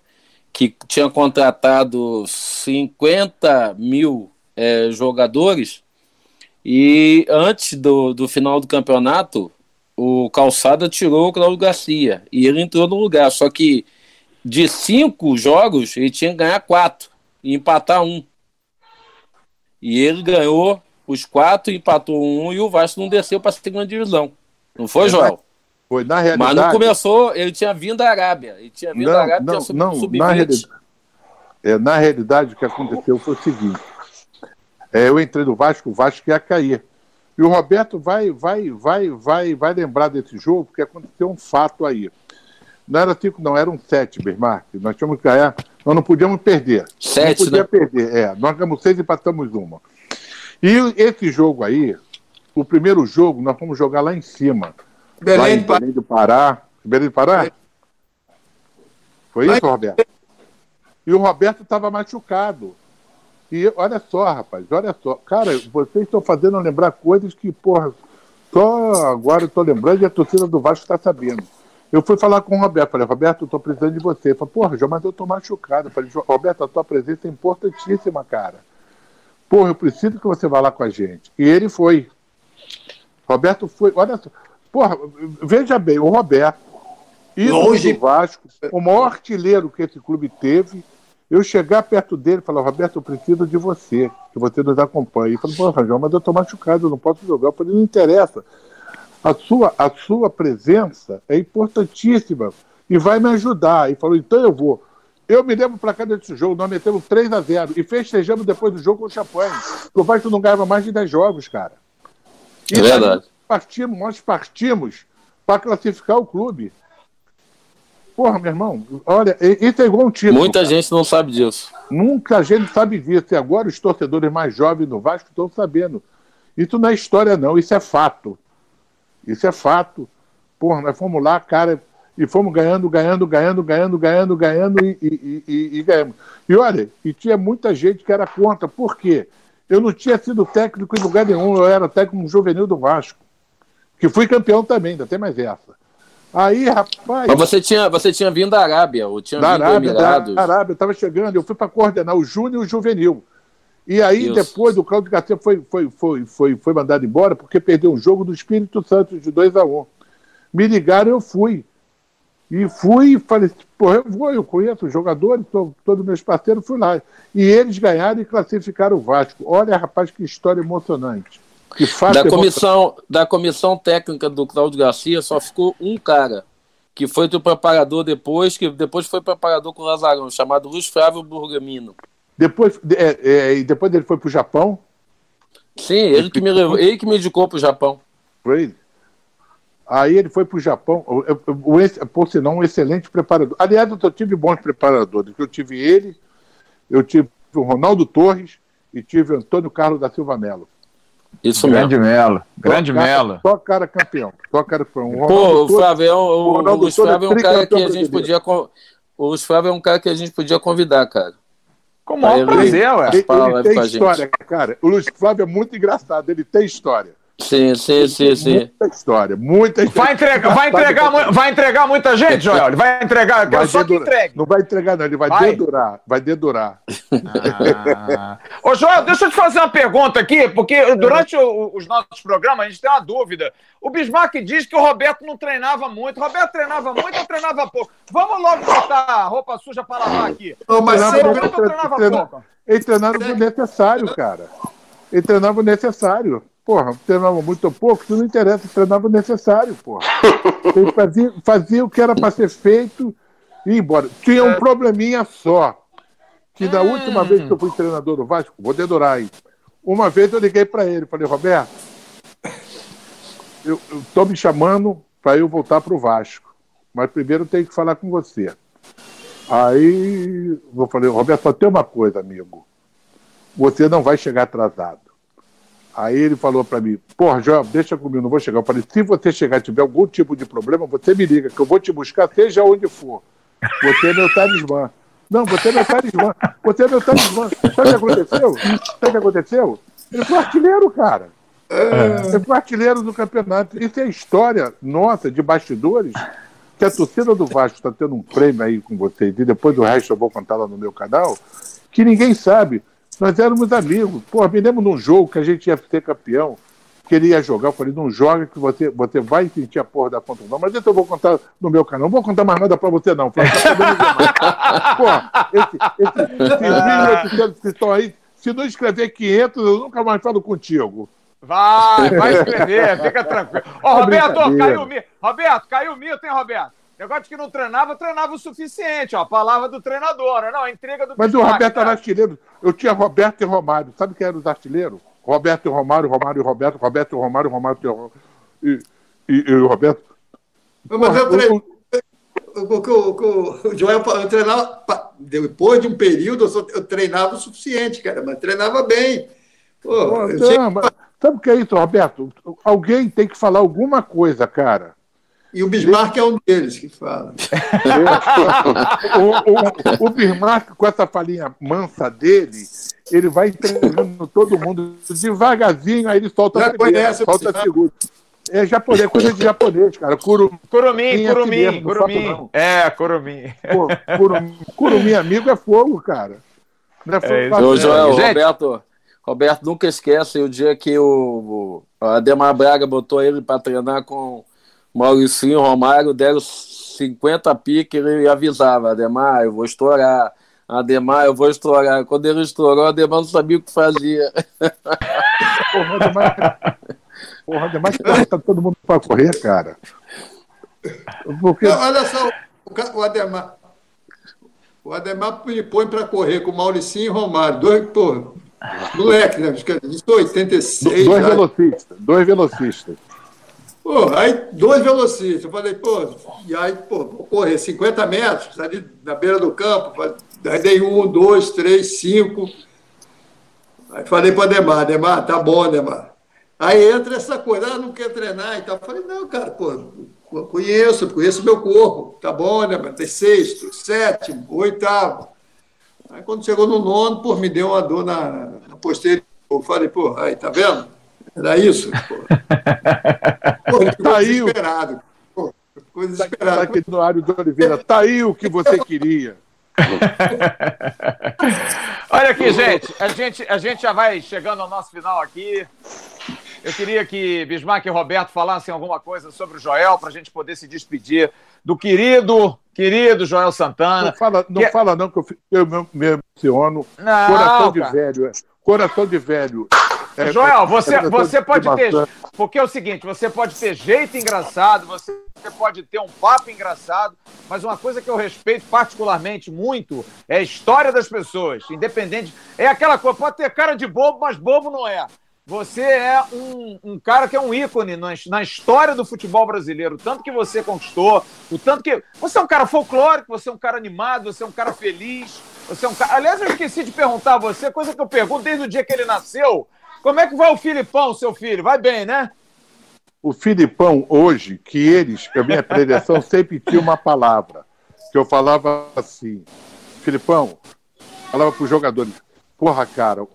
que tinha contratado 50 mil é, jogadores, e antes do, do final do campeonato, o Calçada tirou o Cláudio Garcia, e ele entrou no lugar, só que de cinco jogos, ele tinha que ganhar quatro, e empatar um. E ele ganhou os quatro, empatou um e o Vasco não desceu para a segunda divisão. Não foi, é, Joel? Foi, na realidade. Mas não começou, ele tinha vindo da Arábia. Ele tinha vindo não, da Arábia, não, tinha não, sub na, realidade, é, na realidade, o que aconteceu foi o seguinte: é, eu entrei no Vasco, o Vasco ia cair. E o Roberto vai, vai, vai, vai, vai lembrar desse jogo, porque aconteceu um fato aí. Não era cinco, não, eram sete, Bismarck. Nós tínhamos que ganhar, nós não podíamos perder. Sete, não podia né? perder, é. Nós ganhamos seis e empatamos uma. E esse jogo aí, o primeiro jogo, nós fomos jogar lá em cima. Belém, lá em Belém do Pará. Belém do Pará? Foi isso, Roberto? E o Roberto estava machucado. E olha só, rapaz, olha só. Cara, vocês estão fazendo lembrar coisas que, porra, só agora eu estou lembrando e a torcida do Vasco está sabendo. Eu fui falar com o Roberto, falei, Roberto, eu estou precisando de você. Ele falou, porra, João, mas eu estou machucado. Eu falei, Roberto, a tua presença é importantíssima, cara. Porra, eu preciso que você vá lá com a gente. E ele foi. Roberto foi. Olha só. Porra, veja bem, o Roberto, ídolo do Vasco, o maior artilheiro que esse clube teve, eu chegar perto dele e falar, Roberto, eu preciso de você, que você nos acompanhe. Ele falou, pô, Rangel, mas eu tô machucado, eu não posso jogar. Eu falei, não interessa. A sua, a sua presença é importantíssima e vai me ajudar. E falou, então eu vou. Eu me lembro para cá desse jogo, nós metemos 3 a 0 e festejamos depois do jogo com o Champagne. porque O Vasco não ganhava mais de 10 jogos, cara. É verdade. Partimos, nós partimos para classificar o clube. Porra, meu irmão, olha, e- isso é igual um título. Muita cara. gente não sabe disso. Nunca a gente sabe disso. E agora os torcedores mais jovens do Vasco estão sabendo. Isso não é história, não. Isso é fato. Isso é fato. Porra, nós fomos lá, cara, e fomos ganhando, ganhando, ganhando, ganhando, ganhando, ganhando e, e, e, e ganhamos. E olha, e tinha muita gente que era contra. Por quê? Eu não tinha sido técnico em lugar nenhum. Eu era técnico juvenil do Vasco. Que fui campeão também, ainda tem mais essa. Aí, rapaz. Mas você tinha, você tinha vindo da Arábia, ou tinha Da vindo Arábia, Emirados. da Arábia, eu estava chegando, eu fui para coordenar o Júnior e o Juvenil. E aí, Isso. depois, o Cláudio Garcia foi, foi, foi, foi, foi mandado embora porque perdeu um jogo do Espírito Santo de 2 a 1 um. Me ligaram, eu fui. E fui e falei, pô, eu vou, eu conheço os jogadores, todos meus parceiros, fui lá. E eles ganharam e classificaram o Vasco. Olha, rapaz, que história emocionante. Que fato Da emocionante. comissão, da comissão técnica do Cláudio Garcia só ficou um cara, que foi o preparador depois, que depois foi preparador com o Lazarão, chamado Luiz Flávio Burgamino. Depois, é, é, e depois ele foi para o Japão, Sim, ele que me levou, ele que me indicou pro Japão. Foi ele. Aí ele foi para o Japão, por sinal, um excelente preparador. Aliás, eu tive bons preparadores. Eu tive ele, eu tive o Ronaldo Torres e tive o Antônio Carlos da Silva Melo. Isso Grande mesmo. Melo. Grande cara- Melo. Só cara campeão. Só cara campeão. O Pô, Ronaldo o Flávio é um, o, o Ronaldo o Luiz Torres Flávio é um é cara que a gente podia. O Luiz Flávio é um cara que a gente podia convidar, cara. Com o maior Ele- prazer, ué. ele, ele aí tem com a gente. história, cara. O Luiz Flávio é muito engraçado, ele tem história. Sim, sim, sim, sim. Muita história, muita história. Vai entregar, vai, entregar, mu- vai entregar muita gente, Joel? Ele vai entregar. Eu quero Vai só que entregue. Não vai entregar, não, ele vai, Vai? dedurar. Vai dedurar. Ah. Ô, Joel, deixa eu te fazer uma pergunta aqui, porque durante o- os nossos programas a gente tem uma dúvida. O Bismarck diz que o Roberto não treinava muito. O Roberto treinava muito ou treinava pouco? Vamos logo botar a roupa suja para lavar aqui. Não, mas Treinava sempre- Treinava muito ou treinava treina- pouco? Ele treinava o necessário, cara. Ele treinava o necessário. Porra, treinava muito ou pouco, isso não interessa, treinava o necessário, porra. <laughs> Ele fazia, fazia o que era para ser feito e ia embora. Tinha um probleminha só. Que na última vez que eu fui treinador do Vasco, vou dedurar aí. Uma vez eu liguei para ele, falei, Roberto, eu estou me chamando para eu voltar para o Vasco. Mas primeiro eu tenho que falar com você. Aí eu falei, Roberto, só tem uma coisa, amigo. Você não vai chegar atrasado. Aí ele falou para mim, porra, Joel, deixa comigo, não vou chegar. Eu falei, se você chegar e tiver algum tipo de problema, você me liga, que eu vou te buscar, seja onde for. Você é meu talismã. Não, você é meu talismã. Você é meu talismã. Sabe o que aconteceu? Sabe o que aconteceu? Ele foi artilheiro, cara. Ele foi artilheiro do campeonato. Isso é história nossa, de bastidores, que a torcida do Vasco está tendo um prêmio aí com vocês, e depois o resto eu vou contar lá no meu canal, que ninguém sabe. Nós éramos amigos. Pô, me lembro num jogo que a gente ia ser campeão, que ele ia jogar. Eu falei, não joga que você, você vai sentir a porra da contusão. Mas isso eu vou contar no meu canal. Não vou contar mais nada pra você, não. Flávio, tá sabendo demais. <laughs> Pô, esse, esse, esses 1.800 que estão aí, se não escrever 500, eu nunca mais falo contigo. Vai, vai escrever, fica tranquilo. Ó, É <laughs> Roberto, caiu o mito. Roberto, caiu o mito, hein, Roberto? Negócio de que não treinava, treinava o suficiente, ó. A palavra do treinador, né? não, a entrega do Mas o Roberto cara. era artilheiro. Eu tinha Roberto e Romário. Sabe quem eram os artilheiros? Roberto e Romário, Romário e Roberto, Roberto e Romário, Romário e e, e, e o Roberto. Mas eu treinei. o- O, o, o, o Joel falou, eu treinava. Depois de um período, eu, só- eu treinava o suficiente, cara, mas treinava bem. Pô, não, mas sabe o que é isso, Roberto? Alguém tem que falar alguma coisa, cara. E o Bismarck é um deles que fala. O, o, o Bismarck, com essa falinha mansa dele, ele vai entregando todo mundo devagarzinho, aí ele solta Já a primeira, conhece solta a segunda. É japonês, coisa de japonês, cara. Curu, Curumim, curumim, faço não. É, curumim. pô, curumim, curumim amigo é fogo, cara. Não é fogo É fácil, Ô, não. Joel, Gente. Roberto, Roberto nunca esquece o dia que o, o Ademar Braga botou ele para treinar com Mauricinho Romário, deram 50 piques ele avisava, Ademar, eu vou estourar. Ademar, eu vou estourar. Quando ele estourou, Ademar não sabia o que fazia. Porra, Ademar, porra, Ademar tá todo mundo para correr, cara. Porque... Não, olha só, o Ademar. O Ademar me põe para correr com o Mauricinho e Romário. Dois, pô, moleque, né? Isso 86. Dois já. velocistas. Dois velocistas. Pô, aí dois velocistas. Eu falei, pô, e aí, pô, vou correr 50 metros ali na beira do campo. Aí dei um, dois, três, cinco. Aí falei para Ademar, Ademar, tá bom, Ademar. Aí entra essa coisa, ah, não quer treinar e tal. Eu falei, não, cara, pô, conheço, conheço meu corpo, tá bom, né? Tem sexto, sétimo, oitavo. Aí quando chegou no nono, pô, me deu uma dor na, na posterior. Eu falei, pô, aí, tá vendo? Era isso? Pô. <laughs> pô tá aí desesperado. Pô, ficou desesperado. Tá aqui no Ário de Oliveira, tá aí o que você queria. <laughs> Olha aqui, gente. A, gente. a gente já vai chegando ao nosso final aqui. Eu queria que Bismarck e Roberto falassem alguma coisa sobre o Joel para a gente poder se despedir do querido, querido Joel Santana. Não fala, não, que... fala não que eu, eu me emociono. Não, coração de velho. É. Coração de velho. É, Joel, você, você pode ter. Porque é o seguinte: você pode ter jeito engraçado, você pode ter um papo engraçado, mas uma coisa que eu respeito particularmente muito é a história das pessoas, independente. É aquela coisa, pode ter cara de bobo, mas bobo não é. Você é um, um, cara que é um ícone na, na, história do futebol brasileiro. O tanto que você conquistou, o tanto que. Você é um cara folclórico, você é um cara animado, você é um cara feliz. Você é um cara. Aliás, eu esqueci de perguntar a você, coisa que eu pergunto desde o dia que ele nasceu. Como é que vai o Filipão, seu filho? Vai bem, né? O Filipão, hoje, que eles, a minha predileção, <laughs> sempre tinha uma palavra. Que eu falava assim: Filipão, falava para os jogadores, porra, cara,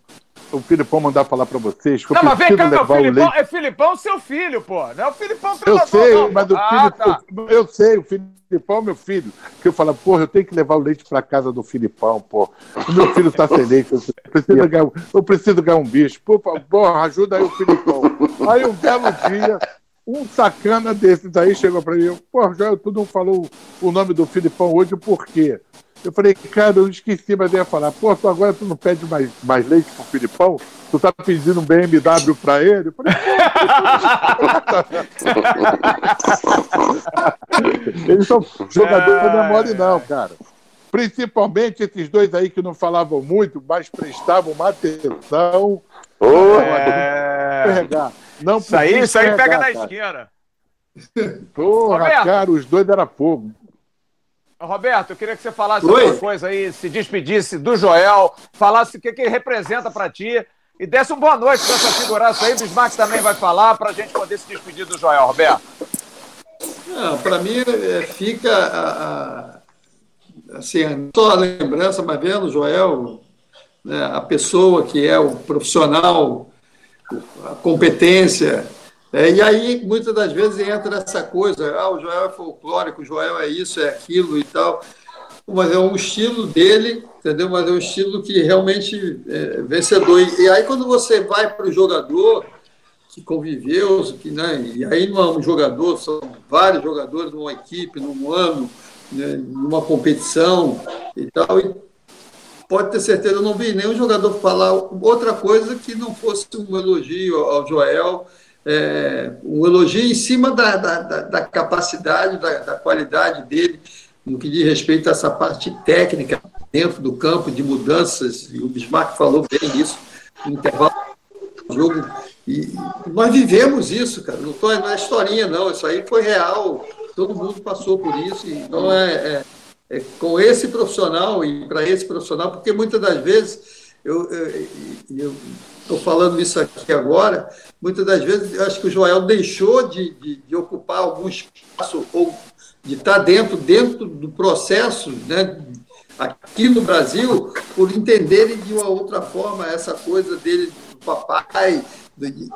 o Filipão mandar falar para vocês. Que não, mas vem cá, meu Filipão, é Filipão seu filho, pô. Não é o Filipão Eu sei, não, mas o ah, tá. eu sei, o Filipão meu filho. Que eu falo, porra, eu tenho que levar o leite para casa do Filipão, pô. O meu filho tá sem leite, eu preciso ganhar, eu preciso ganhar um bicho. Por favor, ajuda aí o Filipão. Aí um belo dia, um sacana desses aí chegou para mim, pô, já tu não falou o nome do Filipão hoje, por quê? Eu falei, cara, eu esqueci, mas eu ia falar, pô, tu agora tu não pede mais, mais leite pro Filipão? Tu tá pedindo um BMW pra ele? Eu falei, pô, <laughs> Eles são jogadores não é mole, não, cara. Principalmente esses dois aí que não falavam muito, mas prestavam uma atenção. Oh, é... Não isso aí, isso aí pega na esquerda. Porra, Roberto. cara, os dois era fogo. Roberto, eu queria que você falasse Oi? alguma coisa aí, se despedisse do Joel, falasse o que, que ele representa para ti e desse uma boa noite para essa figuraça aí. O Bismarck também vai falar para a gente poder se despedir do Joel, Roberto. Para mim, é, fica a, a, assim, só a lembrança, mas vendo o Joel, né, a pessoa que é o profissional, a competência, é, e aí, muitas das vezes, entra essa coisa, ah, o Joel é folclórico, o Joel é isso, é aquilo e tal, mas é um estilo dele, entendeu? Mas é um estilo que realmente é vencedor. E aí, quando você vai para o jogador que conviveu, que, né, e aí não é um jogador, são vários jogadores numa equipe, num ano, né, numa competição e tal, e pode ter certeza, eu não vi nenhum jogador falar outra coisa que não fosse um elogio ao Joel, é, um elogio em cima da, da, da capacidade, da, da, qualidade dele, no que diz respeito a essa parte técnica dentro do campo, de mudanças, e o Bismarck falou bem isso, no intervalo do jogo. E nós vivemos isso, cara, não, tô, não é historinha, não, isso aí foi real, todo mundo passou por isso, e não é, é, é com esse profissional e para esse profissional, porque muitas das vezes eu, estou falando isso aqui agora, muitas das vezes eu acho que o Joel deixou de, de, de ocupar algum espaço ou de estar dentro, dentro do processo, né, aqui no Brasil, por entenderem de uma outra forma essa coisa dele, do papai.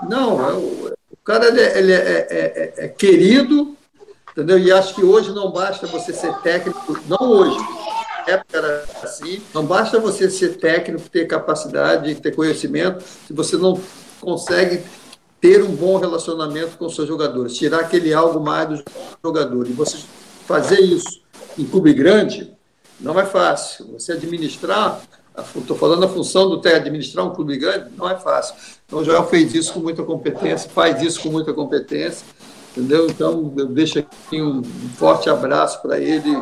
Não, é o, o cara ele, é, ele é, é, é, é, querido, entendeu? E acho que hoje não basta você ser técnico, não hoje, época era assim. Não basta você ser técnico, ter capacidade, ter conhecimento, se você não consegue ter um bom relacionamento com os seus jogadores, tirar aquele algo mais do jogador. E você fazer isso em clube grande não é fácil. Você administrar, estou falando a função do técnico, administrar um clube grande, não é fácil. Então o Joel fez isso com muita competência, faz isso com muita competência, entendeu? Então eu deixo aqui um forte abraço para ele,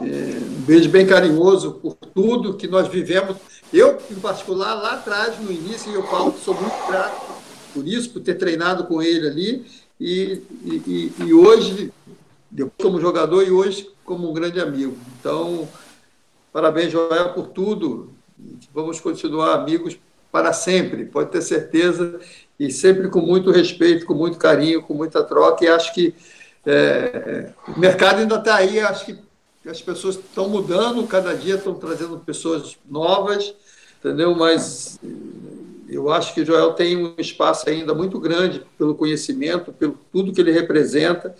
um beijo bem carinhoso por tudo que nós vivemos. Eu, em particular, lá atrás, no início, eu falo que sou muito grato por isso, por ter treinado com ele ali, e, e, e hoje, depois como jogador e hoje como um grande amigo. Então, parabéns, Joel, por tudo. Vamos continuar amigos para sempre, pode ter certeza, e sempre com muito respeito, com muito carinho, com muita troca, e acho que é, o mercado ainda está aí, acho que as pessoas estão mudando, cada dia estão trazendo pessoas novas, entendeu? Mas eu acho que Joel tem um espaço ainda muito grande pelo conhecimento, pelo tudo que ele representa,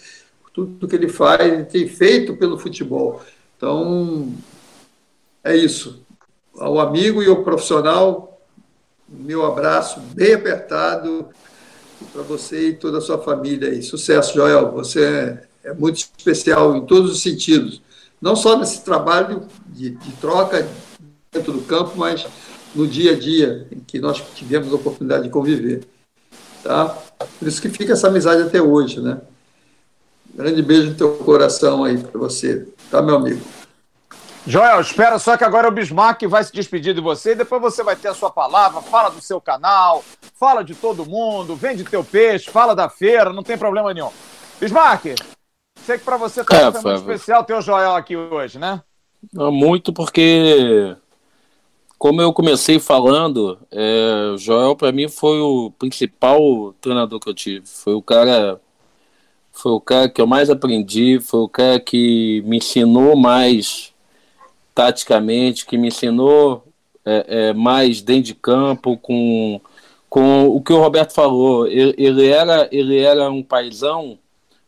tudo que ele faz, ele tem feito pelo futebol. Então, é isso. Ao amigo e ao profissional, meu abraço bem apertado para você e toda a sua família. Sucesso, Joel. Você é, é muito especial em todos os sentidos. Não só nesse trabalho de, de troca dentro do campo, mas no dia a dia em que nós tivemos a oportunidade de conviver. Tá? Por isso que fica essa amizade até hoje, né? Grande beijo no teu coração aí para você, tá, meu amigo? Joel, espera só que agora o Bismarck vai se despedir de você e depois você vai ter a sua palavra, fala do seu canal, fala de todo mundo, vende teu peixe, fala da feira, não tem problema nenhum. Bismarck, sei que para você tá é, muito especial ter o Joel aqui hoje, né? Muito porque como eu comecei falando, é, o Joel para mim foi o principal treinador que eu tive. Foi o cara, foi o cara que eu mais aprendi, foi o cara que me ensinou mais taticamente, que me ensinou é, é, mais dentro de campo, com, com o que o Roberto falou. Ele, ele era, ele era um paizão,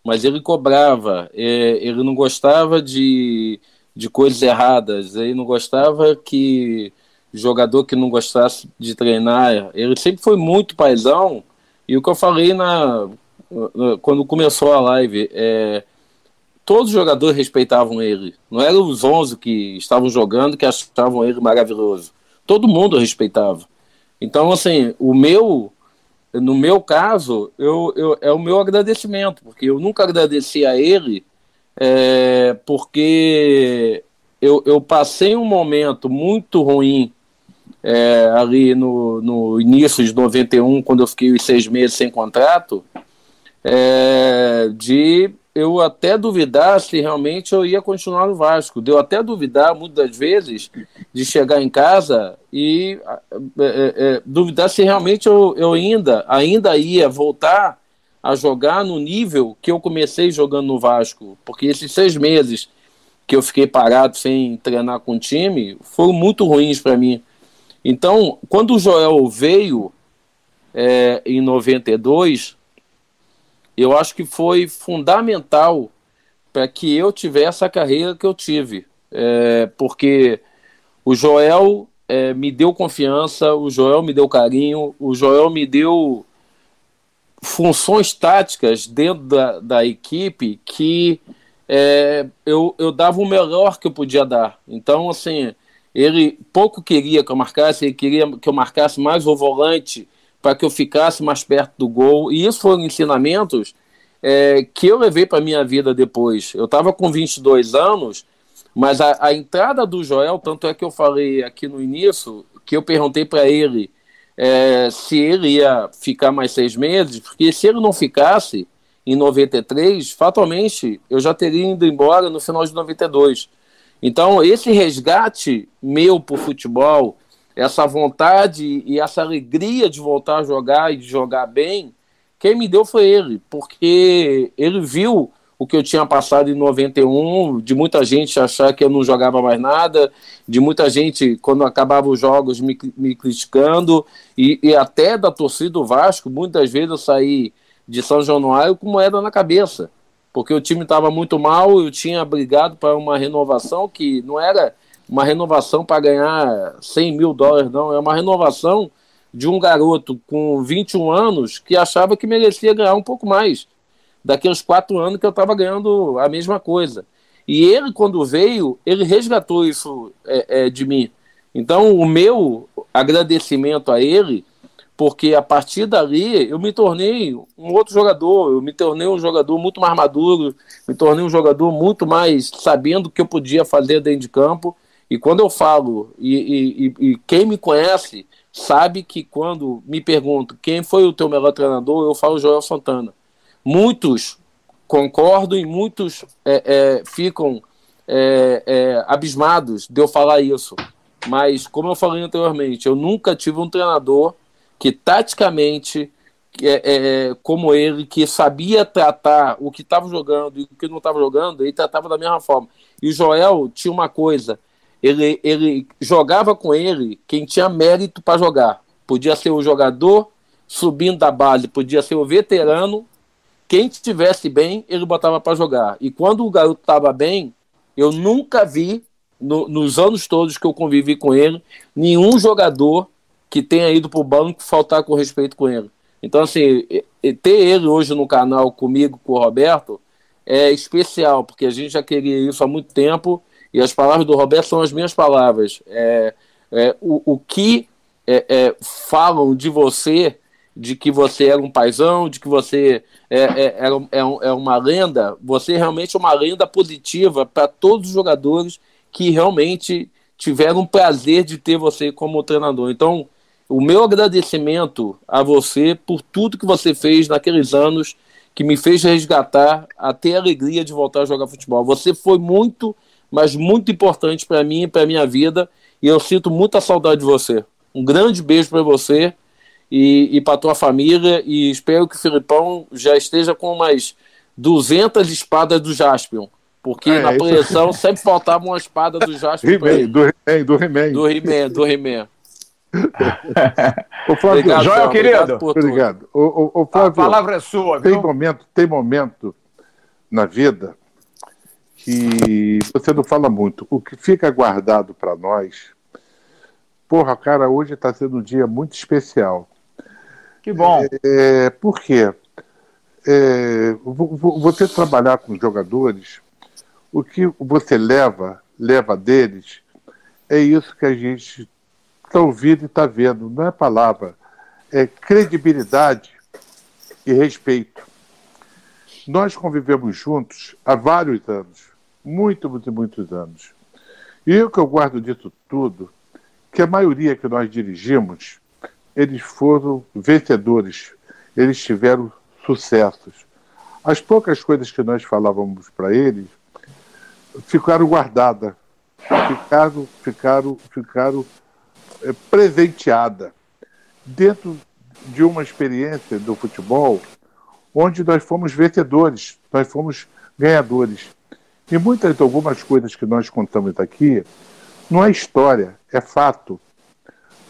mas ele cobrava. É, ele não gostava de, de coisas erradas. Ele não gostava que jogador que não gostasse de treinar. Ele sempre foi muito paizão. E o que eu falei na quando começou a live, é, todos os jogadores respeitavam ele. Não eram os 11 que estavam jogando que achavam ele maravilhoso. Todo mundo respeitava. Então, assim, o meu, no meu caso, eu, eu, é o meu agradecimento, porque eu nunca agradeci a ele, é, porque eu, eu passei um momento muito ruim é, ali no, no início de 91, quando eu fiquei os seis meses sem contrato, é, de eu até duvidar se realmente eu ia continuar no Vasco. Deu até duvidar, muitas vezes, de chegar em casa e é, é, é, duvidar se realmente eu, eu ainda, ainda ia voltar a jogar no nível que eu comecei jogando no Vasco. Porque esses seis meses que eu fiquei parado sem treinar com o time foram muito ruins para mim. Então, quando o Joel veio é, em 92, eu acho que foi fundamental para que eu tivesse a carreira que eu tive. É, porque o Joel é, me deu confiança, o Joel me deu carinho, o Joel me deu funções táticas dentro da, da equipe que é, eu, eu dava o melhor que eu podia dar. Então, assim, ele pouco queria que eu marcasse, ele queria que eu marcasse mais o volante para que eu ficasse mais perto do gol. E isso foram ensinamentos é, que eu levei para minha vida depois. Eu estava com 22 anos, mas a, a, entrada do Joel, tanto é que eu falei aqui no início, que eu perguntei para ele é, se ele ia ficar mais seis meses, porque se ele não ficasse em 93, fatalmente eu já teria ido embora no final de 92. Então, esse resgate meu para o futebol, essa vontade e essa alegria de voltar a jogar e de jogar bem, quem me deu foi ele, porque ele viu o que eu tinha passado em 91, de muita gente achar que eu não jogava mais nada, de muita gente, quando acabava os jogos, me, me criticando, e, e, até da torcida do Vasco, muitas vezes eu saí de São Januário com moeda na cabeça porque o time estava muito mal, eu tinha brigado para uma renovação que não era uma renovação para ganhar 100 mil dólares, não. É uma renovação de um garoto com 21 anos que achava que merecia ganhar um pouco mais. Daqueles quatro anos que eu estava ganhando a mesma coisa. E ele, quando veio, ele resgatou isso é, é, de mim. Então, o meu agradecimento a ele, porque a partir dali eu me tornei um outro jogador, eu me tornei um jogador muito mais maduro, me tornei um jogador muito mais sabendo o que eu podia fazer dentro de campo. E quando eu falo, e, e, e quem me conhece sabe que quando me perguntam quem foi o teu melhor treinador, eu falo Joel Santana. Muitos concordam e muitos é, é, ficam é, é, abismados de eu falar isso. Mas, como eu falei anteriormente, eu nunca tive um treinador que taticamente, é, é, como ele, que sabia tratar o que estava jogando e o que não estava jogando, ele tratava da mesma forma. E o Joel tinha uma coisa, ele, ele jogava com ele quem tinha mérito para jogar. Podia ser o jogador subindo da base, podia ser o veterano. Quem estivesse bem, ele botava para jogar. E quando o garoto estava bem, eu nunca vi no, nos anos todos que eu convivi com ele, nenhum jogador que tenha ido para o banco faltar com respeito com ele. Então, assim, ter ele hoje no canal comigo, com o Roberto, é especial, porque a gente já queria isso há muito tempo e as palavras do Roberto são as minhas palavras. É, é o, o que é, é, falam de você, de que você era um paizão, de que você é, é, é, é uma lenda, você realmente é uma lenda positiva para todos os jogadores que realmente tiveram o prazer de ter você como treinador. Então, o meu agradecimento a você por tudo que você fez naqueles anos que me fez resgatar até a alegria de voltar a jogar futebol. Você foi muito, mas muito importante para mim e para minha vida e eu sinto muita saudade de você. Um grande beijo para você e, e para tua família e espero que o Filipão já esteja com umas 200 espadas do Jaspion porque é, na projeção isso... sempre faltava uma espada do Jasper. do He-Man, do He-Man. Do He-Man, do He-Man. Ô, Flávio, obrigado, Joel, querido. Obrigado. O, Flávio, a palavra é sua, viu? Tem momento, tem momento na vida que você não fala muito. O que fica guardado para nós, porra, cara, hoje está sendo um dia muito especial. Que bom. É, por quê? É, você trabalhar com jogadores o que você leva, leva deles, é isso que a gente está ouvindo e está vendo. Não é palavra, é credibilidade e respeito. Nós convivemos juntos há vários anos, muitos, muitos, muitos anos. E o que eu guardo disso tudo, que a maioria que nós dirigimos, eles foram vencedores, eles tiveram sucessos. As poucas coisas que nós falávamos para eles, ficaram guardadas, ficaram, ficaram, ficaram é, presenteadas dentro de uma experiência do futebol onde nós fomos vencedores, nós fomos ganhadores. E muitas, algumas coisas que nós contamos aqui, não é história, é fato.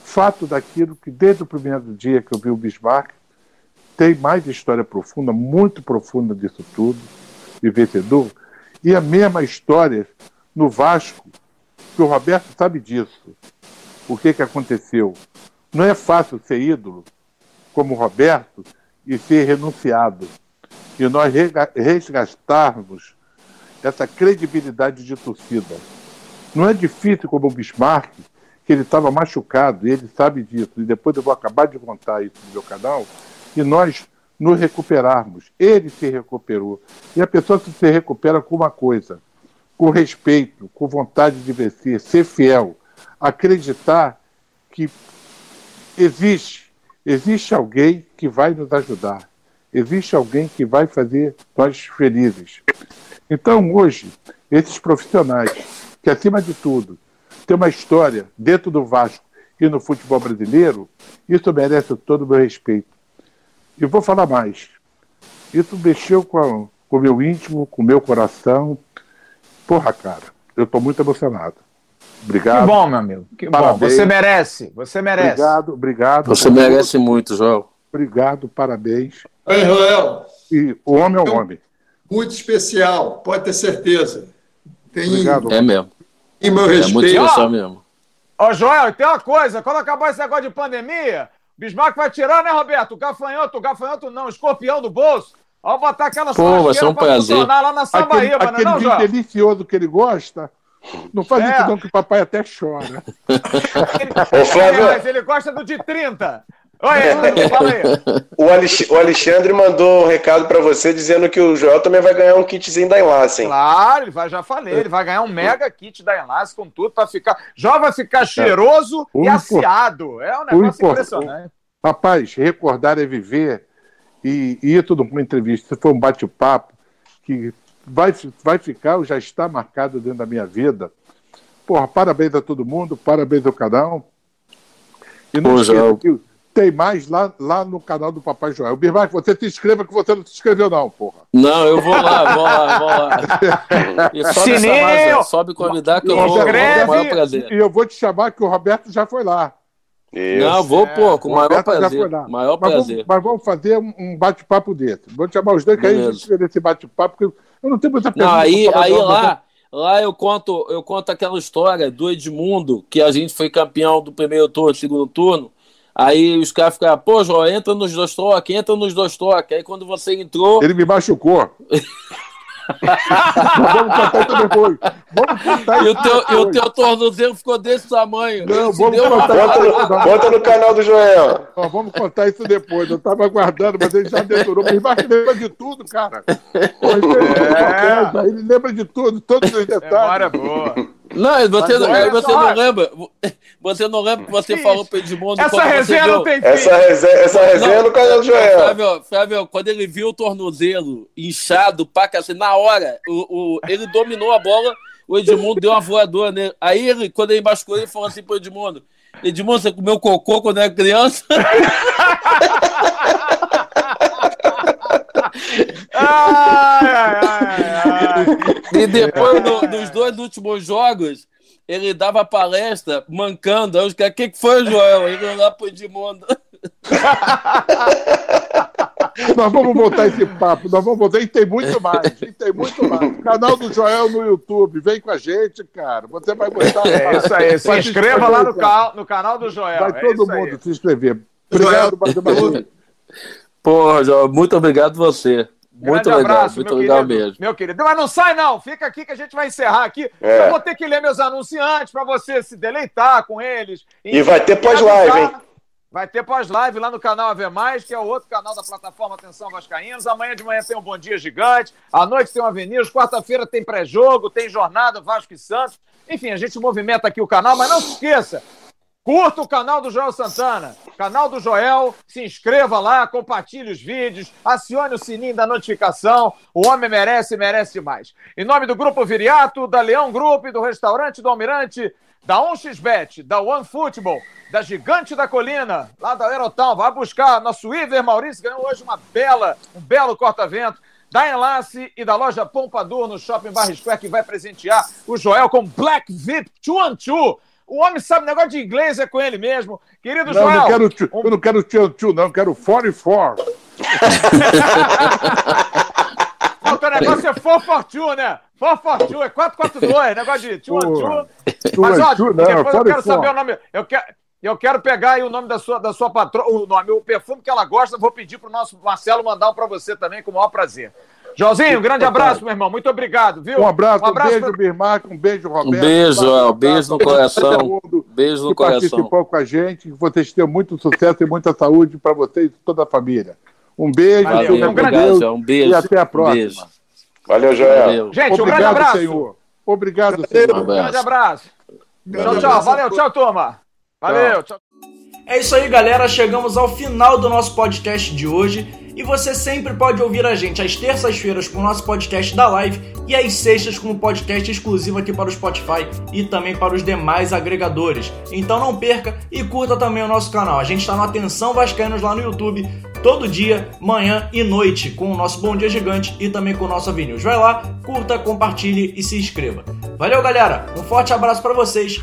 Fato daquilo que desde o primeiro dia que eu vi o Bismarck, tem mais história profunda, muito profunda disso tudo, de vencedor, e a mesma história no Vasco, que o Roberto sabe disso. O que, que aconteceu? Não é fácil ser ídolo como o Roberto e ser renunciado. E nós resgatarmos essa credibilidade de torcida. Não é difícil como o Bismarck, que ele estava machucado, e ele sabe disso, e depois eu vou acabar de contar isso no meu canal, e nós nos recuperarmos. Ele se recuperou. E a pessoa se recupera com uma coisa: com respeito, com vontade de vencer, ser fiel, acreditar que existe, existe alguém que vai nos ajudar, existe alguém que vai fazer nós felizes. Então, hoje, esses profissionais, que acima de tudo, têm uma história dentro do Vasco e no futebol brasileiro, isso merece todo o meu respeito. E vou falar mais. Isso mexeu com, o meu íntimo, com o meu coração. Porra, cara, eu estou muito emocionado. Obrigado. Que bom, meu amigo. Que parabéns. bom. Você merece. Você merece. Obrigado, obrigado. Você merece muito, João. Obrigado, parabéns. Oi, Joel. E o homem é o homem. Muito especial, pode ter certeza. Tem... Obrigado. É mesmo. E meu É muito respeito. especial mesmo. Ô, Joel, tem uma coisa, quando acabar esse negócio de pandemia, Bismarck vai tirar, né, Roberto? O gafanhoto, o gafanhoto não, o escorpião do bolso. Ó, botar aquela Pô, vai ser um pra prazer. funcionar lá na Aquele, Sambaíba, não é aquele não, Joel? delicioso que ele gosta. Não faz É. isso não, que o papai até chora. Ele, Ô, Flávio. Aliás, ele gosta do de 30. Oi, Bruno, fala aí. O, Alex- o Alexandre mandou um recado pra você dizendo que o Joel também vai ganhar um kitzinho da Enlace, hein? Claro, ele vai, já falei, ele vai ganhar um mega kit da Enlace com tudo pra ficar. Já vai ficar cheiroso O e aciado. É um negócio impressionante. Rapaz, recordar é viver e, e ir tudo uma entrevista. Foi um bate-papo que vai, vai ficar, ou já está marcado dentro da minha vida. Porra, parabéns a todo mundo, parabéns ao canal. E não Pô, esqueça Joel. que tem mais lá, lá no canal do Papai Joel. Birmar, você se inscreva que você não se inscreveu não, porra. Não, eu vou lá, vou lá, vou lá. <laughs> E sobe Sininho! chamar, sobe convidar que eu vou, vou com o maior prazer. E eu vou te chamar que o Roberto já foi lá. Isso. Não, vou, pô, com o maior prazer. foi lá. Maior Mas prazer. vamos, mas vamos fazer um, bate-papo desse. Vou te chamar os dois, que aí a gente fica nesse bate-papo, porque eu não tenho muita Não, pergunta aí, falar aí Roberto. lá, lá eu conto, eu conto aquela história do Edmundo, que a gente foi campeão do primeiro turno, segundo turno. Aí os caras ficaram, pô, João, entra nos dois toques, entra nos dois toques. Aí quando você entrou, Ele me machucou. <laughs> Vamos contar isso depois. Vamos contar e o teu, e o teu tornozelo ficou desse tamanho. Não, vamos deu uma- contar Bota isso depois. bota no canal do Joel. Ó, vamos contar isso depois. Eu estava aguardando, mas ele já deturou. Mas ele lembra de tudo, cara. Ele, É. ele lembra de tudo, todos os Memória detalhes. boa. Não, você, não, você não lembra. <laughs> Você não lembra que você falou pro Edmundo Essa resenha não tem fim. Essa resenha, essa resenha é no canal do Joel. Flávio, Flávio, quando ele viu o tornozelo inchado pra cacete, na hora, o, o- ele dominou a bola, o Edmundo deu uma voadora nele. Aí, ele, quando ele machucou, ele falou assim pro Edmundo: Edmundo, você comeu cocô quando era criança? <laughs> Ai, ai, ai, ai. E depois do- <laughs> dos dois últimos jogos, ele dava palestra mancando. Aí os caras, o que, que foi, Joel? Ele lá pro Edmundo. <laughs> Nós vamos voltar esse papo, nós vamos voltar. E tem muito mais, e tem muito mais. Canal do Joel no YouTube, vem com a gente, cara. Você vai gostar. É isso aí. Se inscreva lá no, cal- no canal do Joel. Vai é todo isso aí. mundo se inscrever. Obrigado vez. Porra, Joel, muito obrigado você. Muito Grande legal, abraço, muito meu legal querido, mesmo. Meu querido. Mas não sai, não. Fica aqui que a gente vai encerrar aqui. É. Eu vou ter que ler meus anunciantes para você se deleitar com eles. E vai ter pós-live, hein? Vai ter pós-live lá no canal AV Mais, que é o outro canal da plataforma Atenção Vascaínos. Amanhã de manhã tem um Bom Dia Gigante. À noite tem o Avenida. Quarta-feira tem pré-jogo, tem jornada Vasco e Santos. Enfim, a gente movimenta aqui o canal, mas não se esqueça. Curta o canal do Joel Santana, canal do Joel, se inscreva lá, compartilhe os vídeos, acione o sininho da notificação. O homem merece, merece demais. Em nome do Grupo Viriato, da Leão Group, do Restaurante do Almirante, da 1xBet, da OneFootball, da Gigante da Colina, lá da Aerotown, vai buscar nosso Iver Maurício, ganhou hoje uma bela, um belo corta-vento. Da Enlace e da loja Pompadour no Shopping Barra Square, que vai presentear o Joel com Black VIP 2 O homem sabe negócio de inglês, é com ele mesmo. Querido Não, Joel. não quero tio, um- eu não quero tio, tio, não, eu quero 44. <laughs> Não, teu negócio é 442, né? 442, é 442, negócio de 2 Porra. Mas, ó, Tio, não, depois eu quero 44. saber o nome. Eu quero, eu quero pegar aí o nome da sua, da sua patroa, o nome, o perfume que ela gosta. Vou pedir pro nosso Marcelo mandar um pra você também, com o maior prazer. Joãozinho, um grande abraço, meu irmão. Muito obrigado, viu? Um abraço, um, beijo, pra- Bismarck, um beijo, Um Roberto. beijo, Joel. Beijo no coração. Beijo no que coração. participou com a gente, que vocês tenham muito sucesso e muita saúde para vocês e toda a família. Um beijo, Valeu, um grande-. Um beijo. e até a próxima. Beijo. Valeu, Joel. Valeu. Gente, um grande Obrigado, abraço. Senhor. Obrigado, Um Senhor. Um grande abraço. abraço. Tchau, tchau. Valeu, tchau, turma. Valeu, tchau. É isso aí, galera. Chegamos ao final do nosso podcast de hoje. E você sempre pode ouvir a gente às terças-feiras com o nosso podcast da live e às sextas com o podcast exclusivo aqui para o Spotify e também para os demais agregadores. Então não perca e curta também o nosso canal. A gente está no Atenção Vascaínos lá no YouTube todo dia, manhã e noite com o nosso Bom Dia Gigante e também com o nosso Avenida. Vai lá, curta, compartilhe e se inscreva. Valeu, galera. Um forte abraço para vocês.